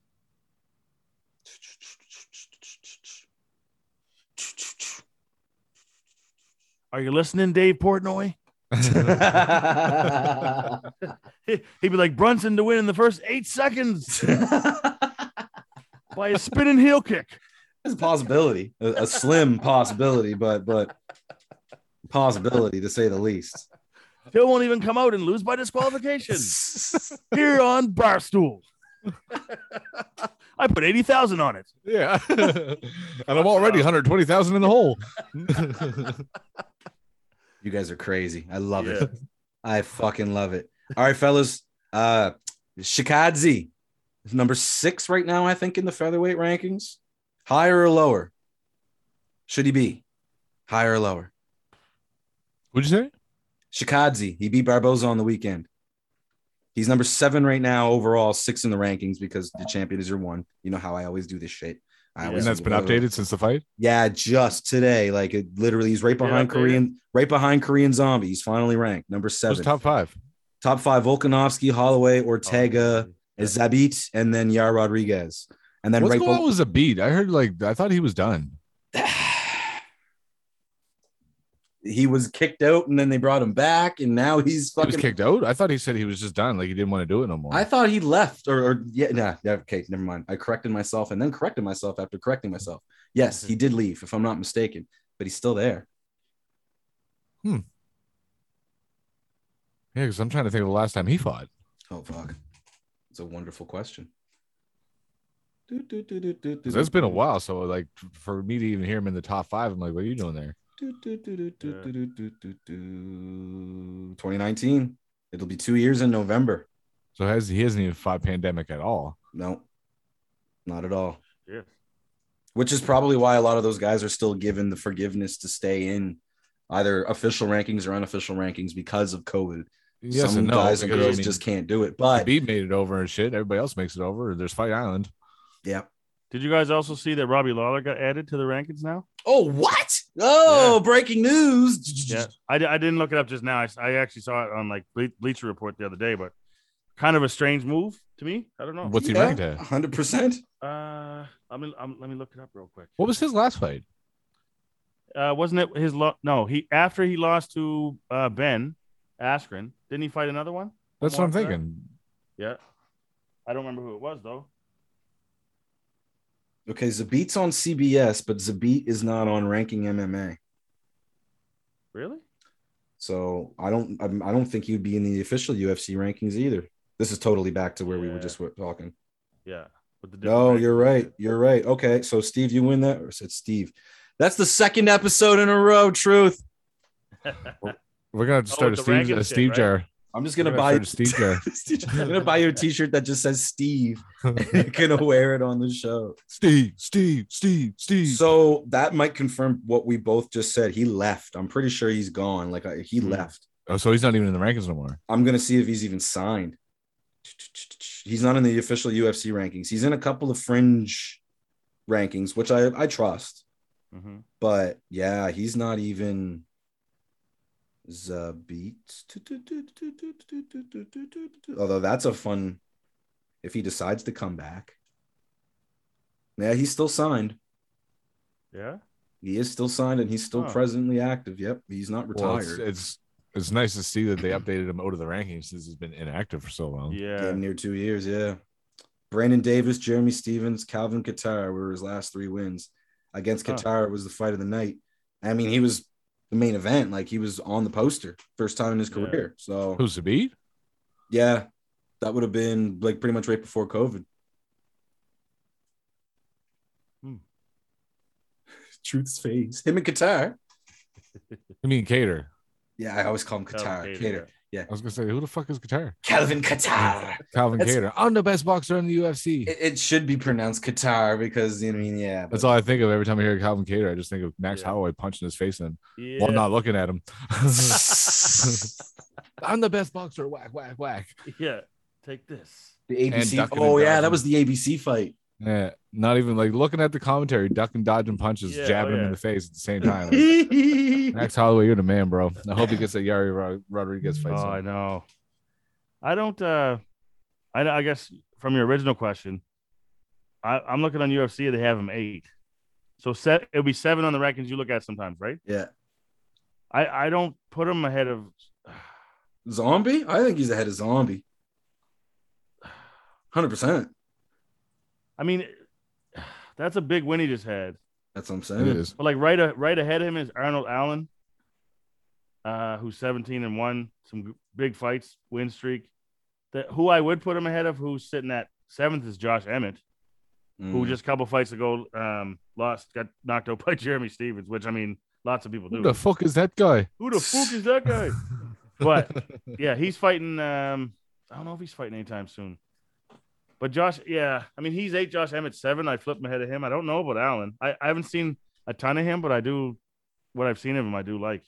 Are you listening, Dave Portnoy? He- He'd be like Brunson to win in the first eight seconds <laughs> by a spinning heel kick. It's a possibility, a, a slim possibility, but but possibility to say the least. Till won't even come out and lose by disqualification here on Barstool. I put eighty thousand on it. Yeah. <laughs> and I'm already 120,000 in the hole. <laughs> You guys are crazy. I love Yeah. it. I fucking love it. All right, fellas. Uh, Chikadze is number six right now, I think, in the featherweight rankings. Higher or lower? Should he be higher or lower? What'd you say? Chikadze, he beat Barboza on the weekend. He's number seven right now overall, six in the rankings because the champion is your one. You know how I always do this shit. I Yeah. And that's been updated since the fight. Yeah, just today. Like it literally, he's right behind updated? Korean, right behind Korean Zombie. He's finally ranked number seven. Who's top five? Top five: Volkanovski, Holloway, Ortega, Oh, Yeah. Zabit, and then Yair Rodriguez. And then What's right going below- was a beat. I heard like I thought he was done. <sighs> <sighs> <sighs> he was kicked out, and then they brought him back, and now he's fucking He was kicked out. I thought he said he was just done. Like he didn't want to do it no more. I thought he left, or, or yeah, nah, yeah, okay, never mind. I corrected myself, and then corrected myself after correcting myself. Yes, he did leave, if I'm not mistaken, but he's still there. Hmm. Yeah, because I'm trying to think of the last time he fought. Oh fuck, it's a wonderful question. It's been a while. So like for me to even hear him in the top five, I'm like, what are you doing there? 2019. It'll be two years in November. So has he hasn't even fought pandemic at all. No, not at all. Yeah. Which is probably why a lot of those guys are still given the forgiveness to stay in either official rankings or unofficial rankings because of COVID. Yes Some and no. guys and girls I mean, just can't do it. But Beat made it over and shit. Everybody else makes it over. There's Fight Island. yeah. Did you guys also see that Robbie Lawler got added to the rankings now? Oh, what? Oh, breaking news. Yeah, I, I didn't look it up just now. I, I actually saw it on like Ble- Bleacher Report the other day, but kind of a strange move to me. I don't know. What's he Yeah, ranked at? 100%. Uh, I'm, I'm, let me look it up real quick. What was his last fight? Uh, wasn't it his lo- no? He after he lost to uh Ben Askren, didn't he fight another one? That's what I'm more after thinking. Yeah, I don't remember who it was though. Okay, Zabit's on CBS, but Zabit is not on ranking MMA. Really? So I don't I'm, I don't think he'd be in the official UFC rankings either. This is totally back to where we were just talking. Yeah. With the No, different you're right. You're right. Okay, so Steve, you win that, or said Steve? That's the second episode in a row. Truth. <laughs> We're gonna have to Oh, start a with the Steve, ranking a shit, Steve right? I'm just gonna buy Steve. <laughs> I'm gonna buy you a T-shirt that just says Steve. You're <laughs> <laughs> gonna wear it on the show. Steve, Steve, Steve, Steve. So that might confirm what we both just said. He left. I'm pretty sure he's gone. Like he Hmm. left. oh, so he's not even in the rankings no more. I'm gonna see if he's even signed. He's not in the official UFC rankings. He's in a couple of fringe rankings, which I I trust. Mhm. But yeah, he's not even Zabit. Although that's a fun if he decides to come back. Yeah, he's still signed. Yeah. He is still signed and he's still Huh. presently active. Yep, he's not Well, retired. it's, it's it's nice to see that they updated him out of the rankings since he's been inactive for so long. Yeah. Damn near two years, yeah. Brandon Davis, Jeremy Stephens, Calvin Qatar were his last three wins. Against Huh. Qatar, it was the fight of the night. I mean, he was the main event. Like he was on the poster, first time in his Yeah. career. So Who's the beat? yeah, that would have been like pretty much right before COVID. Hmm. <laughs> Truth's face. Him and Qatar. <laughs> I mean, Cater. Yeah, I always call him Calvin Qatar. Kattar, Cater. I was gonna say, who the fuck is Qatar? Calvin Qatar. Calvin That's- Cater. I'm the best boxer in the UFC. It, it should be pronounced Qatar because you know, I mean, yeah. That's all I think of every time I hear Calvin Cater. I just think of Max Yeah. Holloway punching his face in Yeah. while not looking at him. <laughs> I'm the best boxer. Whack, whack, whack. Yeah. Take this. The ABC. Oh yeah, that was the ABC fight. Yeah, not even like looking at the commentary, ducking, dodging punches, Yeah, jabbing oh, him in the face at the same time. Like, <laughs> Max Holloway, you're the man, bro. I hope he gets that Yair Rodriguez fight. Oh, soon. I know. I don't. uh I, I guess from your original question, I, I'm looking on UFC. They have him eight, so set it'll be seven on the rankings you look at sometimes, right? yeah. I I don't put him ahead of. Zombie? I think he's ahead of Zombie. 100%. I mean, that's a big win he just had. That's what I'm saying. is. But like right a, right ahead of him is Arnold Allen, uh, who's 17 and one, some big fights, win streak. That who I would put him ahead of, who's sitting at seventh, is Josh Emmett, who Mm. just a couple fights ago um, lost, got knocked out by <laughs> Jeremy Stephens, which I mean, lots of people do. Who the fuck is that guy? who the fuck is that guy? <laughs> But yeah, he's fighting um, I don't know if he's fighting anytime soon. But Josh, yeah, I mean he's eight. Josh Emmett seven. I flipped my head of him. I don't know about Allen. I, I haven't seen a ton of him, but I do what I've seen of him. I do like.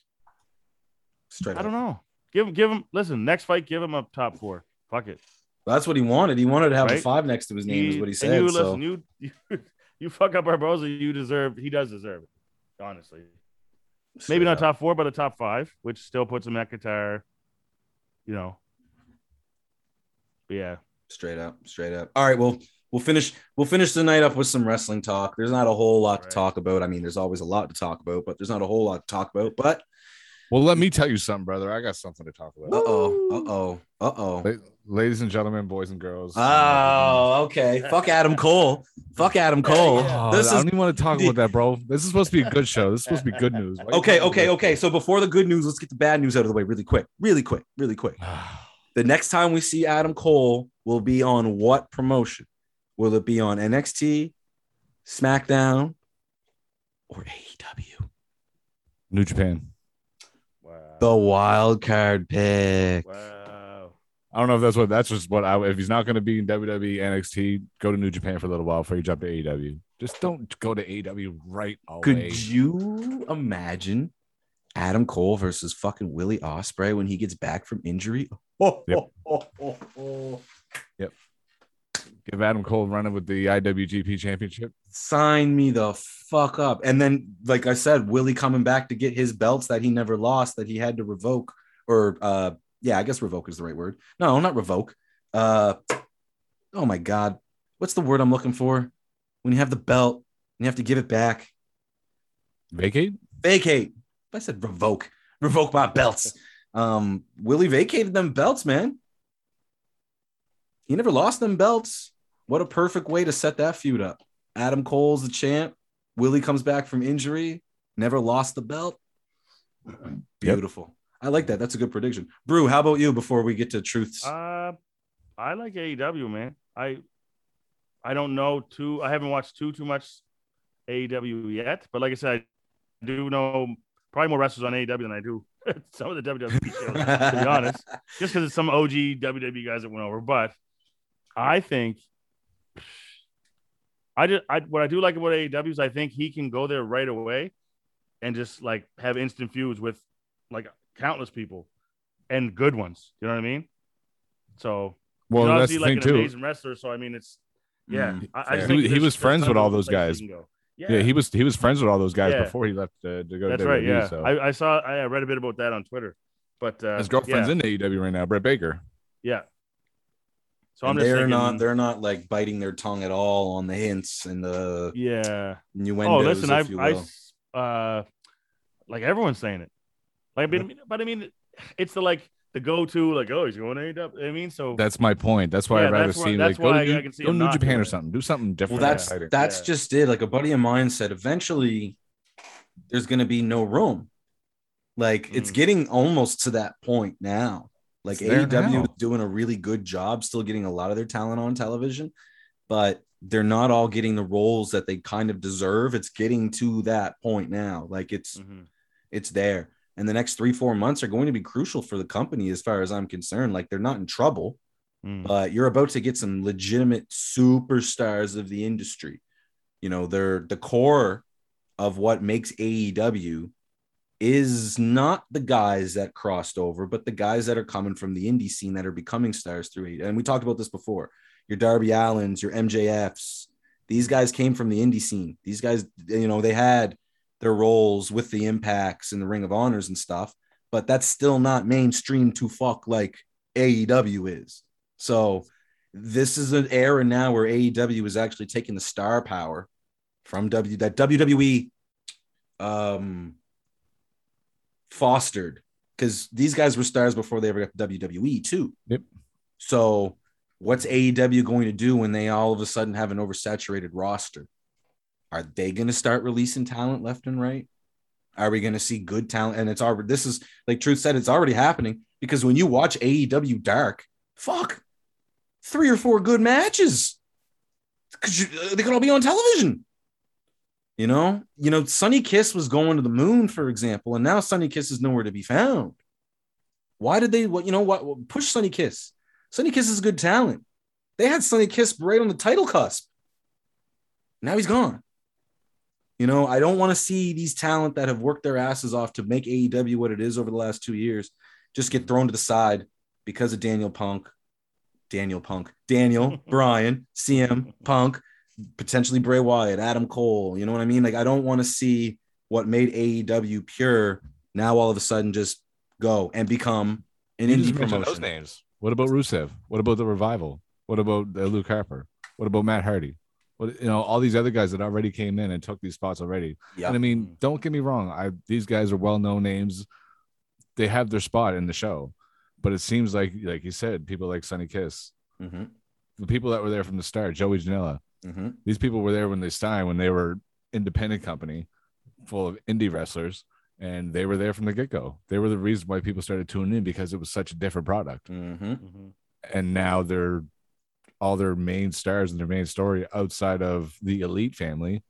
Straight I don't know. Give him, give him. Listen, next fight, give him a top four. Fuck it. That's what he wanted. He wanted to have a five next to his name, is what he said. You so listen, you, you <laughs> you fuck up Barboza, you deserve. He does deserve it. Honestly, maybe not up. top four, but a top five, which still puts him at Qatar. You know. But yeah. Straight up, straight up. All right, well, we'll finish. We'll finish the night up with some wrestling talk. There's not a whole lot Right. to talk about. I mean, there's always a lot to talk about, but there's not a whole lot to talk about. But Well, let me tell you something, brother. I got something to talk about. Uh oh, uh oh, uh oh. La- Ladies and gentlemen, boys and girls. Oh, okay. Fuck Adam Cole. Fuck Adam Cole. Oh, This I is don't even want to talk about that, bro. This is supposed to be a good show. This is supposed to be good news. Why okay, okay, okay. So before the good news, let's get the bad news out of the way really quick, really quick, really quick. <sighs> The next time we see Adam Cole will be on what promotion? Will it be on NXT, SmackDown, or AEW? New Japan. Wow. The wild card pick. Wow. I don't know if that's what that's just what I if he's not going to be in WWE NXT, go to New Japan for a little while before you jump to AEW. Just don't go to AEW right away. Could you imagine Adam Cole versus fucking Willie Ospreay when he gets back from injury? Yep. <laughs> Give Adam Cole running with the IWGP Championship. Sign me the fuck up. And then, like I said, Willie coming back to get his belts that he never lost that he had to revoke, or uh, yeah, I guess revoke is the right word. No, not revoke. Uh, oh my god, what's the word I'm looking for? When you have the belt, and you have to give it back. Vacate. vacate. I said revoke, revoke my belts. <laughs> Um, Willie vacated them belts, man. He never lost them belts. What a perfect way to set that feud up. Adam Cole's the champ. Willie comes back from injury, never lost the belt. Beautiful. I like that. That's a good prediction. Brew, how about you before we get to truths? Uh, I like AEW, man. I I don't know too. I haven't watched too too much AEW yet, but like I said, I do know probably more wrestlers on AEW than I do <laughs> some of the WWE shows. to be honest, <laughs> just because it's some OG WWE guys that went over. But I think I just I what I do like about AEW is I think he can go there right away and just like have instant feuds with like countless people and good ones. You know what I mean? So Well, he's that's the like thing an too. amazing wrestler. So I mean, it's yeah. Mm, I, I just He- think he was friends with all those guys. go. Yeah. he was he was friends with all those guys Yeah. before he left uh, to go That's to right. WWE. Yeah, So I, I saw. I read a bit about that on Twitter. But uh, his girlfriend's yeah, in AEW right now, Britt Baker. Yeah. So And I'm just they're thinking, not they're not like biting their tongue at all on the hints and the Yeah. innuendos. Oh, listen, if I, you I, uh, like everyone's saying it. Like, but, I mean- but I mean, it's the like the go-to, like, oh, he's going to AEW. I mean, so That's my point. That's why Yeah, I'd rather why- see like go why to I New, see go him New Japan or something. Do something different. Well, that's exciting. that's Yeah. just it. Like a buddy of mine said, eventually there's going to be no room. Like it's Mm. getting almost to that point now. Like It's AEW is doing a really good job, still getting a lot of their talent on television, but they're not all getting the roles that they kind of deserve. It's getting to that point now. Like it's Mhm. it's there. And the next three, four months are going to be crucial for the company as far as I'm concerned. Like they're not in trouble Mm. but you're about to get some legitimate superstars of the industry. You know, they're the core of what makes AEW is not the guys that crossed over, but the guys that are coming from the indie scene that are becoming stars through. And we talked about this before. Your Darby Allins, your MJFs, these guys came from the indie scene. These guys, you know, they had their roles with the impacts and the Ring of Honors and stuff, but that's still not mainstream to fuck like AEW is. So this is an era now where AEW is actually taking the star power from W that WWE um fostered because these guys were stars before they ever got to WWE too. Yep. So what's AEW going to do when they all of a sudden have an oversaturated roster? Are they going to start releasing talent left and right? Are we going to see good talent? And it's already this is like Truth said, it's already happening because when you watch AEW Dark, fuck, three or four good matches because they could all be on television. You know, you know, Sonny Kiss was going to the moon, for example, and now Sonny Kiss is nowhere to be found. Why did they? What you know? What push Sonny Kiss? Sonny Kiss is good talent. They had Sonny Kiss right on the title cusp. Now he's gone. You know, I don't want to see these talent that have worked their asses off to make AEW what it is over the last two years just get thrown to the side because of Daniel Punk, Daniel Punk, Daniel, <laughs> Bryan, CM Punk, potentially Bray Wyatt, Adam Cole. You know what I mean? Like, I don't want to see what made AEW pure now all of a sudden just go and become an You indie mentioned those promotion. names. What about Rusev? What about the revival? What about uh, Luke Harper? What about Matt Hardy? What you know, all these other guys that already came in and took these spots already. Yeah. And I mean, don't get me wrong. I these guys are well-known names. They have their spot in the show, but it seems like, like you said, people like Sonny Kiss, Mhm, the people that were there from the start, Joey Janela. Mhm. These people were there when they started, when they were independent company, full of indie wrestlers, and they were there from the get-go. They were the reason why people started tuning in because it was such a different product Mhm. and now they're all their main stars and their main story outside of the elite family.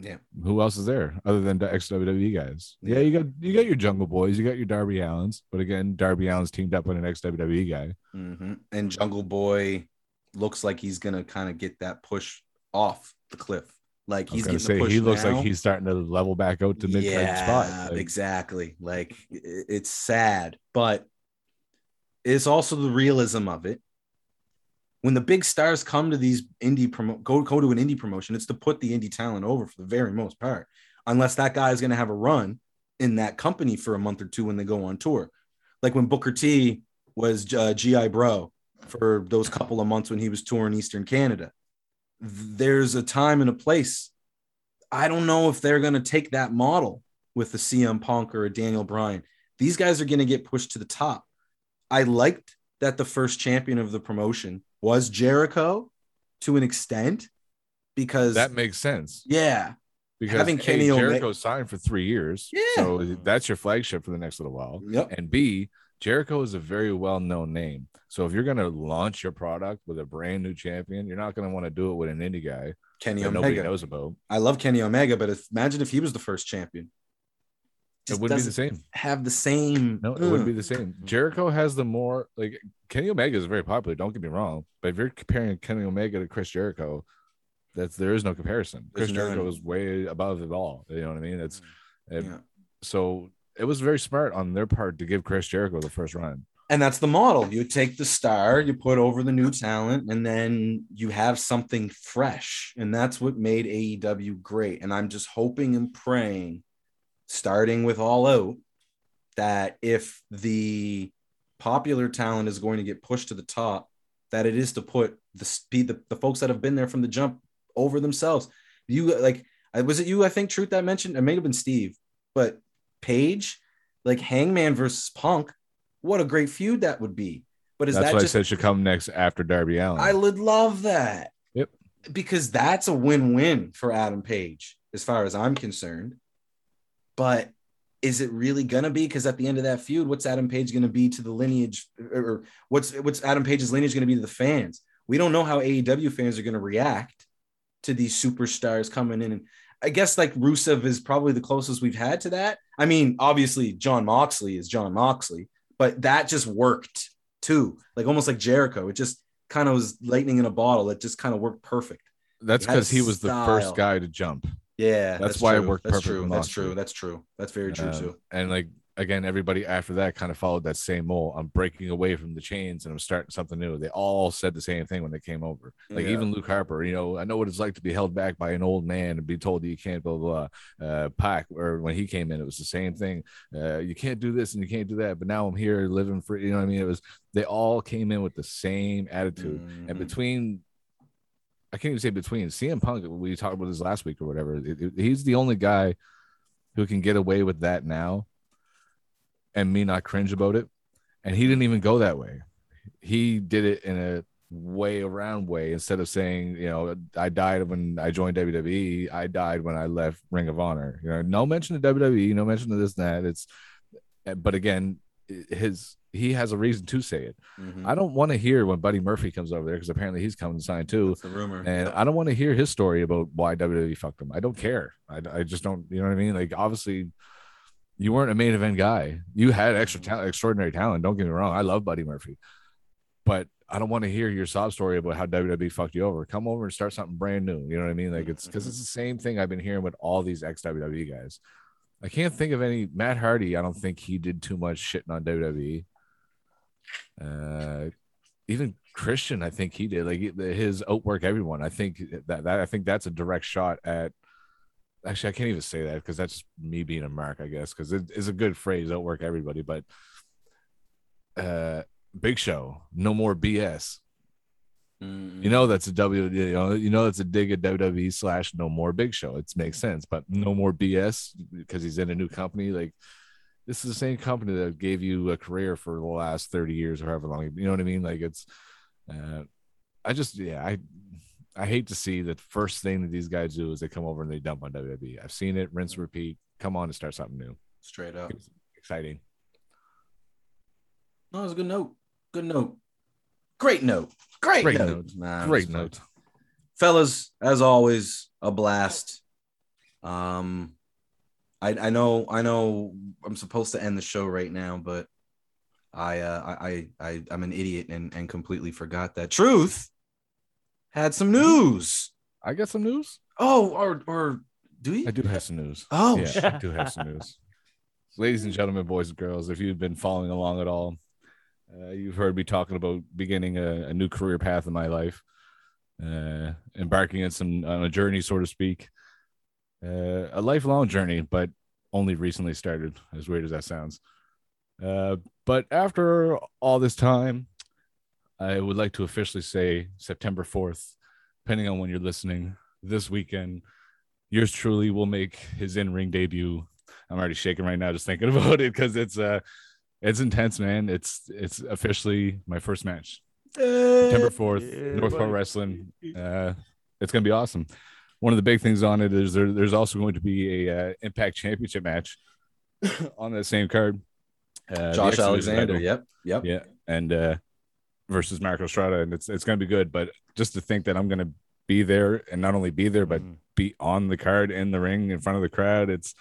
Yeah. Who else is there other than the ex WWE guys? Yeah. Yeah. you got you got your Jungle Boys, you got your Darby Allins, but again, Darby Allin's teamed up with an ex WWE guy. hmm And Jungle Boy looks like he's gonna kind of get that push off the cliff. Like he's gonna say he looks now. like he's starting to level back out to mid yeah, spot. Like, exactly. Like it's sad, but it's also the realism of it. When the big stars come to these indie promo go go to an indie promotion, it's to put the indie talent over for the very most part, unless that guy is going to have a run in that company for a month or two when they go on tour. Like when Booker T was uh, GI Bro for those couple of months when he was touring Eastern Canada. There's a time and a place I don't know if they're going to take that model with the CM Punk or a Daniel Bryan. These guys are going to get pushed to the top. I liked that the first champion of the promotion was Jericho to an extent because that makes sense yeah, because Having A, Kenny Omega- Jericho signed for three years, Yeah. so that's your flagship for the next little while. yep, And B, Jericho is a very well known name. So if you're going to launch your product with a brand new champion, you're not going to want to do it with an indie guy Kenny that nobody knows about. I love Kenny Omega, but if, imagine if he was the first champion. It wouldn't be the same. Have the same. No, it wouldn't be the same. Jericho has the more like Kenny Omega is very popular. Don't get me wrong, but if you're comparing Kenny Omega to Chris Jericho, that's there is no comparison. Chris There's Jericho is way above it all. You know what I mean? It's mm. it- Yeah. so it was very smart on their part to give Chris Jericho the first run. And that's the model. You take the star, you put over the new talent, and then you have something fresh. And that's what made AEW great. And I'm just hoping and praying, starting with All Out, that if the popular talent is going to get pushed to the top, that it is to put the speed, the, the folks that have been there from the jump over themselves. You like, was it you, I think, Truth, that mentioned? It may have been Steve, but Page, like Hangman versus Punk, what a great feud that would be. But is That's that why just I said should come next after Darby Allin. I would love that. Yep. Because that's a win-win for Adam Page, as far as I'm concerned. But is it really gonna be? Because at the end of that feud, what's Adam Page gonna be to the lineage, or, or what's what's Adam Page's lineage gonna be to the fans? We don't know how AEW fans are gonna react to these superstars coming in. And I guess like Rusev is probably the closest we've had to that. I mean, obviously Jon Moxley is Jon Moxley, but that just worked too. Like almost like Jericho. It just kind of was lightning in a bottle. It just kind of worked perfect. that's because he was the first guy to jump. Yeah, That's why it worked That's perfect true. That's true. That's true. That's very true Um, too. And like again, everybody after that kind of followed that same mold. I'm breaking away from the chains and I'm starting something new. They all said the same thing when they came over. Like Yeah. even Luke Harper, you know, I know what it's like to be held back by an old man and be told that you can't blah blah. blah. Uh, Pac, or when he came in, it was the same thing. Uh, you can't do this and you can't do that. But now I'm here living free. You know what I mean? It was they all came in with the same attitude. And Mhm. between I can't even say between CM Punk, we talked about this last week or whatever. it- it- he's the only guy who can get away with that now and me not cringe about it. And he didn't even go that way. He did it in a way around way instead of saying, you know, I died when I joined WWE. I died when I left Ring of Honor. You know, no mention of WWE, no mention of this and that. It's, but again, his he has a reason to say it. Mhm. I don't want to hear when Buddy Murphy comes over there because apparently he's coming to sign too. That's the rumor. And I don't want to hear his story about why WWE fucked him. I don't care. I, I just don't, you know what I mean? Like, obviously, you weren't a main event guy. You had extra talent, extraordinary talent. Don't get me wrong. I love Buddy Murphy. But I don't want to hear your sob story about how WWE fucked you over. Come over and start something brand new. You know what I mean? Like it's because it's the same thing I've been hearing with all these ex WWE guys. I can't think of any. Matt Hardy, I don't think he did too much shitting on WWE. Uh, even Christian, I think he did. Like his outwork everyone. I think that, that I think that's a direct shot at. Actually, I can't even say that because that's me being a mark, I guess, because it is a good phrase, Don't work everybody. But uh, Big Show, no more BS. You know that's a W. You know, you know that's a dig at WWE slash no more Big Show. It makes sense, but no more BS because he's in a new company. Like this is the same company that gave you a career for the last thirty years or however long. You know what I mean? Like it's. Uh, I just yeah I I hate to see the first thing that these guys do is they come over and they dump on WWE. I've seen it, rinse, repeat. Come on and start something new. Straight up. It's exciting. No, it's a good note. Good note. Great note. Great, Great note. note. Nah, Great note. fellas as always a blast um i i know i know i'm supposed to end the show right now but i uh i i i'm an idiot and and completely forgot that truth had some news I got some news. oh or or do you I do have some news. Oh, yeah. I do have some news. <laughs> Ladies and gentlemen, boys and girls, if you've been following along at all, uh, you've heard me talking about beginning a, a new career path in my life, uh, embarking on some on a journey, so to speak, uh, a lifelong journey, but only recently started. As weird as that sounds, uh, but after all this time, I would like to officially say September fourth, depending on when you're listening, this weekend yours truly will make his in-ring debut. I'm already shaking right now just thinking <laughs> about it because it's uh it's intense, man. It's it's officially my first match. September 4th, Yeah, North Pro. Wrestling. Uh it's gonna be awesome. One of the big things on it is there, there's also going to be a uh, Impact Championship match <laughs> on that same card. Uh, josh alexander title. yep yep Yeah, and uh versus Marco Estrada, and it's it's gonna be good. But just to think that I'm gonna be there and not only be there, but Mhm. be on the card in the ring in front of the crowd, it's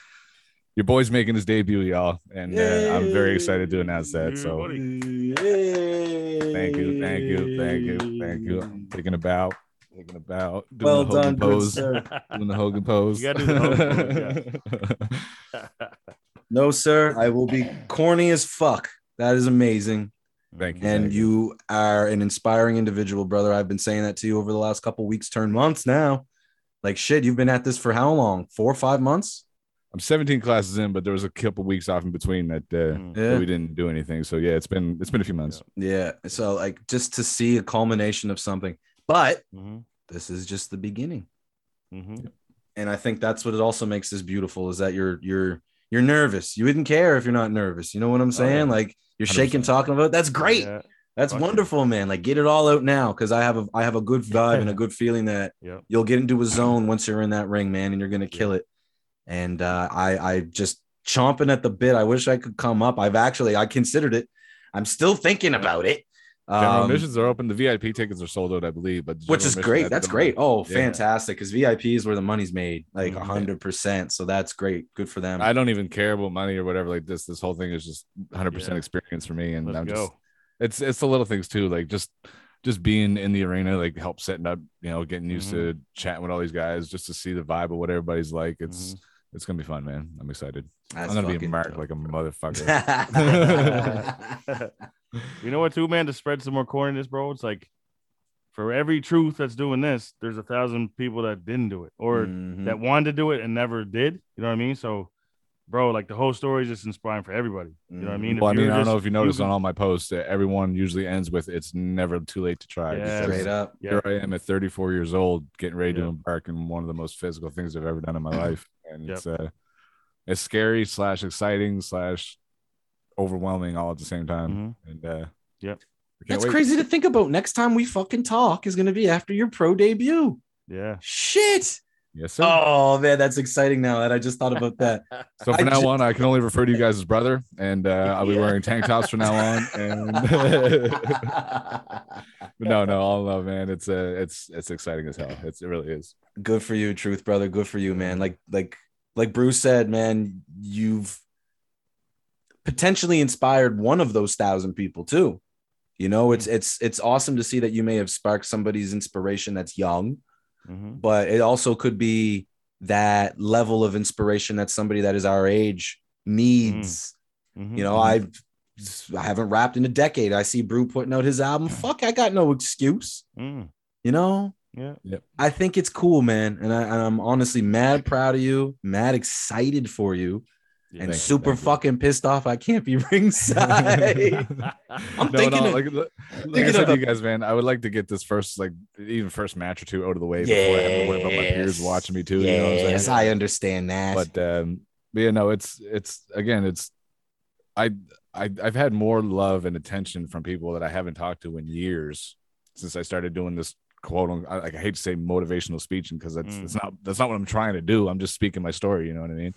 your boy's making his debut, y'all, and uh, I'm very excited to announce that. So buddy. thank you, thank you, thank you, thank you. I'm taking a bow, taking a bow, doing well the Hogan done good pose, sir. <laughs> doing the Hogan pose. You gotta do the Hogan <laughs> no sir i will be corny as fuck that is amazing Thank you, and thank you are an inspiring individual, brother. I've been saying that to you over the last couple weeks, turn months now. Like shit, you've been at this for how long? Four or five months? I'm 17 classes in, but there was a couple weeks off in between that, uh, Mm. that we didn't do anything. So yeah, it's been it's been a few months. Yeah. So like just to see a culmination of something. But Mhm. this is just the beginning. Mhm. And I think that's what it also makes this beautiful is that you're you're you're nervous. You wouldn't care if you're not nervous. You know what I'm saying? yeah. Like you're shaking 100%. talking about it. that's great. Yeah. That's wonderful, man. Like get it all out now because I have a I have a good vibe and a <laughs> good feeling that Yep. you'll get into a zone once you're in that ring, man, and you're gonna kill it. And uh, I I just chomping at the bit. I wish I could come up. I've actually I considered it. I'm still thinking about it. General Um, admissions are open. The VIP tickets are sold out, I believe. But which is great. That's great. moment- Oh, Yeah. fantastic! Because VIP is where the money's made, like Mhm. hundred percent. So that's great. Good for them. I don't even care about money or whatever like this. This whole thing is just 100 percent Yeah. experience for me, and Let's I'm go. just it's it's the little things too, like just just being in the arena, like help setting up, you know, getting used to chatting with all these guys, just to see the vibe of what everybody's like. It's it's gonna be fun, man. I'm excited. That's I'm gonna be marked dope. like a motherfucker. <laughs> <laughs> <laughs> you know what, too, man? To spread some more corn in this, bro. It's like for every truth that's doing this, there's a thousand people that didn't do it or Mhm. that wanted to do it and never did. You know what I mean? So, bro, like the whole story is just inspiring for everybody. You know what I mean? If well, I mean, I don't just- know if you noticed can- on all my posts that everyone usually ends with "It's never too late to try." Yeah. Straight up. Yeah. here I am at 34 years old, getting ready to embark in one of the most physical things I've ever done in my <clears throat> life, and Yep. it's uh, it's scary slash exciting slash overwhelming all at the same time. Mhm. And uh, Yep. That's wait. crazy to think about. Next time we fucking talk is gonna be after your pro debut. Yeah. Shit. Yes, sir. Oh man, that's exciting now that I just thought about that. <laughs> so I from now ju- on, I can only refer to you guys as brother, and uh, I'll be Yeah. wearing tank tops from now on. <laughs> And <laughs> but no, no, all love, man. It's uh, it's it's exciting as hell. It's, it really is. good for you, truth brother. Good for you, man. Like like like Bruce said, man, you've potentially inspired one of those thousand people too. You know, it's it's it's awesome to see that you may have sparked somebody's inspiration that's young, Mhm. but it also could be that level of inspiration that somebody that is our age needs. Mhm. You know, I've I haven't rapped in a decade. I see Brew putting out his album. Fuck, I got no excuse. Mm. You know, Yeah. I think it's cool, man, and, I, and I'm honestly mad proud of you, mad excited for you, Yeah. and Thank super thank you. fucking pissed off I can't be <laughs> ringside. <laughs> I'm no, thinking no, of- like, like I said of to the- you guys, man, I would like to get this first, like, even first match or two out of the way before I have to worry about my peers watching me too. You know I'm Yes. I understand that. but um but yeah no it's it's again it's I, I i've had more love and attention from people that i haven't talked to in years since i started doing this quote on I, like i hate to say motivational speeching because that's Mm. it's not that's not what i'm trying to do i'm just speaking my story you know what i mean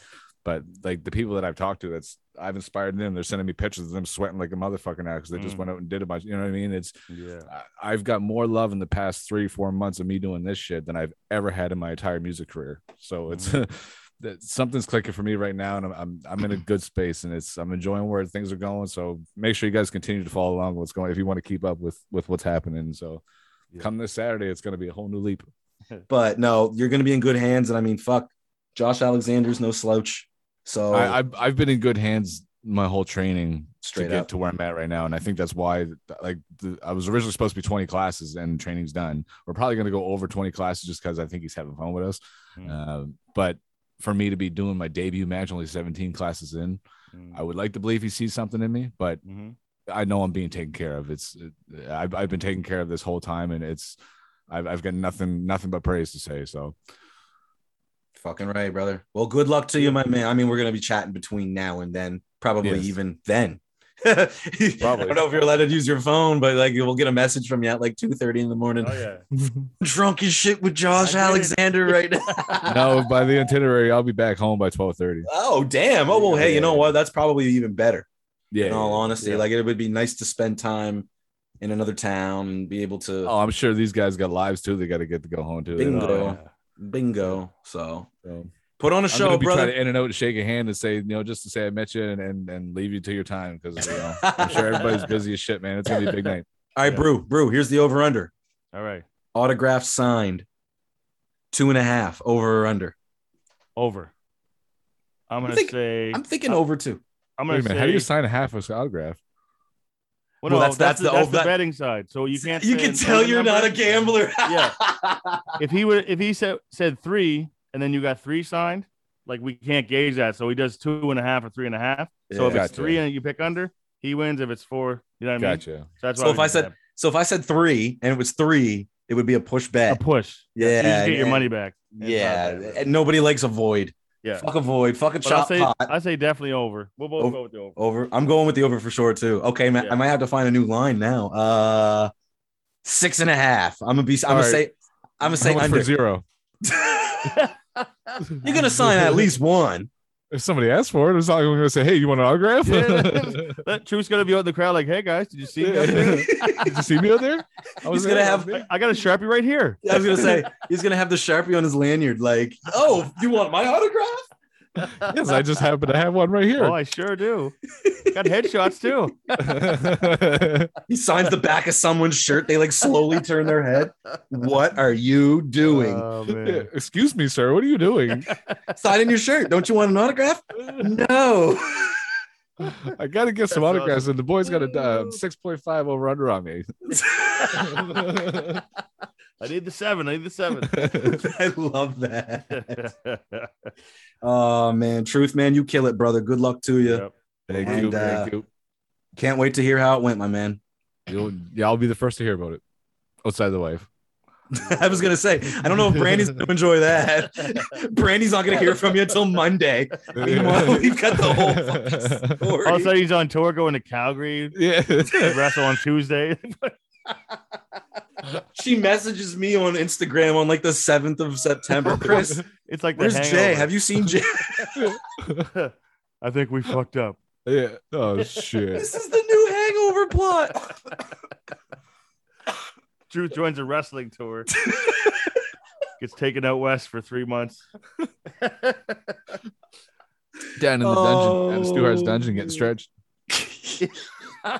but like the people that i've talked to that's i've inspired them they're sending me pictures of them sweating like a motherfucker now because they just Mm. went out and did a bunch you know what i mean it's Yeah. I- I've got more love in the past three, four months of me doing this shit than I've ever had in my entire music career. So it's <laughs> that something's clicking for me right now, and I'm, I'm I'm in a good space, and it's I'm enjoying where things are going. So make sure you guys continue to follow along with what's going if you want to keep up with with what's happening. So Yeah. come this Saturday, it's going to be a whole new leap. <laughs> but no, you're gonna be in good hands, and I mean, fuck, Josh Alexander's no slouch. So I, I've I've been in good hands my whole training Straight to get up. to where I'm at right now, and I think that's why like the, I was originally supposed to be 20 classes, and training's done. We're probably going to go over 20 classes just because I think he's having fun with us. Mm. Uh, but for me to be doing my debut match only 17 classes in, Mm. I would like to believe he sees something in me, but Mhm. I know I'm being taken care of. It's I've, I've been taken care of this whole time, and it's I've, I've got nothing nothing but praise to say. So fucking right, brother. Well, good luck to you, my man. I mean, we're gonna be chatting between now and then, probably Yes. even then. <laughs> I don't know if you're allowed to use your phone, but like we'll get a message from you at like 2 30 in the morning. Oh yeah. <laughs> Drunk as shit with Josh Alexander right <laughs> now. no, by the itinerary, I'll be back home by 12:30. Oh damn! Oh well, hey, you know what? That's probably even better. Yeah, in all yeah, honesty, yeah. like it would be nice to spend time in another town and be able to Oh, I'm sure these guys got lives too. They got to get to go home to. Bingo. Oh, yeah. Bingo. So So, put on a I'm show, gonna be brother. trying to in and out and shake a hand and say, you know, just to say I met you and and, and leave you to your time because you know I'm sure everybody's <laughs> busy as shit, man. It's gonna be a big night. All right, Yeah. brew, brew. Here's the over under. All right. Autograph signed. Two and a half over or under. Over. I'm gonna think- say. I'm thinking over two. I'm gonna Wait a minute, say. how do you sign a half of autograph? Well, Well, no, that's- that's, that's the, that's oh, the that- betting side. So you can't. You can tell you're not a gambler. <laughs> Yeah. <laughs> If he would, if he said said three, and then you got three signed, like we can't gauge that. So he does two and a half or three and a half. So if Yeah. it's three and you pick under, he wins. If it's four, you know what I mean. Gotcha. So that's So if I said so if I said three and it was three, it would be a push bet. a push, Yeah, you just get your money back. Yeah, and nobody likes a void. Yeah. Fuck a void. Fuck a But I'll say pot. I say definitely over. We'll both Over. go with the over. Over. I'm going with the over for sure too. Okay, man. Yeah. I might have to find a new line now. Uh, six and a half. I'm gonna be. I'm All gonna right. say. I'm gonna say How much under. for zero. <laughs> <laughs> You're gonna sign at least one. If somebody asks for it, it's not going to say, "Hey, you want an autograph?" Yeah. <laughs> That Truth's gonna be out in the crowd, like, "Hey guys, did you see me? out there? <laughs> Did you see me out there? <laughs> I was gonna there, I have- was. I got a sharpie right here." I was gonna say he's gonna have the sharpie on his lanyard. Like, oh, you want my autograph? Yes, I just happen to have one right here. Oh. I sure do. Got headshots too. <laughs> He signs the back of someone's shirt. They like slowly turn their head. What are you doing? Oh man. <laughs> Excuse me, sir. What are you doing? Signing your shirt. Don't you want an autograph? <laughs> No. I got to get some That's autographs, and the boy's got a uh, six point five over under on me. I need the seven. I need the seven. <laughs> I love that. <laughs> Oh man, truth man, you kill it, brother. Good luck to you. Yep. Thank And, you. uh, Thank you. Can't wait to hear how it went, my man. You'll, yeah, I'll be the first to hear about it. Outside the wife. <laughs> I was gonna say, I don't know if Brandy's gonna enjoy that. Brandy's not gonna hear from you until Monday. Meanwhile, we've got the whole story. All sudden, he's on tour going to Calgary. yeah. Wrestle on Tuesday. <laughs> she messages me on Instagram on like the 7th of September. <laughs> Chris, <laughs> It's like where's Jay? Have you seen Jay? I think we fucked up. yeah. Oh shit. this is the new hangover plot. Truth joins a wrestling tour. Gets taken out west for three months. Down in the dungeon, down in Stu Hart's Oh, dungeon, getting oh. stretched. Uh,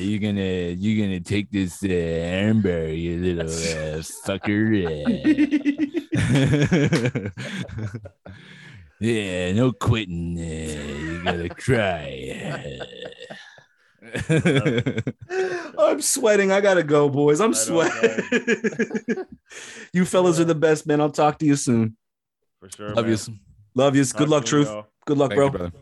you gonna you're gonna take this uh, armbar, you little uh, fucker. Uh, <laughs> yeah, no quitting. Uh, you gotta try. <laughs> I'm sweating. I gotta go, boys. I'm Right sweating. <laughs> you fellas are the best, man. I'll talk to you soon. For sure. Love man. you. Love you. Good luck, truth. Good luck, Thank bro. you, brother.